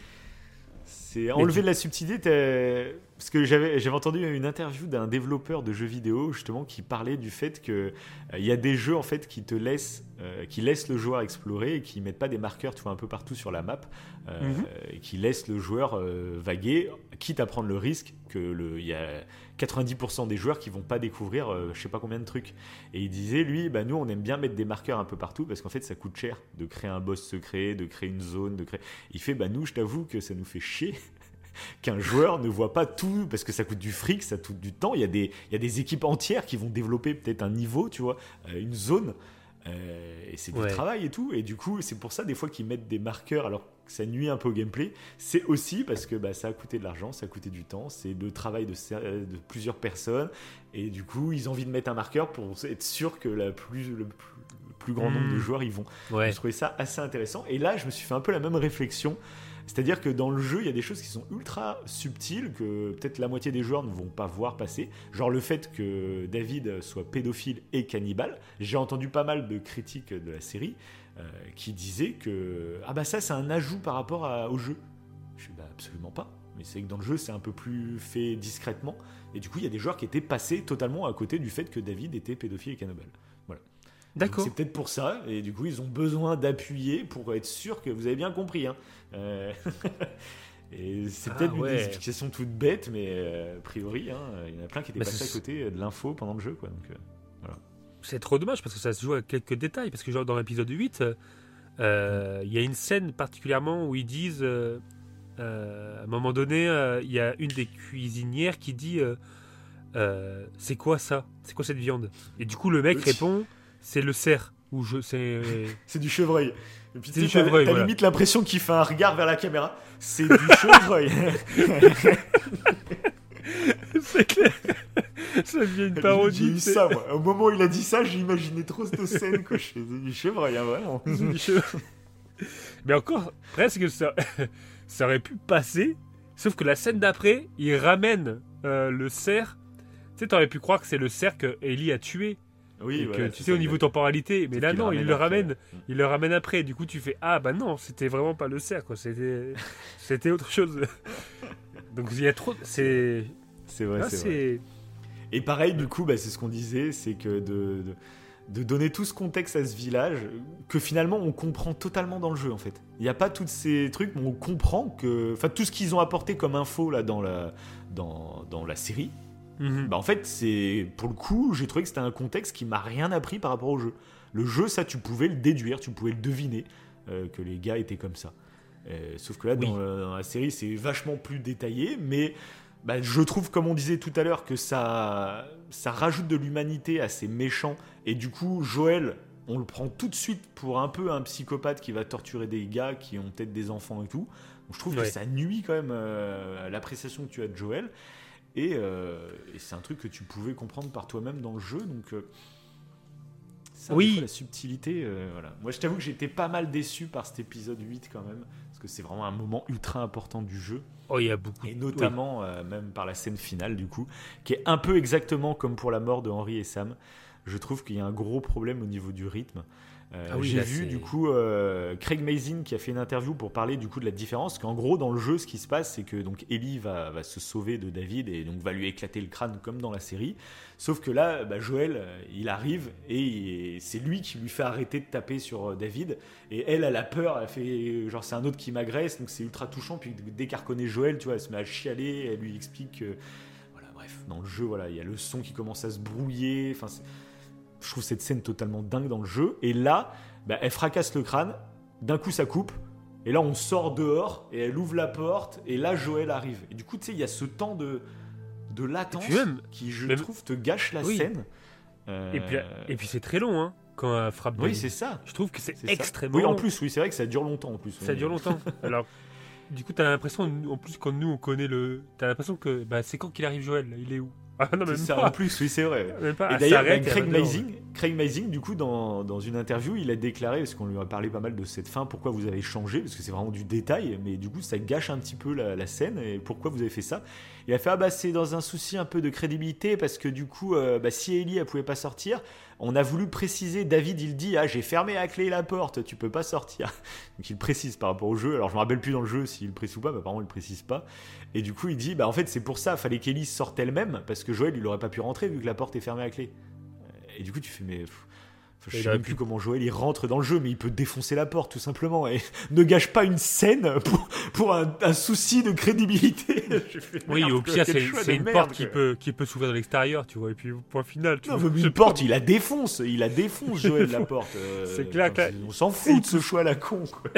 C'est enlever de la subtilité. Parce que j'avais entendu une interview d'un développeur de jeux vidéo justement qui parlait du fait que euh, y a des jeux en fait qui te laissent, euh, qui laissent le joueur explorer et qui mettent pas des marqueurs, tu vois, un peu partout sur la map, euh, Mhm. et qui laissent le joueur euh, vaguer, quitte à prendre le risque que le, il y a 90% des joueurs qui vont pas découvrir, euh, je sais pas combien de trucs. Et il disait lui, bah nous on aime bien mettre des marqueurs un peu partout parce qu'en fait ça coûte cher de créer un boss secret, de créer une zone, de créer. Il fait bah nous je t'avoue que ça nous fait chier qu'un joueur ne voit pas tout parce que ça coûte du fric, ça coûte du temps. Il y a des, il y a des équipes entières qui vont développer peut-être un niveau, tu vois, euh, une zone. Euh, et c'est du Ouais. travail et tout. Et du coup, c'est pour ça des fois qu'ils mettent des marqueurs alors que ça nuit un peu au gameplay. C'est aussi parce que bah, ça a coûté de l'argent, ça a coûté du temps, c'est le travail de, de plusieurs personnes. Et du coup, ils ont envie de mettre un marqueur pour être sûr que la plus, le, plus, le plus grand nombre de Mm. joueurs y vont. Ouais. Je trouvais ça assez intéressant. Et là, je me suis fait un peu la même réflexion. C'est-à-dire que dans le jeu, il y a des choses qui sont ultra subtiles que peut-être la moitié des joueurs ne vont pas voir passer. Genre le fait que David soit pédophile et cannibale. J'ai entendu pas mal de critiques de la série euh, qui disaient que ah bah ça c'est un ajout par rapport à- au jeu. Je suis bah absolument pas. Mais c'est que dans le jeu c'est un peu plus fait discrètement. Et du coup il y a des joueurs qui étaient passés totalement à côté du fait que David était pédophile et cannibale. Voilà. D'accord. C'est peut-être pour ça, et du coup, ils ont besoin d'appuyer pour être sûr que vous avez bien compris. hein. Euh, et c'est Ah, peut-être ouais. une explication toute bête, mais euh, a priori, hein, il y en a plein qui étaient Bah, passés à côté de l'info pendant le jeu. Quoi, donc, euh, voilà. C'est trop dommage parce que ça se joue à quelques détails. Parce que genre dans l'épisode 8, euh, euh, il y a une scène particulièrement où ils disent, euh, euh, à un moment donné, euh, il y a une des cuisinières qui dit, euh, euh, c'est quoi ça? C'est quoi cette viande? Et du coup le mec répond, c'est le cerf. Ou je, c'est, C'est du chevreuil. Et puis, C'est tu du sais, t'as- voilà. limite l'impression qu'il fait un regard vers la caméra. C'est du chevreuil. c'est clair. ça devient une J'ai parodie. eu c'est- ça, moi. Au moment où il a dit ça, j'imaginais trop cette scène. Quoi. Fais du chevreuil, hein, vraiment. C'est du chevreuil. Mais encore, presque ça, ça aurait pu passer. Sauf que la scène d'après, il ramène euh, le cerf. Tu sais, t'aurais pu croire que c'est le cerf que Ellie a tué. Oui, Et voilà, que, tu sais, au niveau temporalité. Mais là, non, il le ramène. ouais. Il le ramène après. Du coup, tu fais Ah, bah non, c'était vraiment pas le cerf, quoi. C'était, c'était autre chose. Donc, il y a trop. C'est. C'est vrai, c'est c'est. vrai. Et pareil, du coup, bah, c'est ce qu'on disait, c'est que de, de, de donner tout ce contexte à ce village, que finalement on comprend totalement dans le jeu en fait. Il n'y a pas tous ces trucs, mais on comprend que, enfin, tout ce qu'ils ont apporté comme info là dans la, dans, dans la série, Bah en fait, c'est pour le coup, j'ai trouvé que c'était un contexte qui m'a rien appris par rapport au jeu. Le jeu, ça, tu pouvais le déduire, tu pouvais le deviner euh, que les gars étaient comme ça. Euh, sauf que là, Oui. dans, la, dans la série, c'est vachement plus détaillé, mais bah, je trouve, comme on disait tout à l'heure, que ça, ça rajoute de l'humanité à ces méchants. Et du coup, Joël, on le prend tout de suite pour un peu un psychopathe qui va torturer des gars qui ont peut-être des enfants et tout. Donc, je trouve Ouais. que ça nuit quand même euh, à l'appréciation que tu as de Joël. Et, euh, et c'est un truc que tu pouvais comprendre par toi-même dans le jeu. Donc, euh, ça, Oui. des fois, la subtilité. euh, voilà. Moi, je t'avoue que j'étais pas mal déçu par cet épisode 8 quand même. Parce que c'est vraiment un moment ultra important du jeu. Oh, il y a beaucoup. Et notamment, euh, même par la scène finale, du coup, qui est un peu exactement comme pour la mort de Henry et Sam. Je trouve qu'il y a un gros problème au niveau du rythme. Euh, Ah oui, J'ai vu du coup euh, Craig Mazin qui a fait une interview pour parler du coup de la différence. Qu'en gros dans le jeu, ce qui se passe, c'est que donc Ellie va, va se sauver de David et donc va lui éclater le crâne comme dans la série. Sauf que là, bah, Joël, euh, il arrive et c'est lui qui lui fait arrêter de taper sur David. Et elle, elle a peur, elle fait genre c'est un autre qui m'agresse, donc c'est ultra touchant. Puis dès qu'elle reconnaît Joël, tu vois, elle se met à chialer, elle lui explique que voilà, bref, dans le jeu, voilà, il y a le son qui commence à se brouiller. Enfin, c'est- je trouve cette scène totalement dingue dans le jeu. Et là, bah, elle fracasse le crâne, d'un coup ça coupe, et là on sort dehors, et elle ouvre la porte, et là Joël arrive. Et du coup, tu sais, il y a ce temps de, de latence même- qui, je même- trouve, te gâche la Oui. scène. Euh, Et puis, et puis c'est très long, hein, quand elle frappe Oui, c'est ça. Je trouve que c'est extrêmement Oui, en long. plus, oui, c'est vrai que ça dure longtemps en plus. Ça Oui. dure longtemps. Alors, du coup, t'as l'impression, en plus, quand nous on connaît le. T'as l'impression que. Bah, c'est quand qu'il arrive Joël? Il est où? Ah, non, même C'est ça, pas. en plus, oui, c'est vrai. Pas. Et d'ailleurs, elle Craig Mazing, Craig Mazing, du coup, dans, dans une interview, il a déclaré, parce qu'on lui a parlé pas mal de cette fin, pourquoi vous avez changé, parce que c'est vraiment du détail, mais du coup, ça gâche un petit peu la, la scène, et pourquoi vous avez fait ça. Il a fait, ah bah, c'est dans un souci un peu de crédibilité, parce que du coup, euh, bah, si Ellie, elle pouvait pas sortir, on a voulu préciser, David, il dit, ah, j'ai fermé à clé la porte, tu peux pas sortir. Donc il précise par rapport au jeu, alors je me rappelle plus dans le jeu s'il le précise ou pas, mais apparemment il le précise pas. Et du coup, il dit, bah en fait, c'est pour ça, fallait qu'Ellie sorte elle-même, parce que Joël, il aurait pas pu rentrer vu que la porte est fermée à clé. Et du coup, tu fais, mais. pff, je sais même plus comment Joël il rentre dans le jeu, mais il peut défoncer la porte tout simplement. Et ne gâche pas une scène pour, pour un, un souci de crédibilité. Oui, au pire, c'est une porte qui peut, qui peut s'ouvrir de l'extérieur, tu vois. Et puis, point final, tu Non, vois. mais une porte, il la défonce, il la défonce, Joël, la porte. euh, C'est clair la- On s'en fout de ce choix à la con, quoi.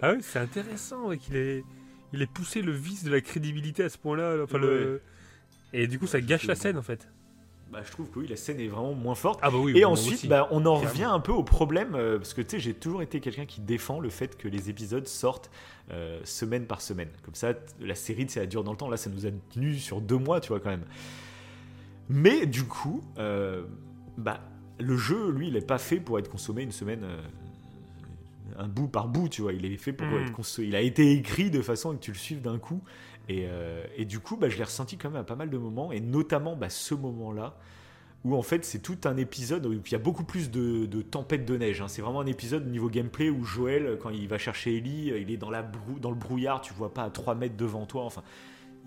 Ah oui, c'est intéressant ouais, qu'il ait, il ait poussé le vice de la crédibilité à ce point-là. le... Et du coup, ça gâche la scène en fait. Bah, je trouve que oui, la scène est vraiment moins forte. Ah bah oui, et ensuite, bah, on en revient un peu au problème, euh, parce que tu sais, j'ai toujours été quelqu'un qui défend le fait que les épisodes sortent euh, semaine par semaine. Comme ça, la série, elle dure dans le temps. Là, ça nous a tenu sur deux mois, tu vois, quand même. Mais du coup, euh, bah, le jeu, lui, il n'est pas fait pour être consommé une semaine. Euh, un bout par bout, tu vois, il est fait pour Mm. être conso- Il a été écrit de façon à que tu le suives d'un coup. Et, euh, et du coup, bah, je l'ai ressenti quand même à pas mal de moments, et notamment bah, ce moment-là, où en fait c'est tout un épisode où il y a beaucoup plus de, de tempêtes de neige. hein. C'est vraiment un épisode au niveau gameplay où Joël, quand il va chercher Ellie, il est dans, la brou- dans le brouillard, tu vois pas à 3 mètres devant toi. Enfin,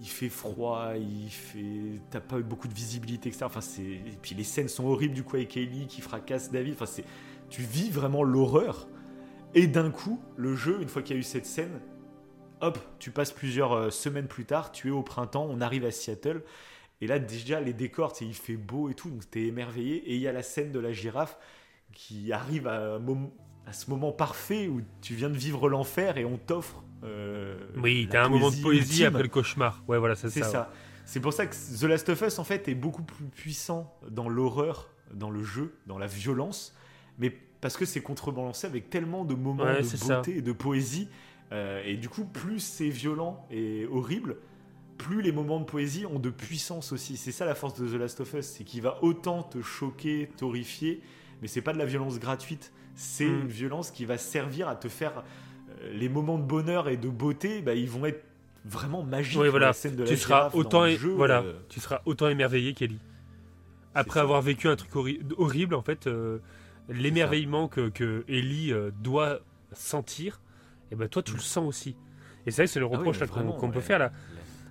il fait froid, il fait, t'as pas beaucoup de visibilité, etc. Enfin, c'est, et puis les scènes sont horribles du coup avec Ellie qui fracasse David. Enfin, c'est, tu vis vraiment l'horreur. Et d'un coup, le jeu, une fois qu'il y a eu cette scène, hop, tu passes plusieurs euh, semaines plus tard, tu es au printemps, on arrive à Seattle. Et là, déjà, les décors, il fait beau et tout, donc t'es émerveillé. Et il y a la scène de la girafe qui arrive à, ce moment parfait où tu viens de vivre l'enfer et on t'offre. euh, Oui, t'as un moment de poésie ultime. après le cauchemar. Ouais, voilà, c'est C'est ça. ça. ouais. C'est pour ça que The Last of Us, en fait, est beaucoup plus puissant dans l'horreur, dans le jeu, dans la violence, mais parce que c'est contrebalancé avec tellement de moments Ouais, de ça. beauté et de poésie. euh, et du coup, plus c'est violent et horrible, plus les moments de poésie ont de puissance aussi. C'est ça la force de The Last of Us, c'est qu'il va autant te choquer, t'horrifier, mais c'est pas de la violence gratuite. C'est Mm. une violence qui va servir à te faire euh, les moments de bonheur et de beauté, bah, ils vont être vraiment magiques. Oui, voilà. la scène de la Tu seras girafe, dans autant, le é- jeu, voilà, euh, tu seras autant émerveillé qu'Ellie. Après avoir vécu un truc horri- horrible, en fait, l'émerveillement que, que Ellie euh, doit sentir, et ben toi tu le sens aussi. Et c'est vrai que c'est le Ah oui, reproche qu'on peut ouais. faire là.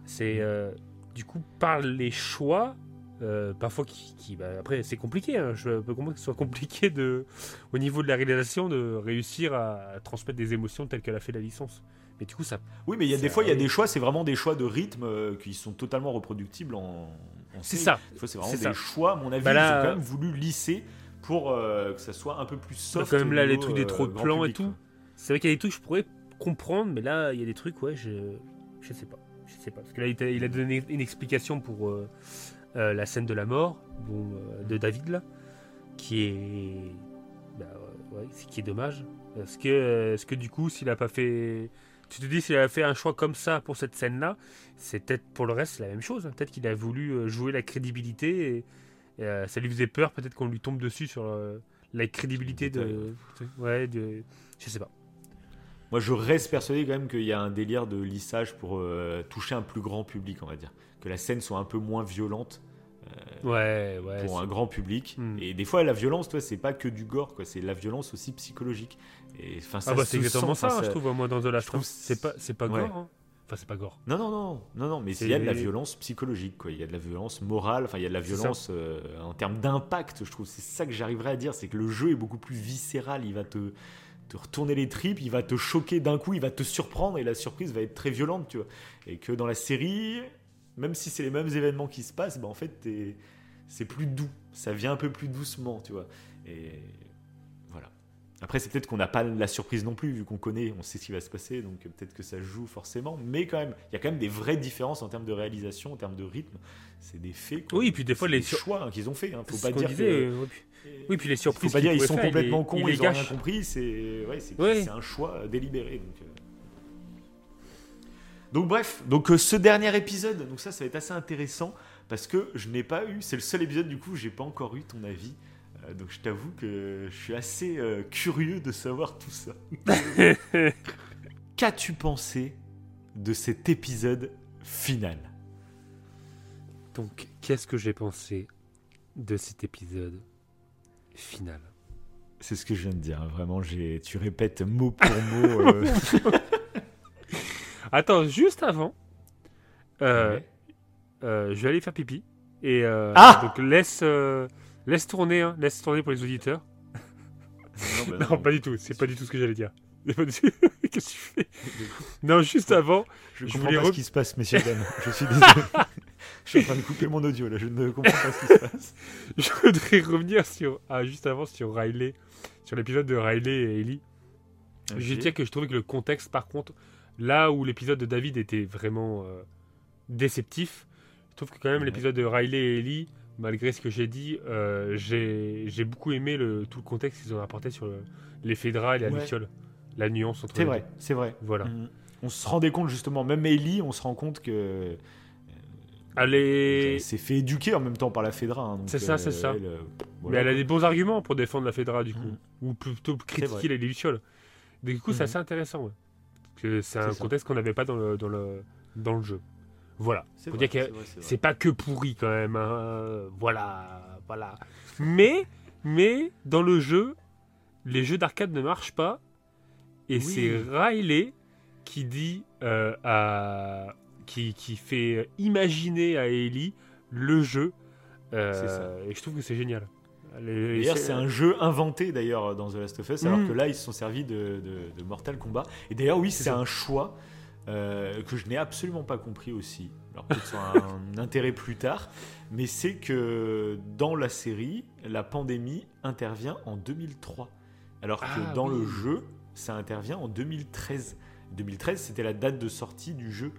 C'est euh, du coup par les choix. euh, parfois qui, qui- bah, après c'est compliqué hein. je peux comprendre que ce soit compliqué de au niveau de la réalisation de réussir à, transmettre des émotions telles qu'elle a fait la licence mais du coup ça Oui, mais il y a des fois, il y a des choix, c'est vraiment des choix de rythme euh, qui sont totalement reproductibles en. en C'est ça. C'est vraiment des ça. choix, à mon avis, Bah là, ils ont quand même voulu lisser pour euh, que ça soit un peu plus Bah, soft. quand même là les trucs des euh, trop de plans et tout c'est vrai qu'il y a des trucs que je pourrais comprendre mais là il y a des trucs ouais je je sais pas je sais pas parce que là il, a donné une explication pour euh, euh, la scène de la mort bon, de David là qui est bah, ouais, qui est dommage est-ce que que du coup s'il a pas fait tu te dis s'il a fait un choix comme ça pour cette scène là c'est peut-être pour le reste la même chose hein. peut-être qu'il a voulu jouer la crédibilité et, euh, ça lui faisait peur peut-être qu'on lui tombe dessus sur euh, la crédibilité de ouais de je sais pas Moi, je reste persuadé quand même qu'il y a un délire de lissage pour euh, toucher un plus grand public, on va dire. Que la scène soit un peu moins violente. Ouais, ouais. Pour un grand public. Hmm. Et des fois, la violence, toi, c'est pas que du gore, quoi. C'est la violence aussi psychologique. Et enfin, ça ah bah c'est exactement ça, enfin, je trouve moi dans The Last c'est pas c'est pas Ouais. gore hein. Enfin c'est pas gore Non, non, non, non, non, mais il y a de la violence psychologique, quoi. Il y a de la violence morale, enfin, il y a de la violence euh, en termes d'impact, je trouve. C'est ça que j'arriverais à dire, c'est que le jeu est beaucoup plus viscéral. Il va te, te retourner les tripes, il va te choquer d'un coup, il va te surprendre et la surprise va être très violente, tu vois. Et que dans la série, même si c'est les mêmes événements qui se passent, bah, en fait, c'est plus doux. Ça vient un peu plus doucement, tu vois. Et. Après, c'est peut-être qu'on n'a pas la surprise non plus, vu qu'on connaît, on sait ce qui va se passer, donc peut-être que ça joue forcément. Mais quand même, il y a quand même des vraies différences en termes de réalisation, en termes de rythme. C'est des faits. quoi. Oui, et puis des fois, les des choix hein, qu'ils ont fait. Hein. Faut pas dire disait, que. oui, puis- oui, puis les surprises Faut pas dire qu'ils ils sont faire, complètement il cons, il ils, les ont rien compris. C'est ouais, Oui. un choix délibéré. Donc, euh. Donc bref, donc euh, ce dernier épisode, donc ça, ça va être assez intéressant parce que je n'ai pas eu, c'est le seul épisode du coup, j'ai pas encore eu ton avis. Euh, donc je t'avoue que je suis assez euh, curieux de savoir tout ça. Qu'as-tu pensé de cet épisode final? Donc, qu'est-ce que j'ai pensé de cet épisode final? C'est ce que je viens de dire. hein. Vraiment, j'ai, tu répètes mot pour mot. euh, Attends, juste avant, euh, Ouais. je vais aller faire pipi. Et Ah donc laisse, laisse tourner, hein, laisse tourner pour les auditeurs. Non, bah non, pas du tout. C'est pas du tout ce que j'allais dire. Qu'est-ce que tu fais Non, juste avant, Je je comprends voulais pas ce qui se passe, messieurs dames. Je suis désolé. je suis en train de couper mon audio là. Je ne comprends pas ce qui se passe. je voudrais revenir sur, ah, juste avant sur Riley, sur l'épisode de Riley et Ellie. Je vais Ok. dire que je trouvais que le contexte, par contre, là où l'épisode de David était vraiment euh, déceptif, je trouve que quand même Ouais. l'épisode de Riley et Ellie, malgré ce que j'ai dit, euh, j'ai beaucoup aimé le, tout le contexte qu'ils ont apporté sur le- l'effet drap et la Ouais. luciole. La nuance entre C'est les vrai, c'est vrai. Voilà. Mm. On se rendait compte justement, même Ellie, on se rend compte que Elle est- elle s'est fait éduquer en même temps par la Fedra. hein, C'est ça, euh, c'est ça. elle, euh, Mais voilà, elle a des bons arguments pour défendre la Fedra, du coup. Mhm. Ou plutôt critiquer les lucioles. Du coup, c'est Mhm. assez intéressant. ouais. C'est un ça. contexte qu'on n'avait pas dans le, dans, le, dans le jeu. Voilà. C'est vrai, dire que c'est pas que pourri quand même. hein. Voilà. Voilà. Mais, mais, dans le jeu, les jeux d'arcade ne marchent pas. Et Oui. c'est Riley qui dit euh, à. Qui, qui fait imaginer à Ellie le jeu. Euh, C'est ça. Et je trouve que c'est génial. D'ailleurs, c'est un jeu inventé d'ailleurs dans The Last of Us, alors Mm. que là, ils se sont servis de, de- de Mortal Kombat. Et d'ailleurs, oui, C'est un choix euh, que je n'ai absolument pas compris aussi. Alors peut-être un intérêt plus tard, mais c'est que dans la série, la pandémie intervient en 2003, alors que Ah, dans le jeu, ça intervient en 2013. 2013, c'était la date de sortie du jeu.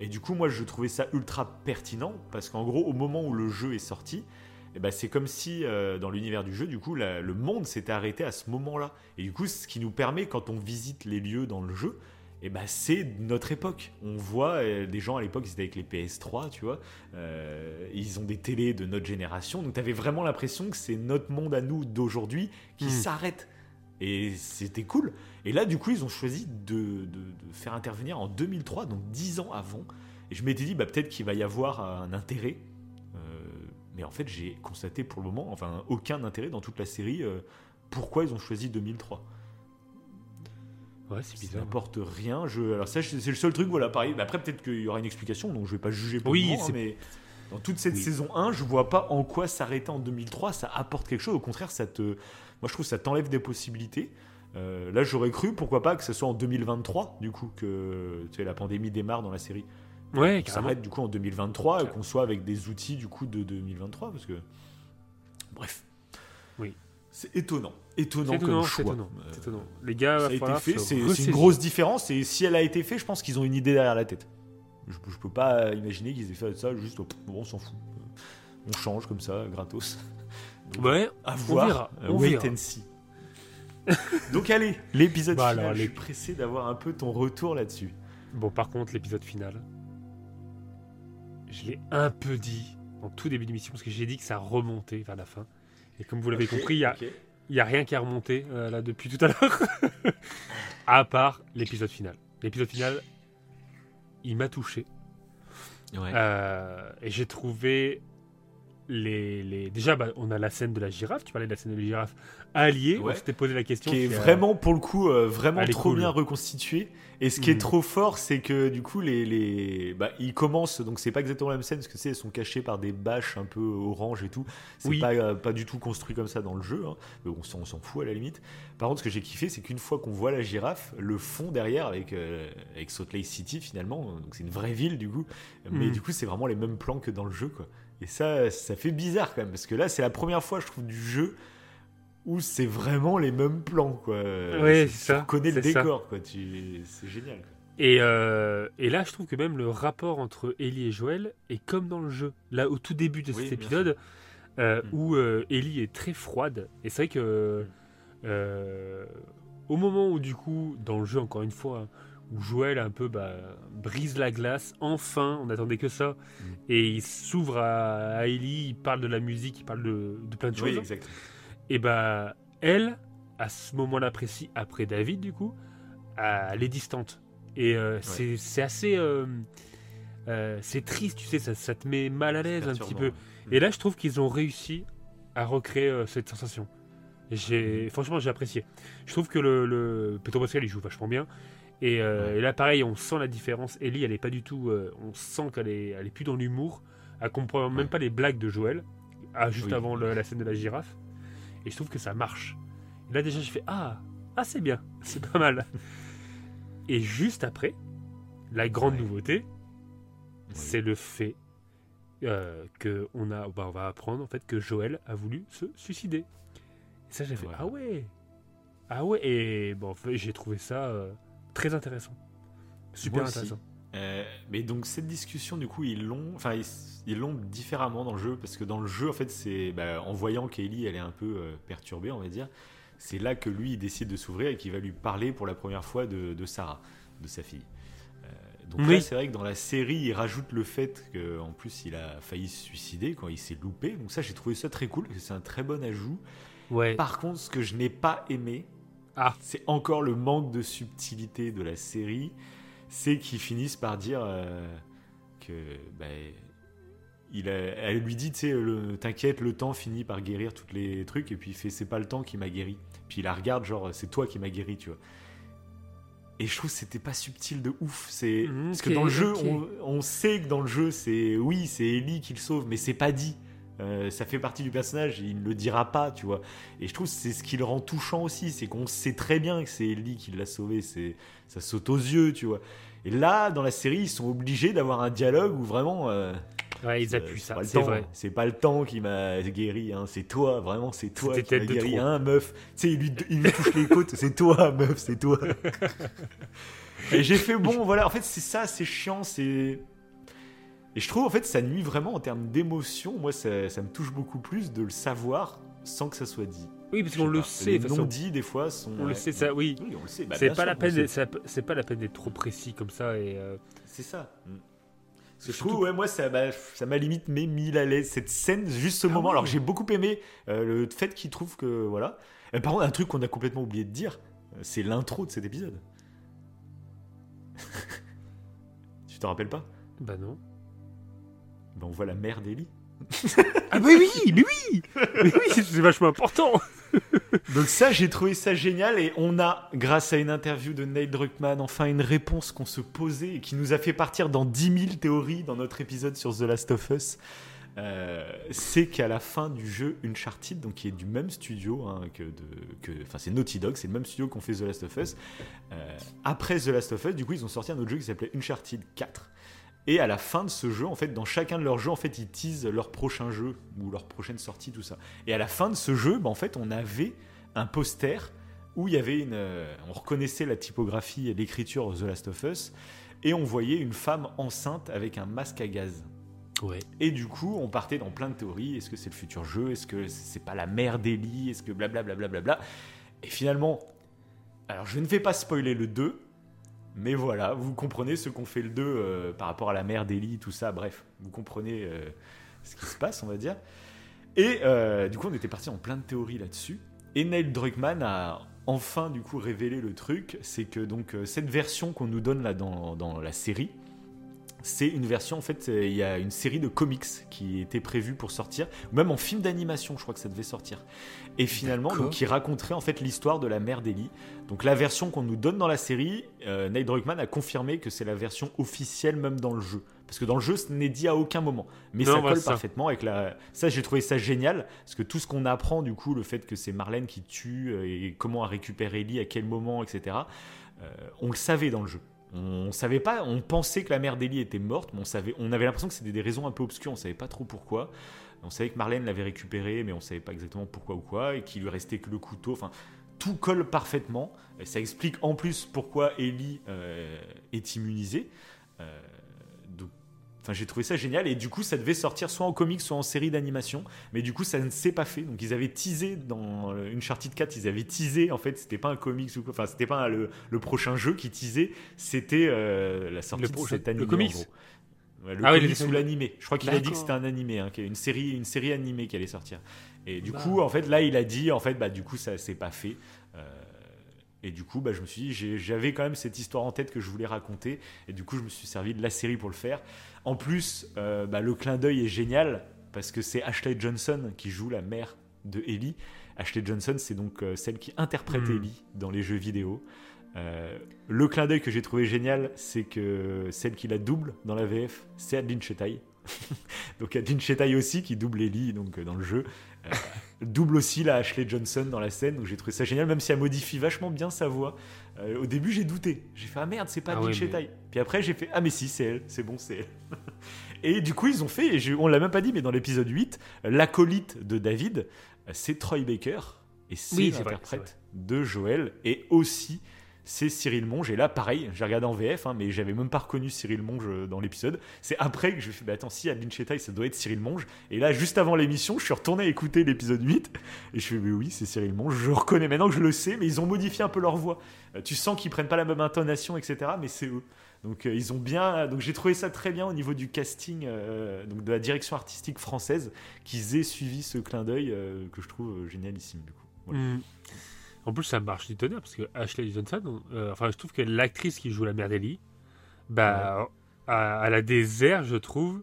Et du coup, moi, je trouvais ça ultra pertinent parce qu'en gros, au moment où le jeu est sorti, eh ben, c'est comme si euh, dans l'univers du jeu, du coup, la- le monde s'était arrêté à ce moment-là. Et du coup, ce qui nous permet, quand on visite les lieux dans le jeu, eh ben, c'est notre époque. On voit euh, des gens à l'époque, ils étaient avec les PS3, tu vois. euh, ils ont des télés de notre génération. Donc, tu avais vraiment l'impression que c'est notre monde à nous d'aujourd'hui qui Mm. s'arrête. Et c'était cool. Et là, du coup, ils ont choisi de, de- de faire intervenir en 2003, donc 10 ans avant. Et je m'étais dit, bah, peut-être qu'il va y avoir un intérêt. Euh, mais en fait, j'ai constaté pour le moment, enfin, aucun intérêt dans toute la série. pourquoi ils ont choisi 2003 Ouais, c'est Ça bizarre. n'apporte rien. Je, alors ça, c'est le seul truc, voilà, pareil. Mais Après, peut-être qu'il y aura une explication, donc je vais pas juger pour Oui, le moment, hein, c'est- mais dans toute cette Oui. saison 1, je vois pas en quoi s'arrêter en 2003, ça apporte quelque chose. Au contraire, ça te, moi je trouve que ça t'enlève des possibilités. Euh, là, j'aurais cru, pourquoi pas, que ce soit en 2023, du coup, que tu sais, la pandémie démarre dans la série. Ouais, carrément. s'arrête du coup en 2023 et qu'on soit avec des outils du coup de 2023 parce que bref Oui. C'est étonnant. Étonnant, étonnant, comme choix. étonnant, Euh, étonnant. Les gars, ça va a été fait c'est une grosse différence et si elle a été faite je pense qu'ils ont une idée derrière la tête. Je, je peux pas imaginer qu'ils aient fait ça juste bon on s'en fout. On change comme ça gratos. Donc, Ouais, à on voir verra, Euh, on wait verra. and see. Donc allez l'épisode Bah, final alors, je suis pressé d'avoir un peu ton retour là-dessus. Bon, par contre, l'épisode final, je l'ai un peu dit en tout début d'émission parce que j'ai dit que ça remontait vers la fin. Et comme vous l'avez compris, il n'y a, rien qui a remonté euh, là depuis tout à l'heure. à part l'épisode final. L'épisode final, il m'a touché. Ouais. Euh, et j'ai trouvé les, les... Déjà, bah, on a la scène de la girafe. Tu parlais de la scène de la girafe alliée. Ouais. On s'était posé la question. qui est euh, vraiment pour le coup euh, vraiment trop cool. bien reconstitué et ce qui est Mhm. trop fort c'est que du coup les, les... Bah, ils commencent donc c'est pas exactement la même scène parce que c'est elles sont cachées par des bâches un peu orange et tout c'est Oui. pas, euh, pas du tout construit comme ça dans le jeu hein. mais on s'en on s'en fout à la limite par contre ce que j'ai kiffé c'est qu'une fois qu'on voit la girafe le fond derrière avec, euh, avec Salt Lake City finalement donc c'est une vraie ville du coup mais Mhm. du coup c'est vraiment les mêmes plans que dans le jeu quoi et ça ça fait bizarre quand même parce que là c'est la première fois je trouve du jeu où c'est vraiment les mêmes plans quoi. Tu c'est ça, reconnais le c'est ça. décor quoi. Tu... C'est génial. quoi. Et, euh, et là, je trouve que même le rapport entre Ellie et Joël est comme dans le jeu. Là, au tout début de Oui, cet épisode, euh, Mm. où euh, Ellie est très froide. Et c'est vrai que euh, au moment où, du coup, dans le jeu, encore une fois, où Joël un peu bah, brise la glace. Enfin, on attendait que ça. Et il s'ouvre à, à Ellie, il parle de la musique, il parle de, de plein de choses. Oui, exact. Et bah, elle, à ce moment-là précis, après David, du coup, elle est distante. Et euh, c'est- c'est assez. euh, euh, c'est triste, tu sais, ça, ça te met mal à l'aise un petit peu. Et là, je trouve qu'ils ont réussi à recréer cette sensation. J'ai, franchement, j'ai apprécié. Je trouve que le, le Pedro Pascal, il joue vachement bien. Et, euh, et là, pareil, on sent la différence. Ellie, elle est pas du tout. euh, on sent qu'elle est, elle est plus dans l'humour. Elle comprend même pas les blagues de Joël, ah, juste Oui. avant le- la scène de la girafe. Et je trouve que ça marche. Et là, déjà, je fais Ah, ah c'est bien, c'est pas mal. et juste après, la grande nouveauté, c'est le fait euh, que on a, bah, on va apprendre en fait que Joël a voulu se suicider. Et ça, j'ai fait ah ouais, ah ouais. Et bon, en fait, j'ai trouvé ça euh, très intéressant, super intéressant. Euh, mais donc cette discussion, du coup, ils l'ont, enfin, ils l'ont différemment dans le jeu parce que dans le jeu, en fait, c'est bah, en voyant qu'Ellie, elle est un peu euh, perturbée, on va dire, c'est là que lui, il décide de s'ouvrir et qu'il va lui parler pour la première fois de, de Sarah, de sa fille. Euh, donc Oui. c'est vrai que dans la série, il rajoute le fait qu'en plus, il a failli se suicider quand il s'est loupé. Donc ça, j'ai trouvé ça très cool. C'est un très bon ajout. Ouais. Par contre, ce que je n'ai pas aimé, Ah. c'est encore le manque de subtilité de la série. C'est qu'ils finissent par dire euh, que bah, il a- elle lui dit, tu t'inquiète, le temps finit par guérir tous les trucs, et puis il fait, c'est pas le temps qui m'a guéri. Puis il la regarde, genre, c'est toi qui m'as guéri, tu vois. Et je trouve que c'était pas subtil de ouf. C'est Mhm, parce que dans le jeu, on, on sait que dans le jeu, c'est oui, c'est Ellie qui le sauve, mais c'est pas dit. Euh, ça fait partie du personnage, il ne le dira pas, tu vois. Et je trouve que c'est ce qui le rend touchant aussi, c'est qu'on sait très bien que c'est Ellie qui l'a sauvé, c'est ça saute aux yeux, tu vois. Et là, dans la série, ils sont obligés d'avoir un dialogue où vraiment. euh, Ouais, ils appuient ça, c'est vrai. C'est pas le temps qui m'a guéri, hein, c'est toi, vraiment, c'est toi qui m'a guéri, trop. hein, meuf. Tu sais, il lui, il lui touche les côtes, c'est toi, meuf, c'est toi. Et j'ai fait bon, voilà, en fait, c'est ça, c'est chiant, c'est. Et je trouve, en fait, ça nuit vraiment en termes d'émotion. Moi, ça, ça me touche beaucoup plus de le savoir sans que ça soit dit. Oui, parce qu'on le sait. Les façon. non-dits, des fois, sont. On le sait, ça, oui. Oui, on le sait. Bah, c'est pas la peine, c'est pas la peine d'être trop précis comme ça et. euh, C'est ça. Mm. Parce que je trouve, ouais, moi, ça m'a, ça m'a limite mis mille à l'aise cette scène, juste ce Ah moment. oui. Alors, j'ai beaucoup aimé euh, le fait qu'il trouve que, voilà. Euh, par contre, un truc qu'on a complètement oublié de dire, c'est l'intro de cet épisode. tu te rappelles pas? Bah non. Ben, on voit la mère d'Ellie. Ah mais oui, mais oui, mais oui, c'est vachement important. Donc ça, j'ai trouvé ça génial et on a, grâce à une interview de Neil Druckmann, enfin une réponse qu'on se posait et qui nous a fait partir dans 10 000 théories dans notre épisode sur The Last of Us. Euh, c'est qu'à la fin du jeu Uncharted, donc qui est du même studio hein, que de, que, enfin c'est Naughty Dog, c'est le même studio qu'on fait The Last of Us. Euh, après The Last of Us, du coup ils ont sorti un autre jeu qui s'appelait Uncharted 4. Et à la fin de ce jeu, en fait, dans chacun de leurs jeux, en fait, ils teasent leur prochain jeu ou leur prochaine sortie, tout ça. Et à la fin de ce jeu, bah, en fait, on avait un poster où il y avait une, euh, on reconnaissait la typographie et l'écriture The Last of Us, et on voyait une femme enceinte avec un masque à gaz. Ouais. Et du coup, on partait dans plein de théories. Est-ce que c'est le futur jeu? Est-ce que c'est pas la mère d'Ellie? Est-ce que blablabla blablabla? Et finalement, alors je ne vais pas spoiler le 2, mais voilà, vous comprenez ce qu'on fait le 2 euh, par rapport à la mère d'Ellie, tout ça, bref, vous comprenez euh, ce qui se passe, on va dire. Et euh, du coup, on était parti en plein de théories là-dessus. Et Neil Druckmann a enfin du coup révélé le truc, c'est que donc cette version qu'on nous donne là dans la série, c'est une version en fait, euh, il y a une série de comics qui était prévue pour sortir, même en film d'animation, je crois que ça devait sortir. Et finalement, donc, qui raconterait en fait l'histoire de la mère d'Ellie. Donc la version qu'on nous donne dans la série, euh, Neil Druckmann a confirmé que c'est la version officielle même dans le jeu. Parce que dans le jeu, ce n'est dit à aucun moment. Mais Non, ça voilà, colle ça. parfaitement avec la. Ça, j'ai trouvé ça génial. Parce que tout ce qu'on apprend, du coup, le fait que c'est Marlène qui tue euh, et comment a récupéré Ellie, à quel moment, etc., euh, on le savait dans le jeu. On savait pas, on pensait que la mère d'Ellie était morte, mais on, avait l'impression que c'était des raisons un peu obscures, on savait pas trop pourquoi. On savait que Marlène l'avait récupéré, mais on savait pas exactement pourquoi ou quoi, et qu'il lui restait que le couteau. Tout colle parfaitement. Ça explique en plus pourquoi Ellie euh, est immunisée. Euh, Enfin, j'ai trouvé ça génial et du coup, ça devait sortir soit en comics, soit en série d'animation. Mais du coup, ça ne s'est pas fait. Donc, ils avaient teasé dans une Uncharted 4, ils avaient teasé. En fait, c'était pas un comics ou. Enfin, c'était pas le, le, prochain jeu qui teasait. C'était euh, la sortie de cet animé. Le comics. Le ah comics oui, ou l'animé. Je crois qu'il a dit que c'était un animé, hein, une série, une série animée qui allait sortir. Et du bah. coup, en fait, là, il a dit, en fait, bah, du coup, ça s'est pas fait. Euh, et du coup, bah, je me suis dit, j'avais quand même cette histoire en tête que je voulais raconter. Et du coup, je me suis servi de la série pour le faire. En plus, euh, bah, le clin d'œil est génial parce que c'est Ashley Johnson qui joue la mère de Ellie. Ashley Johnson, c'est donc euh, celle qui interprète mm. Ellie dans les jeux vidéo. Euh, le clin d'œil que j'ai trouvé génial, c'est que celle qui la double dans la VF, c'est Adeline Chetaille. donc Adeline Chetaille aussi qui double Ellie donc, dans le jeu. Euh, double aussi la Ashley Johnson dans la scène, donc j'ai trouvé ça génial, même si elle modifie vachement bien sa voix. Euh, au début, j'ai douté. J'ai fait ah merde, c'est pas ah Adeline Puis après, j'ai fait ah mais si, c'est elle, c'est bon, c'est elle. et du coup, ils ont fait, et on l'a même pas dit, mais dans l'épisode 8, l'acolyte de David, c'est Troy Baker, et c'est l'interprète de Joël, et aussi c'est Cyril Monge. Et là, pareil, j'ai regardé en VF, hein, mais j'avais même pas reconnu Cyril Monge euh, dans l'épisode. C'est après que je me suis dit, attends, si Adeline Chetaille, ça doit être Cyril Monge. Et là, juste avant l'émission, je suis retourné écouter l'épisode 8. Et je suis mais oui, c'est Cyril Monge. Je reconnais maintenant que je le sais, mais ils ont modifié un peu leur voix. Euh, tu sens qu'ils prennent pas la même intonation, etc. Mais c'est eux. Donc euh, ils ont bien. Donc j'ai trouvé ça très bien au niveau du casting, donc de la direction artistique française, qu'ils aient suivi ce clin d'œil que je trouve génialissime du coup. Mm. En plus, ça marche du tonnerre parce que Ashley Johnson, euh, enfin, je trouve que l'actrice qui joue la mère d'Ellie, bah, elle a des airs, je trouve,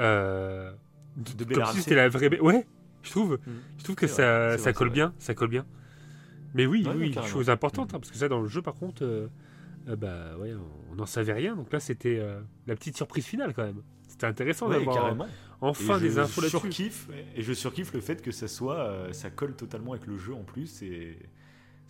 euh, de, comme si c'était la vraie. Ouais, je trouve. Mm. Je trouve que ça, ça colle bien, ça colle bien. Mais oui, oui, chose importante, hein, parce que ça, dans le jeu, par contre, euh, bah, ouais, on n'en savait rien. Donc là, c'était la petite surprise finale quand même. C'était intéressant d'avoir enfin des infos là-dessus. Et je surkiffe le fait que ça soit, ça colle totalement avec le jeu en plus. Et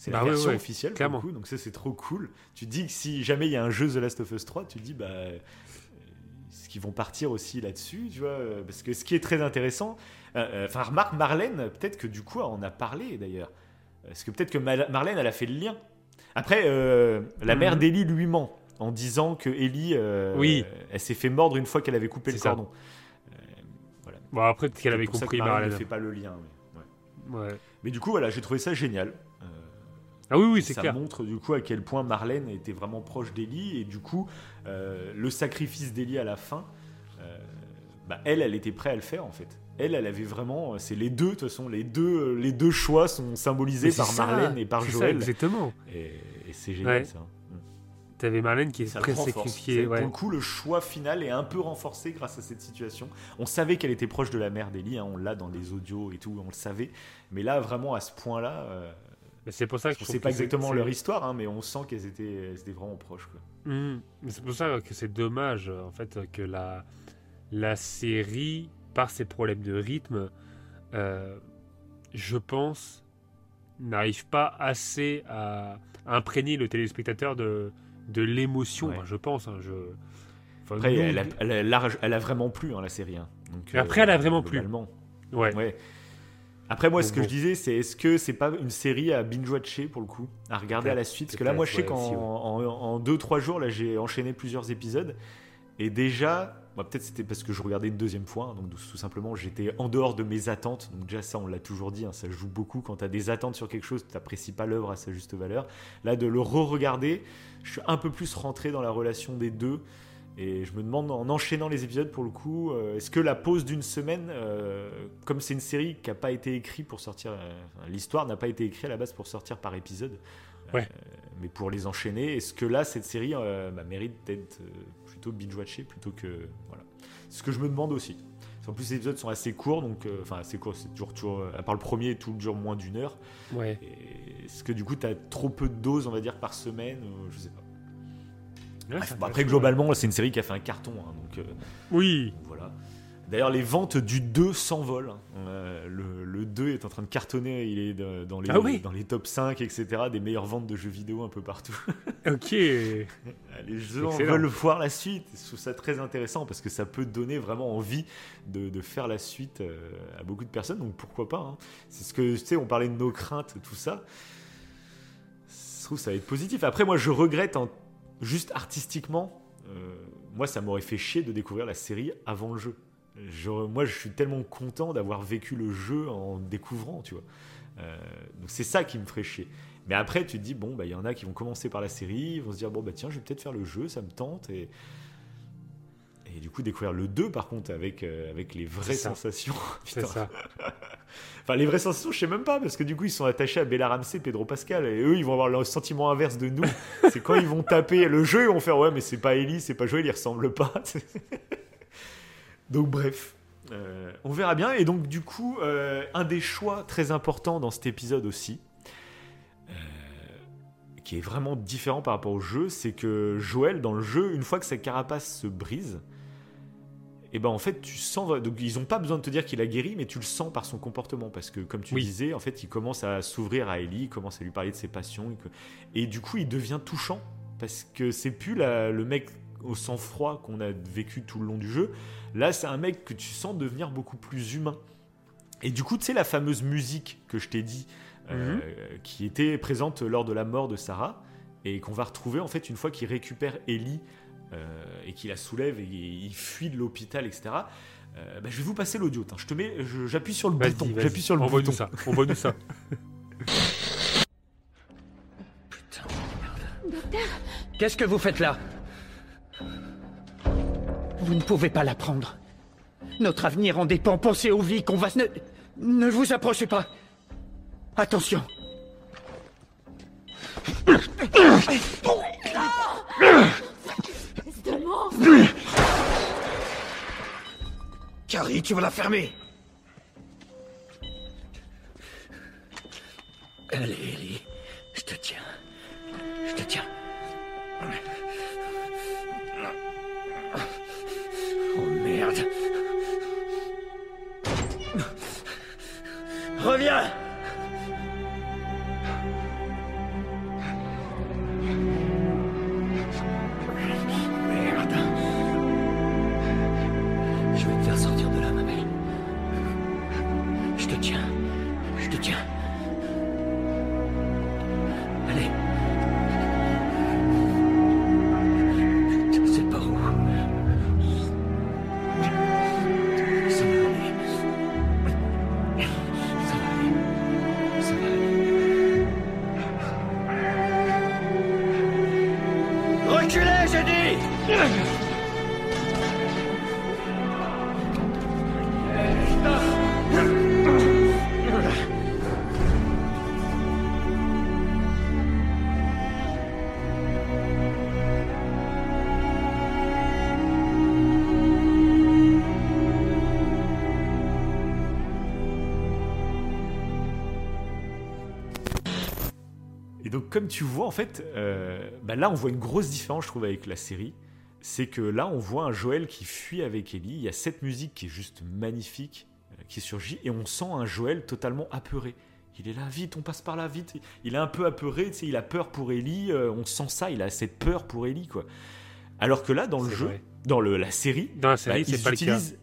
c'est bah la version officielle, clairement. Coup, donc ça c'est trop cool. Tu dis que si jamais il y a un jeu The Last of Us 3, tu dis bah est-ce qu'ils vont partir aussi là-dessus, tu vois Parce que ce qui est très intéressant, euh, euh, enfin remarque Marlène, peut-être que du coup on a parlé d'ailleurs, parce que peut-être que Marlène elle a fait le lien. Après, euh, la mère mhm. d'Ellie lui ment en disant que Ellie, oui. elle s'est fait mordre une fois qu'elle avait coupé le cordon. voilà. Bon après peut-être qu'elle avait compris Marlène. ne fait pas le lien. Mais, ouais. mais du coup voilà, j'ai trouvé ça génial. Ah oui, oui, c'est Ça montre du coup à quel point Marlène était vraiment proche d'Ellie et du coup euh, le sacrifice d'Ellie à la fin, euh, bah, elle, elle était prête à le faire en fait. Elle, elle avait vraiment, c'est les deux de toute façon, les deux, les deux choix sont symbolisés par Marlène et par Joël. exactement. Et, c'est génial ça. Mm. T'avais Marlène qui est très sacrifiée. Pour le coup, le choix final est un peu renforcé grâce à cette situation. On savait qu'elle était proche de la mère d'Ellie, hein, on l'a dans les audios et tout, on le savait. Mais là, vraiment à ce point-là, euh, c'est pour ça que je sais pas exactement leur histoire, hein, mais on sent qu'elles étaient, étaient, vraiment proches. Mmh. C'est pour ça que c'est dommage en fait que la la série, par ses problèmes de rythme, euh, je pense, n'arrive pas assez à, imprégner le téléspectateur de de l'émotion. je pense. Hein, je... Après, elle, a, elle, a, elle, a, vraiment plu hein, la série. Hein. Donc, après, elle a vraiment plu. Ouais. ouais. Après, moi, ce que je disais, c'est est-ce que c'est pas une série à binge-watcher pour le coup, à regarder à la suite? Parce que là, moi, je sais qu'en 2-3 jours, là, j'ai enchaîné plusieurs épisodes. Et déjà, bah, peut-être c'était parce que je regardais une deuxième fois, hein, donc tout simplement, j'étais en dehors de mes attentes. Donc, déjà, ça, on l'a toujours dit, hein, ça joue beaucoup. Quand tu as des attentes sur quelque chose, tu n'apprécies pas l'œuvre à sa juste valeur. Là, de le re-regarder, je suis un peu plus rentré dans la relation des deux. Et je me demande, en enchaînant les épisodes, pour le coup, euh, est-ce que la pause d'une semaine, euh, comme c'est une série qui n'a pas été écrite pour sortir, euh, l'histoire n'a pas été écrite à la base pour sortir par épisode, mais pour les enchaîner, est-ce que là, cette série bah, mérite d'être plutôt binge-watchée plutôt que. Voilà. C'est ce que je me demande aussi. En plus, les épisodes sont assez courts, donc, enfin, assez courts, c'est toujours, toujours, à part le premier, tout dure moins d'une heure. Ouais. Est-ce que du coup, tu as trop peu de doses, on va dire, par semaine Je sais pas après, globalement, c'est une série qui a fait un carton. Hein, donc, euh, oui. Voilà. D'ailleurs, les ventes du 2 s'envolent. Hein. Euh, le, 2 est en train de cartonner. Il est dans les, ah dans les top 5, etc. Des meilleures ventes de jeux vidéo un peu partout. ok. les gens veulent voir la suite. Je trouve ça très intéressant parce que ça peut donner vraiment envie de, faire la suite euh, à beaucoup de personnes. Donc pourquoi pas hein. C'est ce que, tu sais, on parlait de nos craintes, tout ça. Je trouve ça va être positif. Après, moi, je regrette en juste artistiquement, euh, moi, ça m'aurait fait chier de découvrir la série avant le jeu. Je- moi, je suis tellement content d'avoir vécu le jeu en découvrant, tu vois. Euh, donc c'est ça qui me ferait chier. Mais après, tu te dis, bon, bah, il y en a qui vont commencer par la série, ils vont se dire, bon, bah tiens, je vais peut-être faire le jeu, ça me tente. Et, et du coup, découvrir le 2, par contre, avec, euh, avec les vraies sensations. C'est Putain. ça. enfin, les vraies sensations, je sais même pas, parce que du coup, ils sont attachés à Bella Ramsey, Pedro Pascal, et eux, ils vont avoir le sentiment inverse de nous. c'est quand ils vont taper le jeu, ils vont faire, ouais, mais c'est pas Ellie, c'est pas Joël, ils ressemblent pas. donc, bref. Euh, on verra bien. Et donc, du coup, euh, un des choix très importants dans cet épisode aussi, qui est vraiment différent par rapport au jeu, c'est que Joël, dans le jeu, une fois que sa carapace se brise, et ben en fait tu sens donc ils ont pas besoin de te dire qu'il a guéri mais tu le sens par son comportement parce que comme tu Oui. disais en fait il commence à s'ouvrir à Ellie il commence à lui parler de ses passions et, du coup il devient touchant parce que c'est plus la- le mec au sang froid qu'on a vécu tout le long du jeu. Là c'est un mec que tu sens devenir beaucoup plus humain. Et du coup tu sais la fameuse musique que je t'ai dit euh, qui était présente lors de la mort de Sarah et qu'on va retrouver en fait une fois qu'il récupère Ellie et qu'il la soulève et il fuit de l'hôpital, etc. Euh, bah, je vais vous passer l'audio. Je te mets, j'appuie sur le bouton. J'appuie sur le Envoie-nous bouton. ça, envoie-nous ça. Qu'est-ce que vous faites là? Vous ne pouvez pas la prendre. Notre avenir en dépend. Pensez aux vies qu'on va... Ne, ne vous approchez pas. Attention. Carrie, tu vas la fermer Allez, Ellie. Je te tiens. Je te tiens. Oh merde. Reviens comme tu vois, en fait, euh, bah là, on voit une grosse différence, je trouve, avec la série. C'est que là, on voit un Joël qui fuit avec Ellie. Il y a cette musique qui est juste magnifique, euh, qui surgit, et on sent un Joël totalement apeuré. Il est là, vite, on passe par là, vite. Il est un peu apeuré, tu sais, il a peur pour Ellie. euh, on sent ça, il a cette peur pour Ellie, quoi. Alors que là, dans le jeu, vrai. dans le, la série, Dans la série, c'est ils pas le cas. utilisent,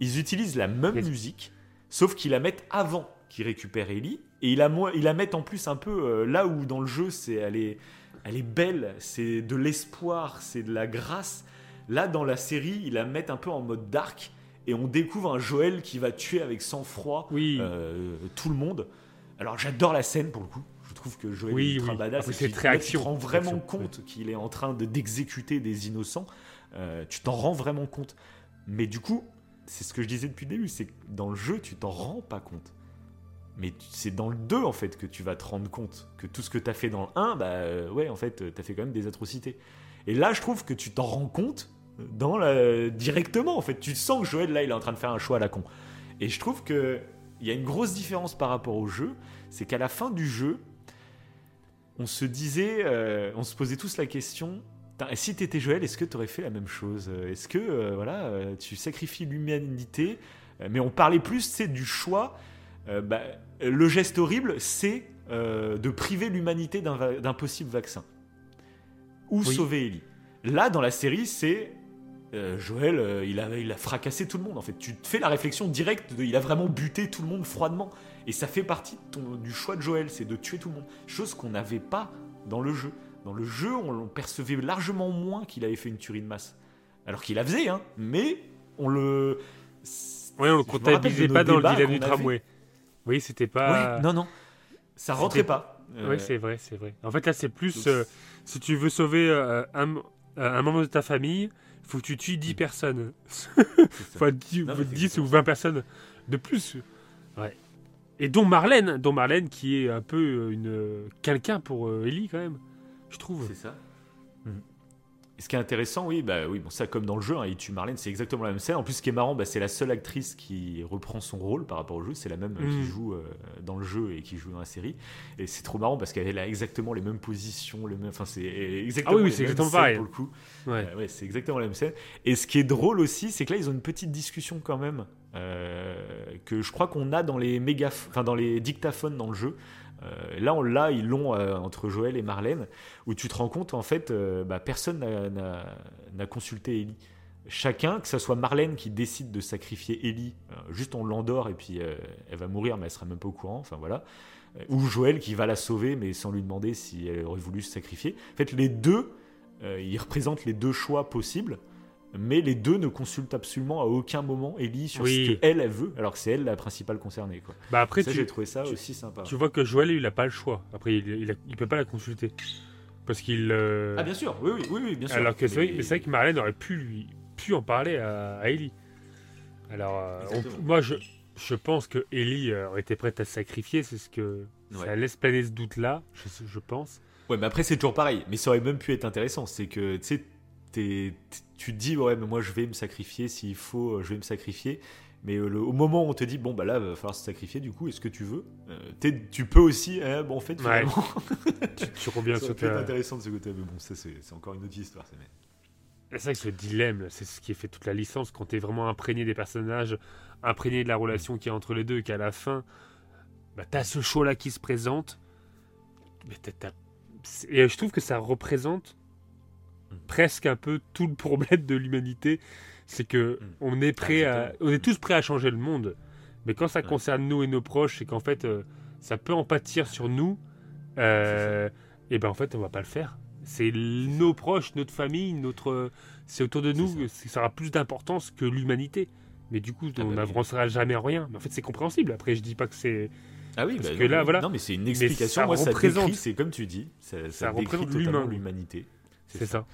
ils utilisent la même musique, sauf qu'ils la mettent avant qu'il récupère Ellie, et ils la, mettent en plus un peu euh, là où dans le jeu, c'est elle est, elle est belle, c'est de l'espoir, c'est de la grâce. Là, dans la série, ils la mettent un peu en mode dark, et on découvre un Joël qui va tuer avec sang-froid euh, tout le monde. Alors j'adore la scène pour le coup. Je trouve que Joël Oui, est ultra oui. badass. Ah oui, très là, action. Tu te rends vraiment compte qu'il est en train de d'exécuter des innocents. Euh, tu t'en rends vraiment compte. Mais du coup, c'est ce que je disais depuis le début, c'est que dans le jeu, tu t'en rends pas compte. Mais c'est dans le 2, en fait, que tu vas te rendre compte que tout ce que tu as fait dans le 1, bah euh, ouais, en fait, tu as fait quand même des atrocités. Et là, je trouve que tu t'en rends compte dans la... directement, en fait. Tu sens que Joël, là, il est en train de faire un choix à la con. Et je trouve que il y a une grosse différence par rapport au jeu, c'est qu'à la fin du jeu, on se disait, euh, on se posait tous la question si t'étais Joël, est-ce que t'aurais fait la même chose? Est-ce que euh, voilà, euh, tu sacrifies l'humanité? Euh, Mais on parlait plus, c'est du choix. Euh, bah, le geste horrible, c'est euh, de priver l'humanité d'un va- d'un possible vaccin ou Oui. sauver Ellie? Là, dans la série, c'est euh, Joël, euh, il, a, il a fracassé tout le monde. En fait, tu te fais la réflexion directe de, il a vraiment buté tout le monde froidement. Et ça fait partie de ton- du choix de Joël, c'est de tuer tout le monde. Chose qu'on n'avait pas dans le jeu. Dans le jeu, on, on percevait largement moins qu'il avait fait une tuerie de masse. Alors qu'il la faisait, hein, mais on le. Oui, on le comptabilisait pas dans le dilemme du avait. tramway. Oui, c'était pas. Ouais, non, non. Ça rentrait pas. Oui, Euh, c'est vrai, c'est vrai. En fait, là, c'est plus euh, si tu veux sauver euh, un, un membre de ta famille, faut que tu tues 10 personnes. faut 10, Non, faut mais c'est 10 ou 20 personnes de plus. Ouais. Et dont Marlène, dont Marlène qui est un peu une quelqu'un pour Ellie quand même, je trouve. C'est ça. Ce qui est intéressant, oui, bah oui, bon, ça comme dans le jeu, hein, il tue Marlène, c'est exactement la même scène. En plus, ce qui est marrant, bah, c'est la seule actrice qui reprend son rôle par rapport au jeu. C'est la même euh, Mm. qui joue euh, dans le jeu et qui joue dans la série. Et c'est trop marrant parce qu'elle a exactement les mêmes positions, les mêmes. Enfin, c'est exactement. Ah oui, c'est exactement pareil. Pour le coup. Ouais. Euh, ouais, c'est exactement la même scène. Et ce qui est drôle aussi, c'est que là, ils ont une petite discussion quand même euh, que je crois qu'on a dans les méga, enfin dans les dictaphones dans le jeu. Euh, là, on l'a, ils l'ont euh, entre Joël et Marlène, où tu te rends compte en fait, euh, bah, personne n'a- consulté Ellie. Chacun, que ce soit Marlène qui décide de sacrifier Ellie, juste on l'endort et puis elle va mourir, mais elle sera même pas au courant. Enfin voilà. Ou Joël qui va la sauver, mais sans lui demander si elle aurait voulu se sacrifier. En fait, les deux, ils représentent les deux choix possibles. Mais les deux ne consultent absolument à aucun moment Ellie sur Oui. ce qu'elle elle veut, alors que c'est elle la principale concernée. Quoi. Bah après, j'ai trouvé ça tu- aussi sympa. Tu vois que Joël, il a pas le choix. Après, il, il peut pas la consulter. Parce qu'il. euh, Ah bien sûr, oui, oui, oui, oui, bien sûr. Alors que c'est vrai, Mais- que Marlène aurait pu, lui, pu en parler à, à Ellie. Alors, euh, on- moi, je, je pense que Ellie euh, aurait été prête à se sacrifier. C'est ce que. Ouais. Ça laisse planer ce doute-là, je, je pense. Ouais, mais après, c'est toujours pareil. Mais ça aurait même pu être intéressant. C'est que, tu sais, t- tu te dis, ouais, mais moi, je vais me sacrifier. S'il faut, euh, je vais me sacrifier. Mais euh, le- au moment où on te dit, bon, bah là, va falloir se sacrifier, du coup, est-ce que tu veux Euh, Tu peux aussi, eh, bon, en fait, Ouais. finalement. tu, tu reviens sur ta- intéressant de ce côté. Mais bon, ça, c'est encore une autre histoire. C'est vrai que ce dilemme, c'est ce qui fait toute la licence quand t'es vraiment imprégné des personnages, imprégné de la relation qu'il y a entre les deux, qu'à la fin, bah, t'as ce show-là qui se présente. Mais Et je trouve que ça représente presque un peu tout le problème de l'humanité. C'est que on est prêt à, on est tous prêts à changer le monde. Mais quand ça concerne nous et nos proches, c'est qu'en fait, euh, ça peut en pâtir sur nous. euh, et ben en fait, on va pas le faire. C'est nos proches, notre famille, notre, c'est autour de nous. c'est- Ça aura plus d'importance que l'humanité. Mais du coup, on bah n'avancera jamais en rien. Mais en fait, c'est compréhensible. Après, je dis pas que c'est. Ah oui, parce bah que là, voilà. non, mais c'est une Mais explication. ça Moi, ça représente- c'est comme tu dis, ça, ça, ça décrit représente l'humain. l'humanité. C'est ça.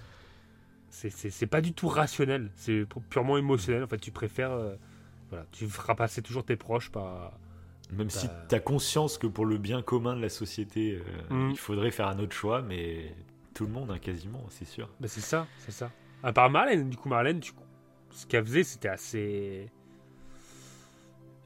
C'est- pas du tout rationnel, c'est pu- purement émotionnel. En fait, tu préfères. euh, voilà, tu feras passer toujours tes proches par. Même si tu as conscience que pour le bien commun de la société, euh, Mm. il faudrait faire un autre choix, mais tout le monde, hein, quasiment, c'est sûr. Bah, c'est ça, c'est ça. À part Marlène, du coup, Marlène, tu- ce qu'elle faisait, c'était assez.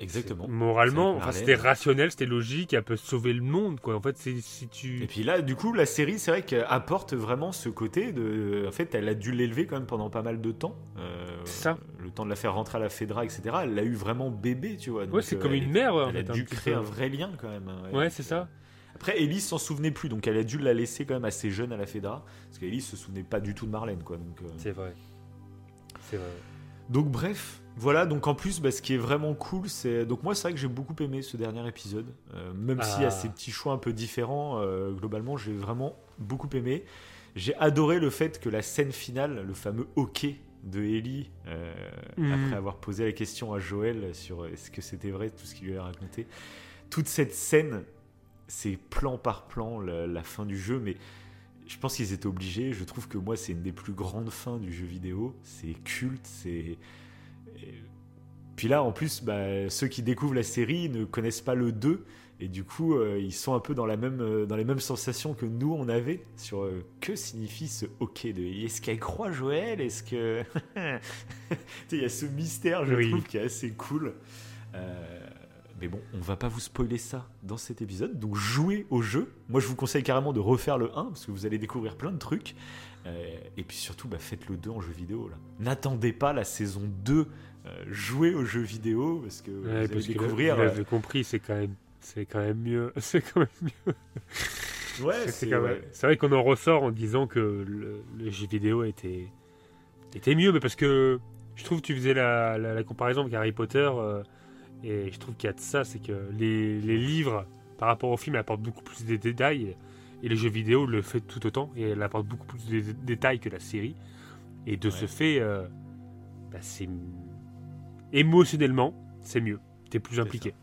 Exactement. Moralement, enfin, c'était rationnel, c'était logique, elle peut sauver le monde, quoi. En fait, c'est si tu. Et puis là, du coup, la série, c'est vrai qu'elle apporte vraiment ce côté de. En fait, elle a dû l'élever quand même pendant pas mal de temps. Euh, ça. Le temps de la faire rentrer à la Fédra, etc. Elle l'a eu vraiment bébé, tu vois. Ouais, c'est euh, comme une mère, ouais, Elle a fait, un dû créer peu. un vrai lien quand même. hein, Ouais, c'est ça. Après, Elise s'en souvenait plus, donc elle a dû la laisser quand même assez jeune à la Fédra. Parce qu'Elise se souvenait pas du tout de Marlène, quoi. Euh, C'est vrai. C'est vrai. Donc bref, voilà, donc en plus, bah, ce qui est vraiment cool, c'est... Donc moi, c'est vrai que j'ai beaucoup aimé ce dernier épisode. Euh, même s'il y a Ah. ces petits choix un peu différents, euh, globalement, j'ai vraiment beaucoup aimé. J'ai adoré le fait que la scène finale, le fameux hockey de Ellie, euh, Mhm. après avoir posé la question à Joël sur est-ce que c'était vrai tout ce qu'il lui a raconté, toute cette scène, c'est plan par plan la, la fin du jeu, mais je pense qu'ils étaient obligés. Je trouve que moi, c'est une des plus grandes fins du jeu vidéo. C'est culte, c'est. Et- Puis là, en plus, bah, ceux qui découvrent la série ne connaissent pas le 2. Et du coup, euh, ils sont un peu dans, la même, euh, dans les mêmes sensations que nous, on avait sur euh, que signifie ce hockey de Est-ce qu'elle croit Joël? Est-ce que. Il y a ce mystère, je Oui. trouve, qui est assez cool. Mais bon, on va pas vous spoiler ça dans cet épisode. Donc jouez au jeu. Moi, je vous conseille carrément de refaire le 1 parce que vous allez découvrir plein de trucs. Et puis surtout, bah, faites le 2 en jeu vidéo. N'attendez pas la saison 2. Euh, jouez au jeu vidéo parce que vous Ouais, allez que découvrir. vous euh, l'avez compris, c'est quand même, c'est quand même mieux. C'est quand même mieux. Ouais, C'est- même- ouais. vrai qu'on en ressort en disant que le, le jeu vidéo était, était mieux, mais parce que je trouve que tu faisais la, la- la comparaison avec Harry Potter, euh, et je trouve qu'il y a de ça, c'est que les, les livres, par rapport au film, apportent beaucoup plus de détails, Et le jeu vidéo le fait tout autant et elle apporte beaucoup plus de détails que la série. Et de ce fait, euh, bah, c'est émotionnellement, c'est mieux. T'es plus impliqué.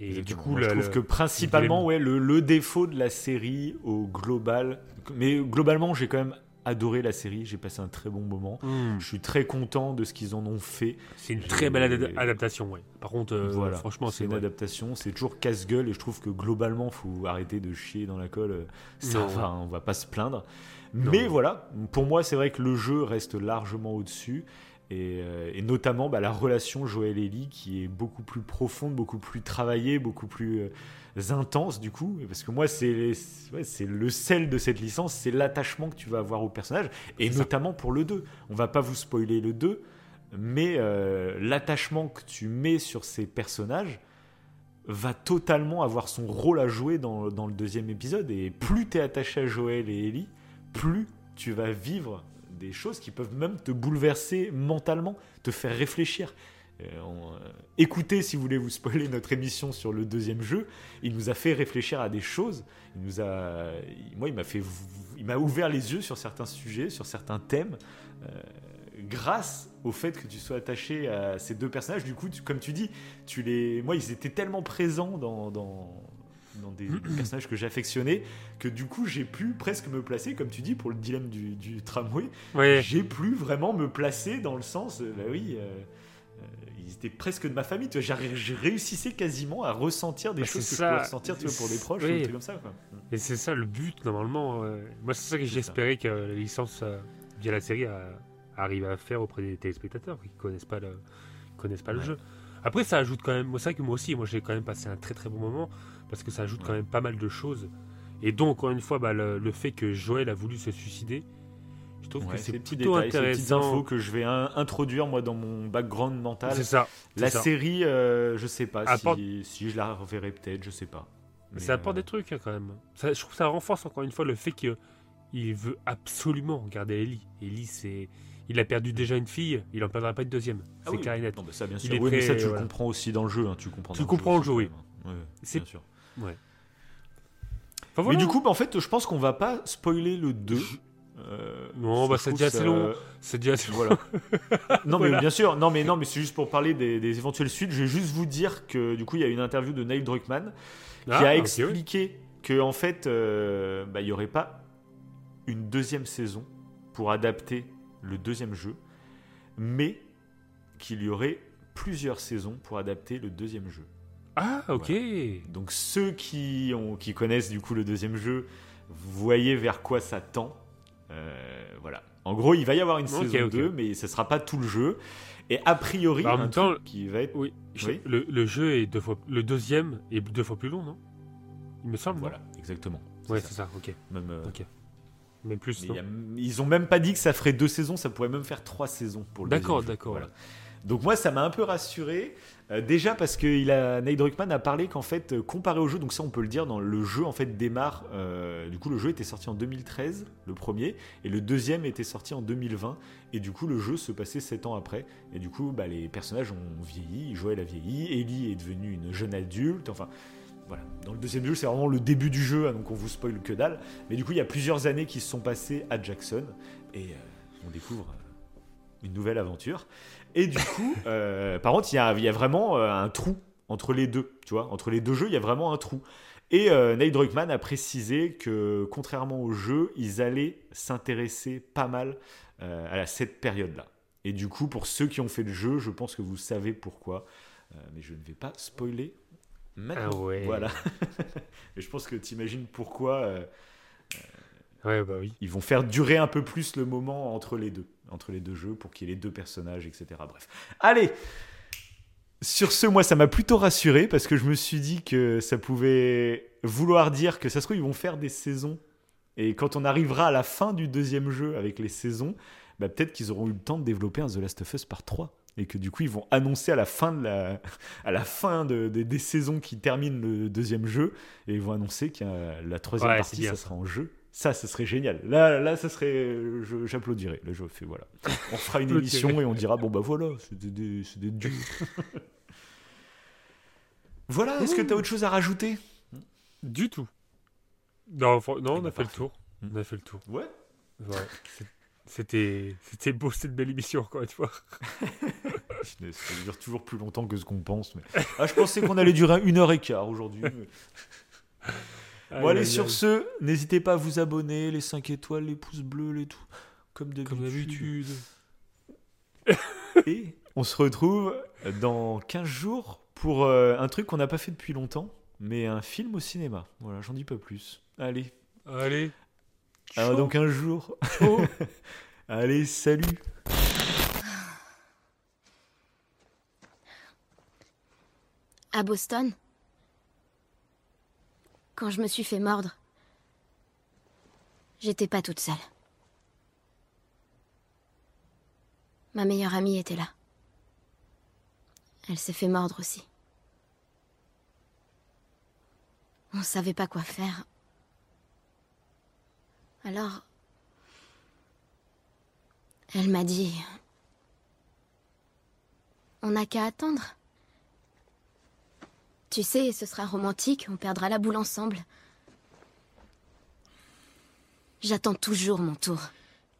Et du coup, je trouve que principalement, ouais, le, le, défaut de la série au global, mais globalement, j'ai quand même adoré la série, j'ai passé un très bon moment. Hmm. Je suis très content de ce qu'ils en ont fait. C'est une très belle adaptation, ouais. Par contre, euh, voilà. franchement, c'est une adaptation, c'est toujours casse-gueule et je trouve que globalement, faut arrêter de chier dans la colle. Ça va, on va pas se plaindre. Mais voilà, pour moi, c'est vrai que le jeu reste largement au-dessus. Et, euh, et, notamment bah, la relation Joël Ellie qui est beaucoup plus profonde, beaucoup plus travaillée, beaucoup plus euh, intense du coup. Parce que moi, c'est ouais, le sel de cette licence, c'est l'attachement que tu vas avoir au personnage. Et notamment pour le 2. On va pas vous spoiler le 2, mais euh, l'attachement que tu mets sur ces personnages va totalement avoir son rôle à jouer dans, dans le deuxième épisode. Et plus tu es attaché à Joël et Ellie, plus tu vas vivre des choses qui peuvent même te bouleverser mentalement, te faire réfléchir. Euh, euh, écoutez, si vous voulez vous spoiler notre émission sur le deuxième jeu, il nous a fait réfléchir à des choses. Il nous a, moi, il m'a fait, il m'a ouvert les yeux sur certains sujets, sur certains thèmes, euh, grâce au fait que tu sois attaché à ces deux personnages. Du coup, comme tu dis, tu les, moi, ils étaient tellement présents dans, dans dans des, personnages que j'affectionnais, que du coup j'ai pu presque me placer, comme tu dis, pour le dilemme du, tramway. J'ai pu vraiment me placer dans le sens, bah oui, euh, euh, ils étaient presque de ma famille. Tu vois, j'ai réussissais quasiment à ressentir des bah, choses que je peux ressentir tu vois, pour des proches, ou des trucs comme ça. Quoi. Et c'est ça le but normalement. Moi, c'est ça que j'espérais que la licence euh, via la série arrive à faire auprès des téléspectateurs qui connaissent pas le, connaissent pas le jeu. Après, ça ajoute quand même. Moi, c'est que moi aussi, moi, j'ai quand même passé un très très bon moment parce que ça ajoute quand même pas mal de choses. Et donc, encore une fois, bah, le, fait que Joël a voulu se suicider, je trouve que c'est plutôt détails, intéressant. Ces infos que je vais introduire moi dans mon background mental. C'est ça. La série, euh, je sais pas si, si, je la reverrai peut-être, je sais pas. Mais, ça apporte euh, des trucs hein, quand même. Ça, je trouve que ça renforce encore une fois le fait qu'il veut absolument garder Ellie. Ellie, c'est il a perdu déjà une fille, il en perdra pas une deuxième. Ah c'est oui. clair et net. Non, ça, bien sûr. Oui, mais ça, tu le comprends aussi dans le jeu. Hein, tu comprends. Tu comprends le jeu, oui. c'est bien sûr. Ouais. Mais du coup, bah, en fait, je pense qu'on va pas spoiler le 2. Euh, non, bah c'est déjà assez long. C'est déjà assez Voilà. non, mais bien sûr. Non, mais non, mais c'est juste pour parler des, éventuelles suites. Je vais juste vous dire que du coup, il y a une interview de Neil Druckmann qui ah, a expliqué que en fait, euh, bah, il y aurait pas une deuxième saison pour adapter le deuxième jeu, mais qu'il y aurait plusieurs saisons pour adapter le deuxième jeu. Ah, ok. Donc ceux qui, ont, qui connaissent du coup le deuxième jeu, vous voyez vers quoi ça tend. Euh, voilà. En gros, il va y avoir une saison 2, mais ce sera pas tout le jeu. Et a priori, en même temps, qui va être. Oui. Le, le, jeu est deux fois. Le deuxième est deux fois plus long, non? Il me semble. Voilà, exactement. Ouais, c'est ça. Ok. Même. Euh. Mais plus. ils ont même pas dit que ça ferait deux saisons, ça pourrait même faire trois saisons pour le D'accord, d'accord. Voilà. Donc moi, ça m'a un peu rassuré. Euh, déjà parce que il a, Nate Druckmann a parlé qu'en fait, euh, comparé au jeu, donc ça on peut le dire, dans le jeu en fait démarre. Euh, du coup, le jeu était sorti en 2013, le premier, et le deuxième était sorti en 2020. Et du coup, le jeu se passait 7 ans après. Et du coup, bah, les personnages ont vieilli. Joël a vieilli, Ellie est devenue une jeune adulte. Enfin, voilà. Dans le deuxième jeu, c'est vraiment le début du jeu, hein, donc on vous spoil que dalle. Mais du coup, il y a plusieurs années qui se sont passées à Jackson et on découvre une nouvelle aventure. Et du coup, euh, par contre, il y a, vraiment euh, un trou entre les deux, tu vois, entre les deux jeux, il y a vraiment un trou. Et euh, Nate Druckmann a précisé que, contrairement au jeu, ils allaient s'intéresser pas mal à cette période-là. Et du coup, pour ceux qui ont fait le jeu, je pense que vous savez pourquoi. mais je ne vais pas spoiler maintenant. Ah ouais. Voilà. Et je pense que tu imagines pourquoi. ouais, bah oui. Ils vont faire durer un peu plus le moment entre les deux entre les deux jeux pour qu'il y ait les deux personnages, etc. Bref. Allez Sur ce, moi, ça m'a plutôt rassuré parce que je me suis dit que ça pouvait vouloir dire que ça se trouve, ils vont faire des saisons. Et quand on arrivera à la fin du deuxième jeu avec les saisons, bah, peut-être qu'ils auront eu le temps de développer un The Last of Us par 3 et que du coup ils vont annoncer à la fin de la à la fin de, des saisons qui terminent le deuxième jeu et ils vont annoncer que la troisième partie ça sera en jeu ça, ce serait génial. Là, là, ça serait, j'applaudirais. Là, je fais voilà. On fera une émission et on dira bon bah voilà, c'est des, des dieux. voilà. Est-ce que tu as autre chose à rajouter? Du tout. Non, non on bah, a fait le tour. On a fait le tour. Ouais. Ouais. C'était, c'était beau, c'était une belle émission encore une fois. Ça dure toujours plus longtemps que ce qu'on pense. mais- Ah, je pensais qu'on allait durer une heure et quart aujourd'hui. mais- Bon, allez, sur ce, n'hésitez pas à vous abonner, les 5 étoiles, les pouces bleus, les tout. Comme d'habitude. Et on se retrouve dans 15 jours pour euh, un truc qu'on n'a pas fait depuis longtemps, mais un film au cinéma. Voilà, j'en dis pas plus. Allez. Allez. Alors, 15 jours. Chaud. allez, salut. À Boston? Quand je me suis fait mordre, j'étais pas toute seule. Ma meilleure amie était là. Elle s'est fait mordre aussi. On savait pas quoi faire. Alors, elle m'a dit, on n'a qu'à attendre. Tu sais, ce sera romantique, on perdra la boule ensemble. J'attends toujours mon tour.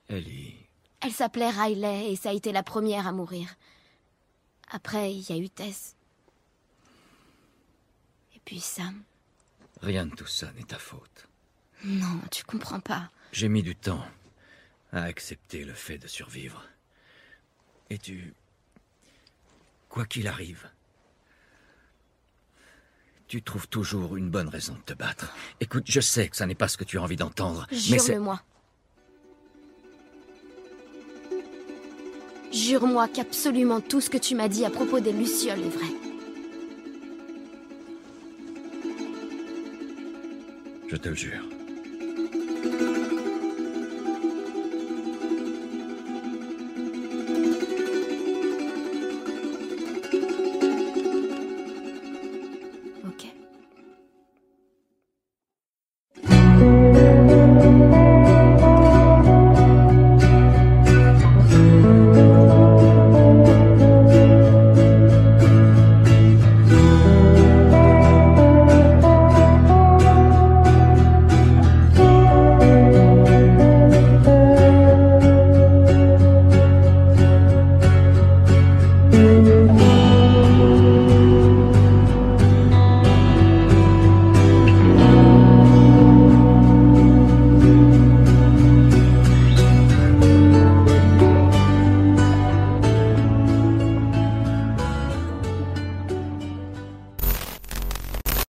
Ellie, Elle s'appelait Riley et ça a été la première à mourir. Après, il y a eu Tess. Et puis Sam. rien de tout ça n'est ta faute. Non, tu comprends pas. J'ai mis du temps à accepter le fait de survivre. Et tu... Quoi qu'il arrive, tu trouves toujours une bonne raison de te battre. Écoute, je sais que ça n'est pas ce que tu as envie d'entendre, mais c'est... Jure-le-moi. Jure-moi qu'absolument tout ce que tu m'as dit à propos des Lucioles est vrai. Je te le jure.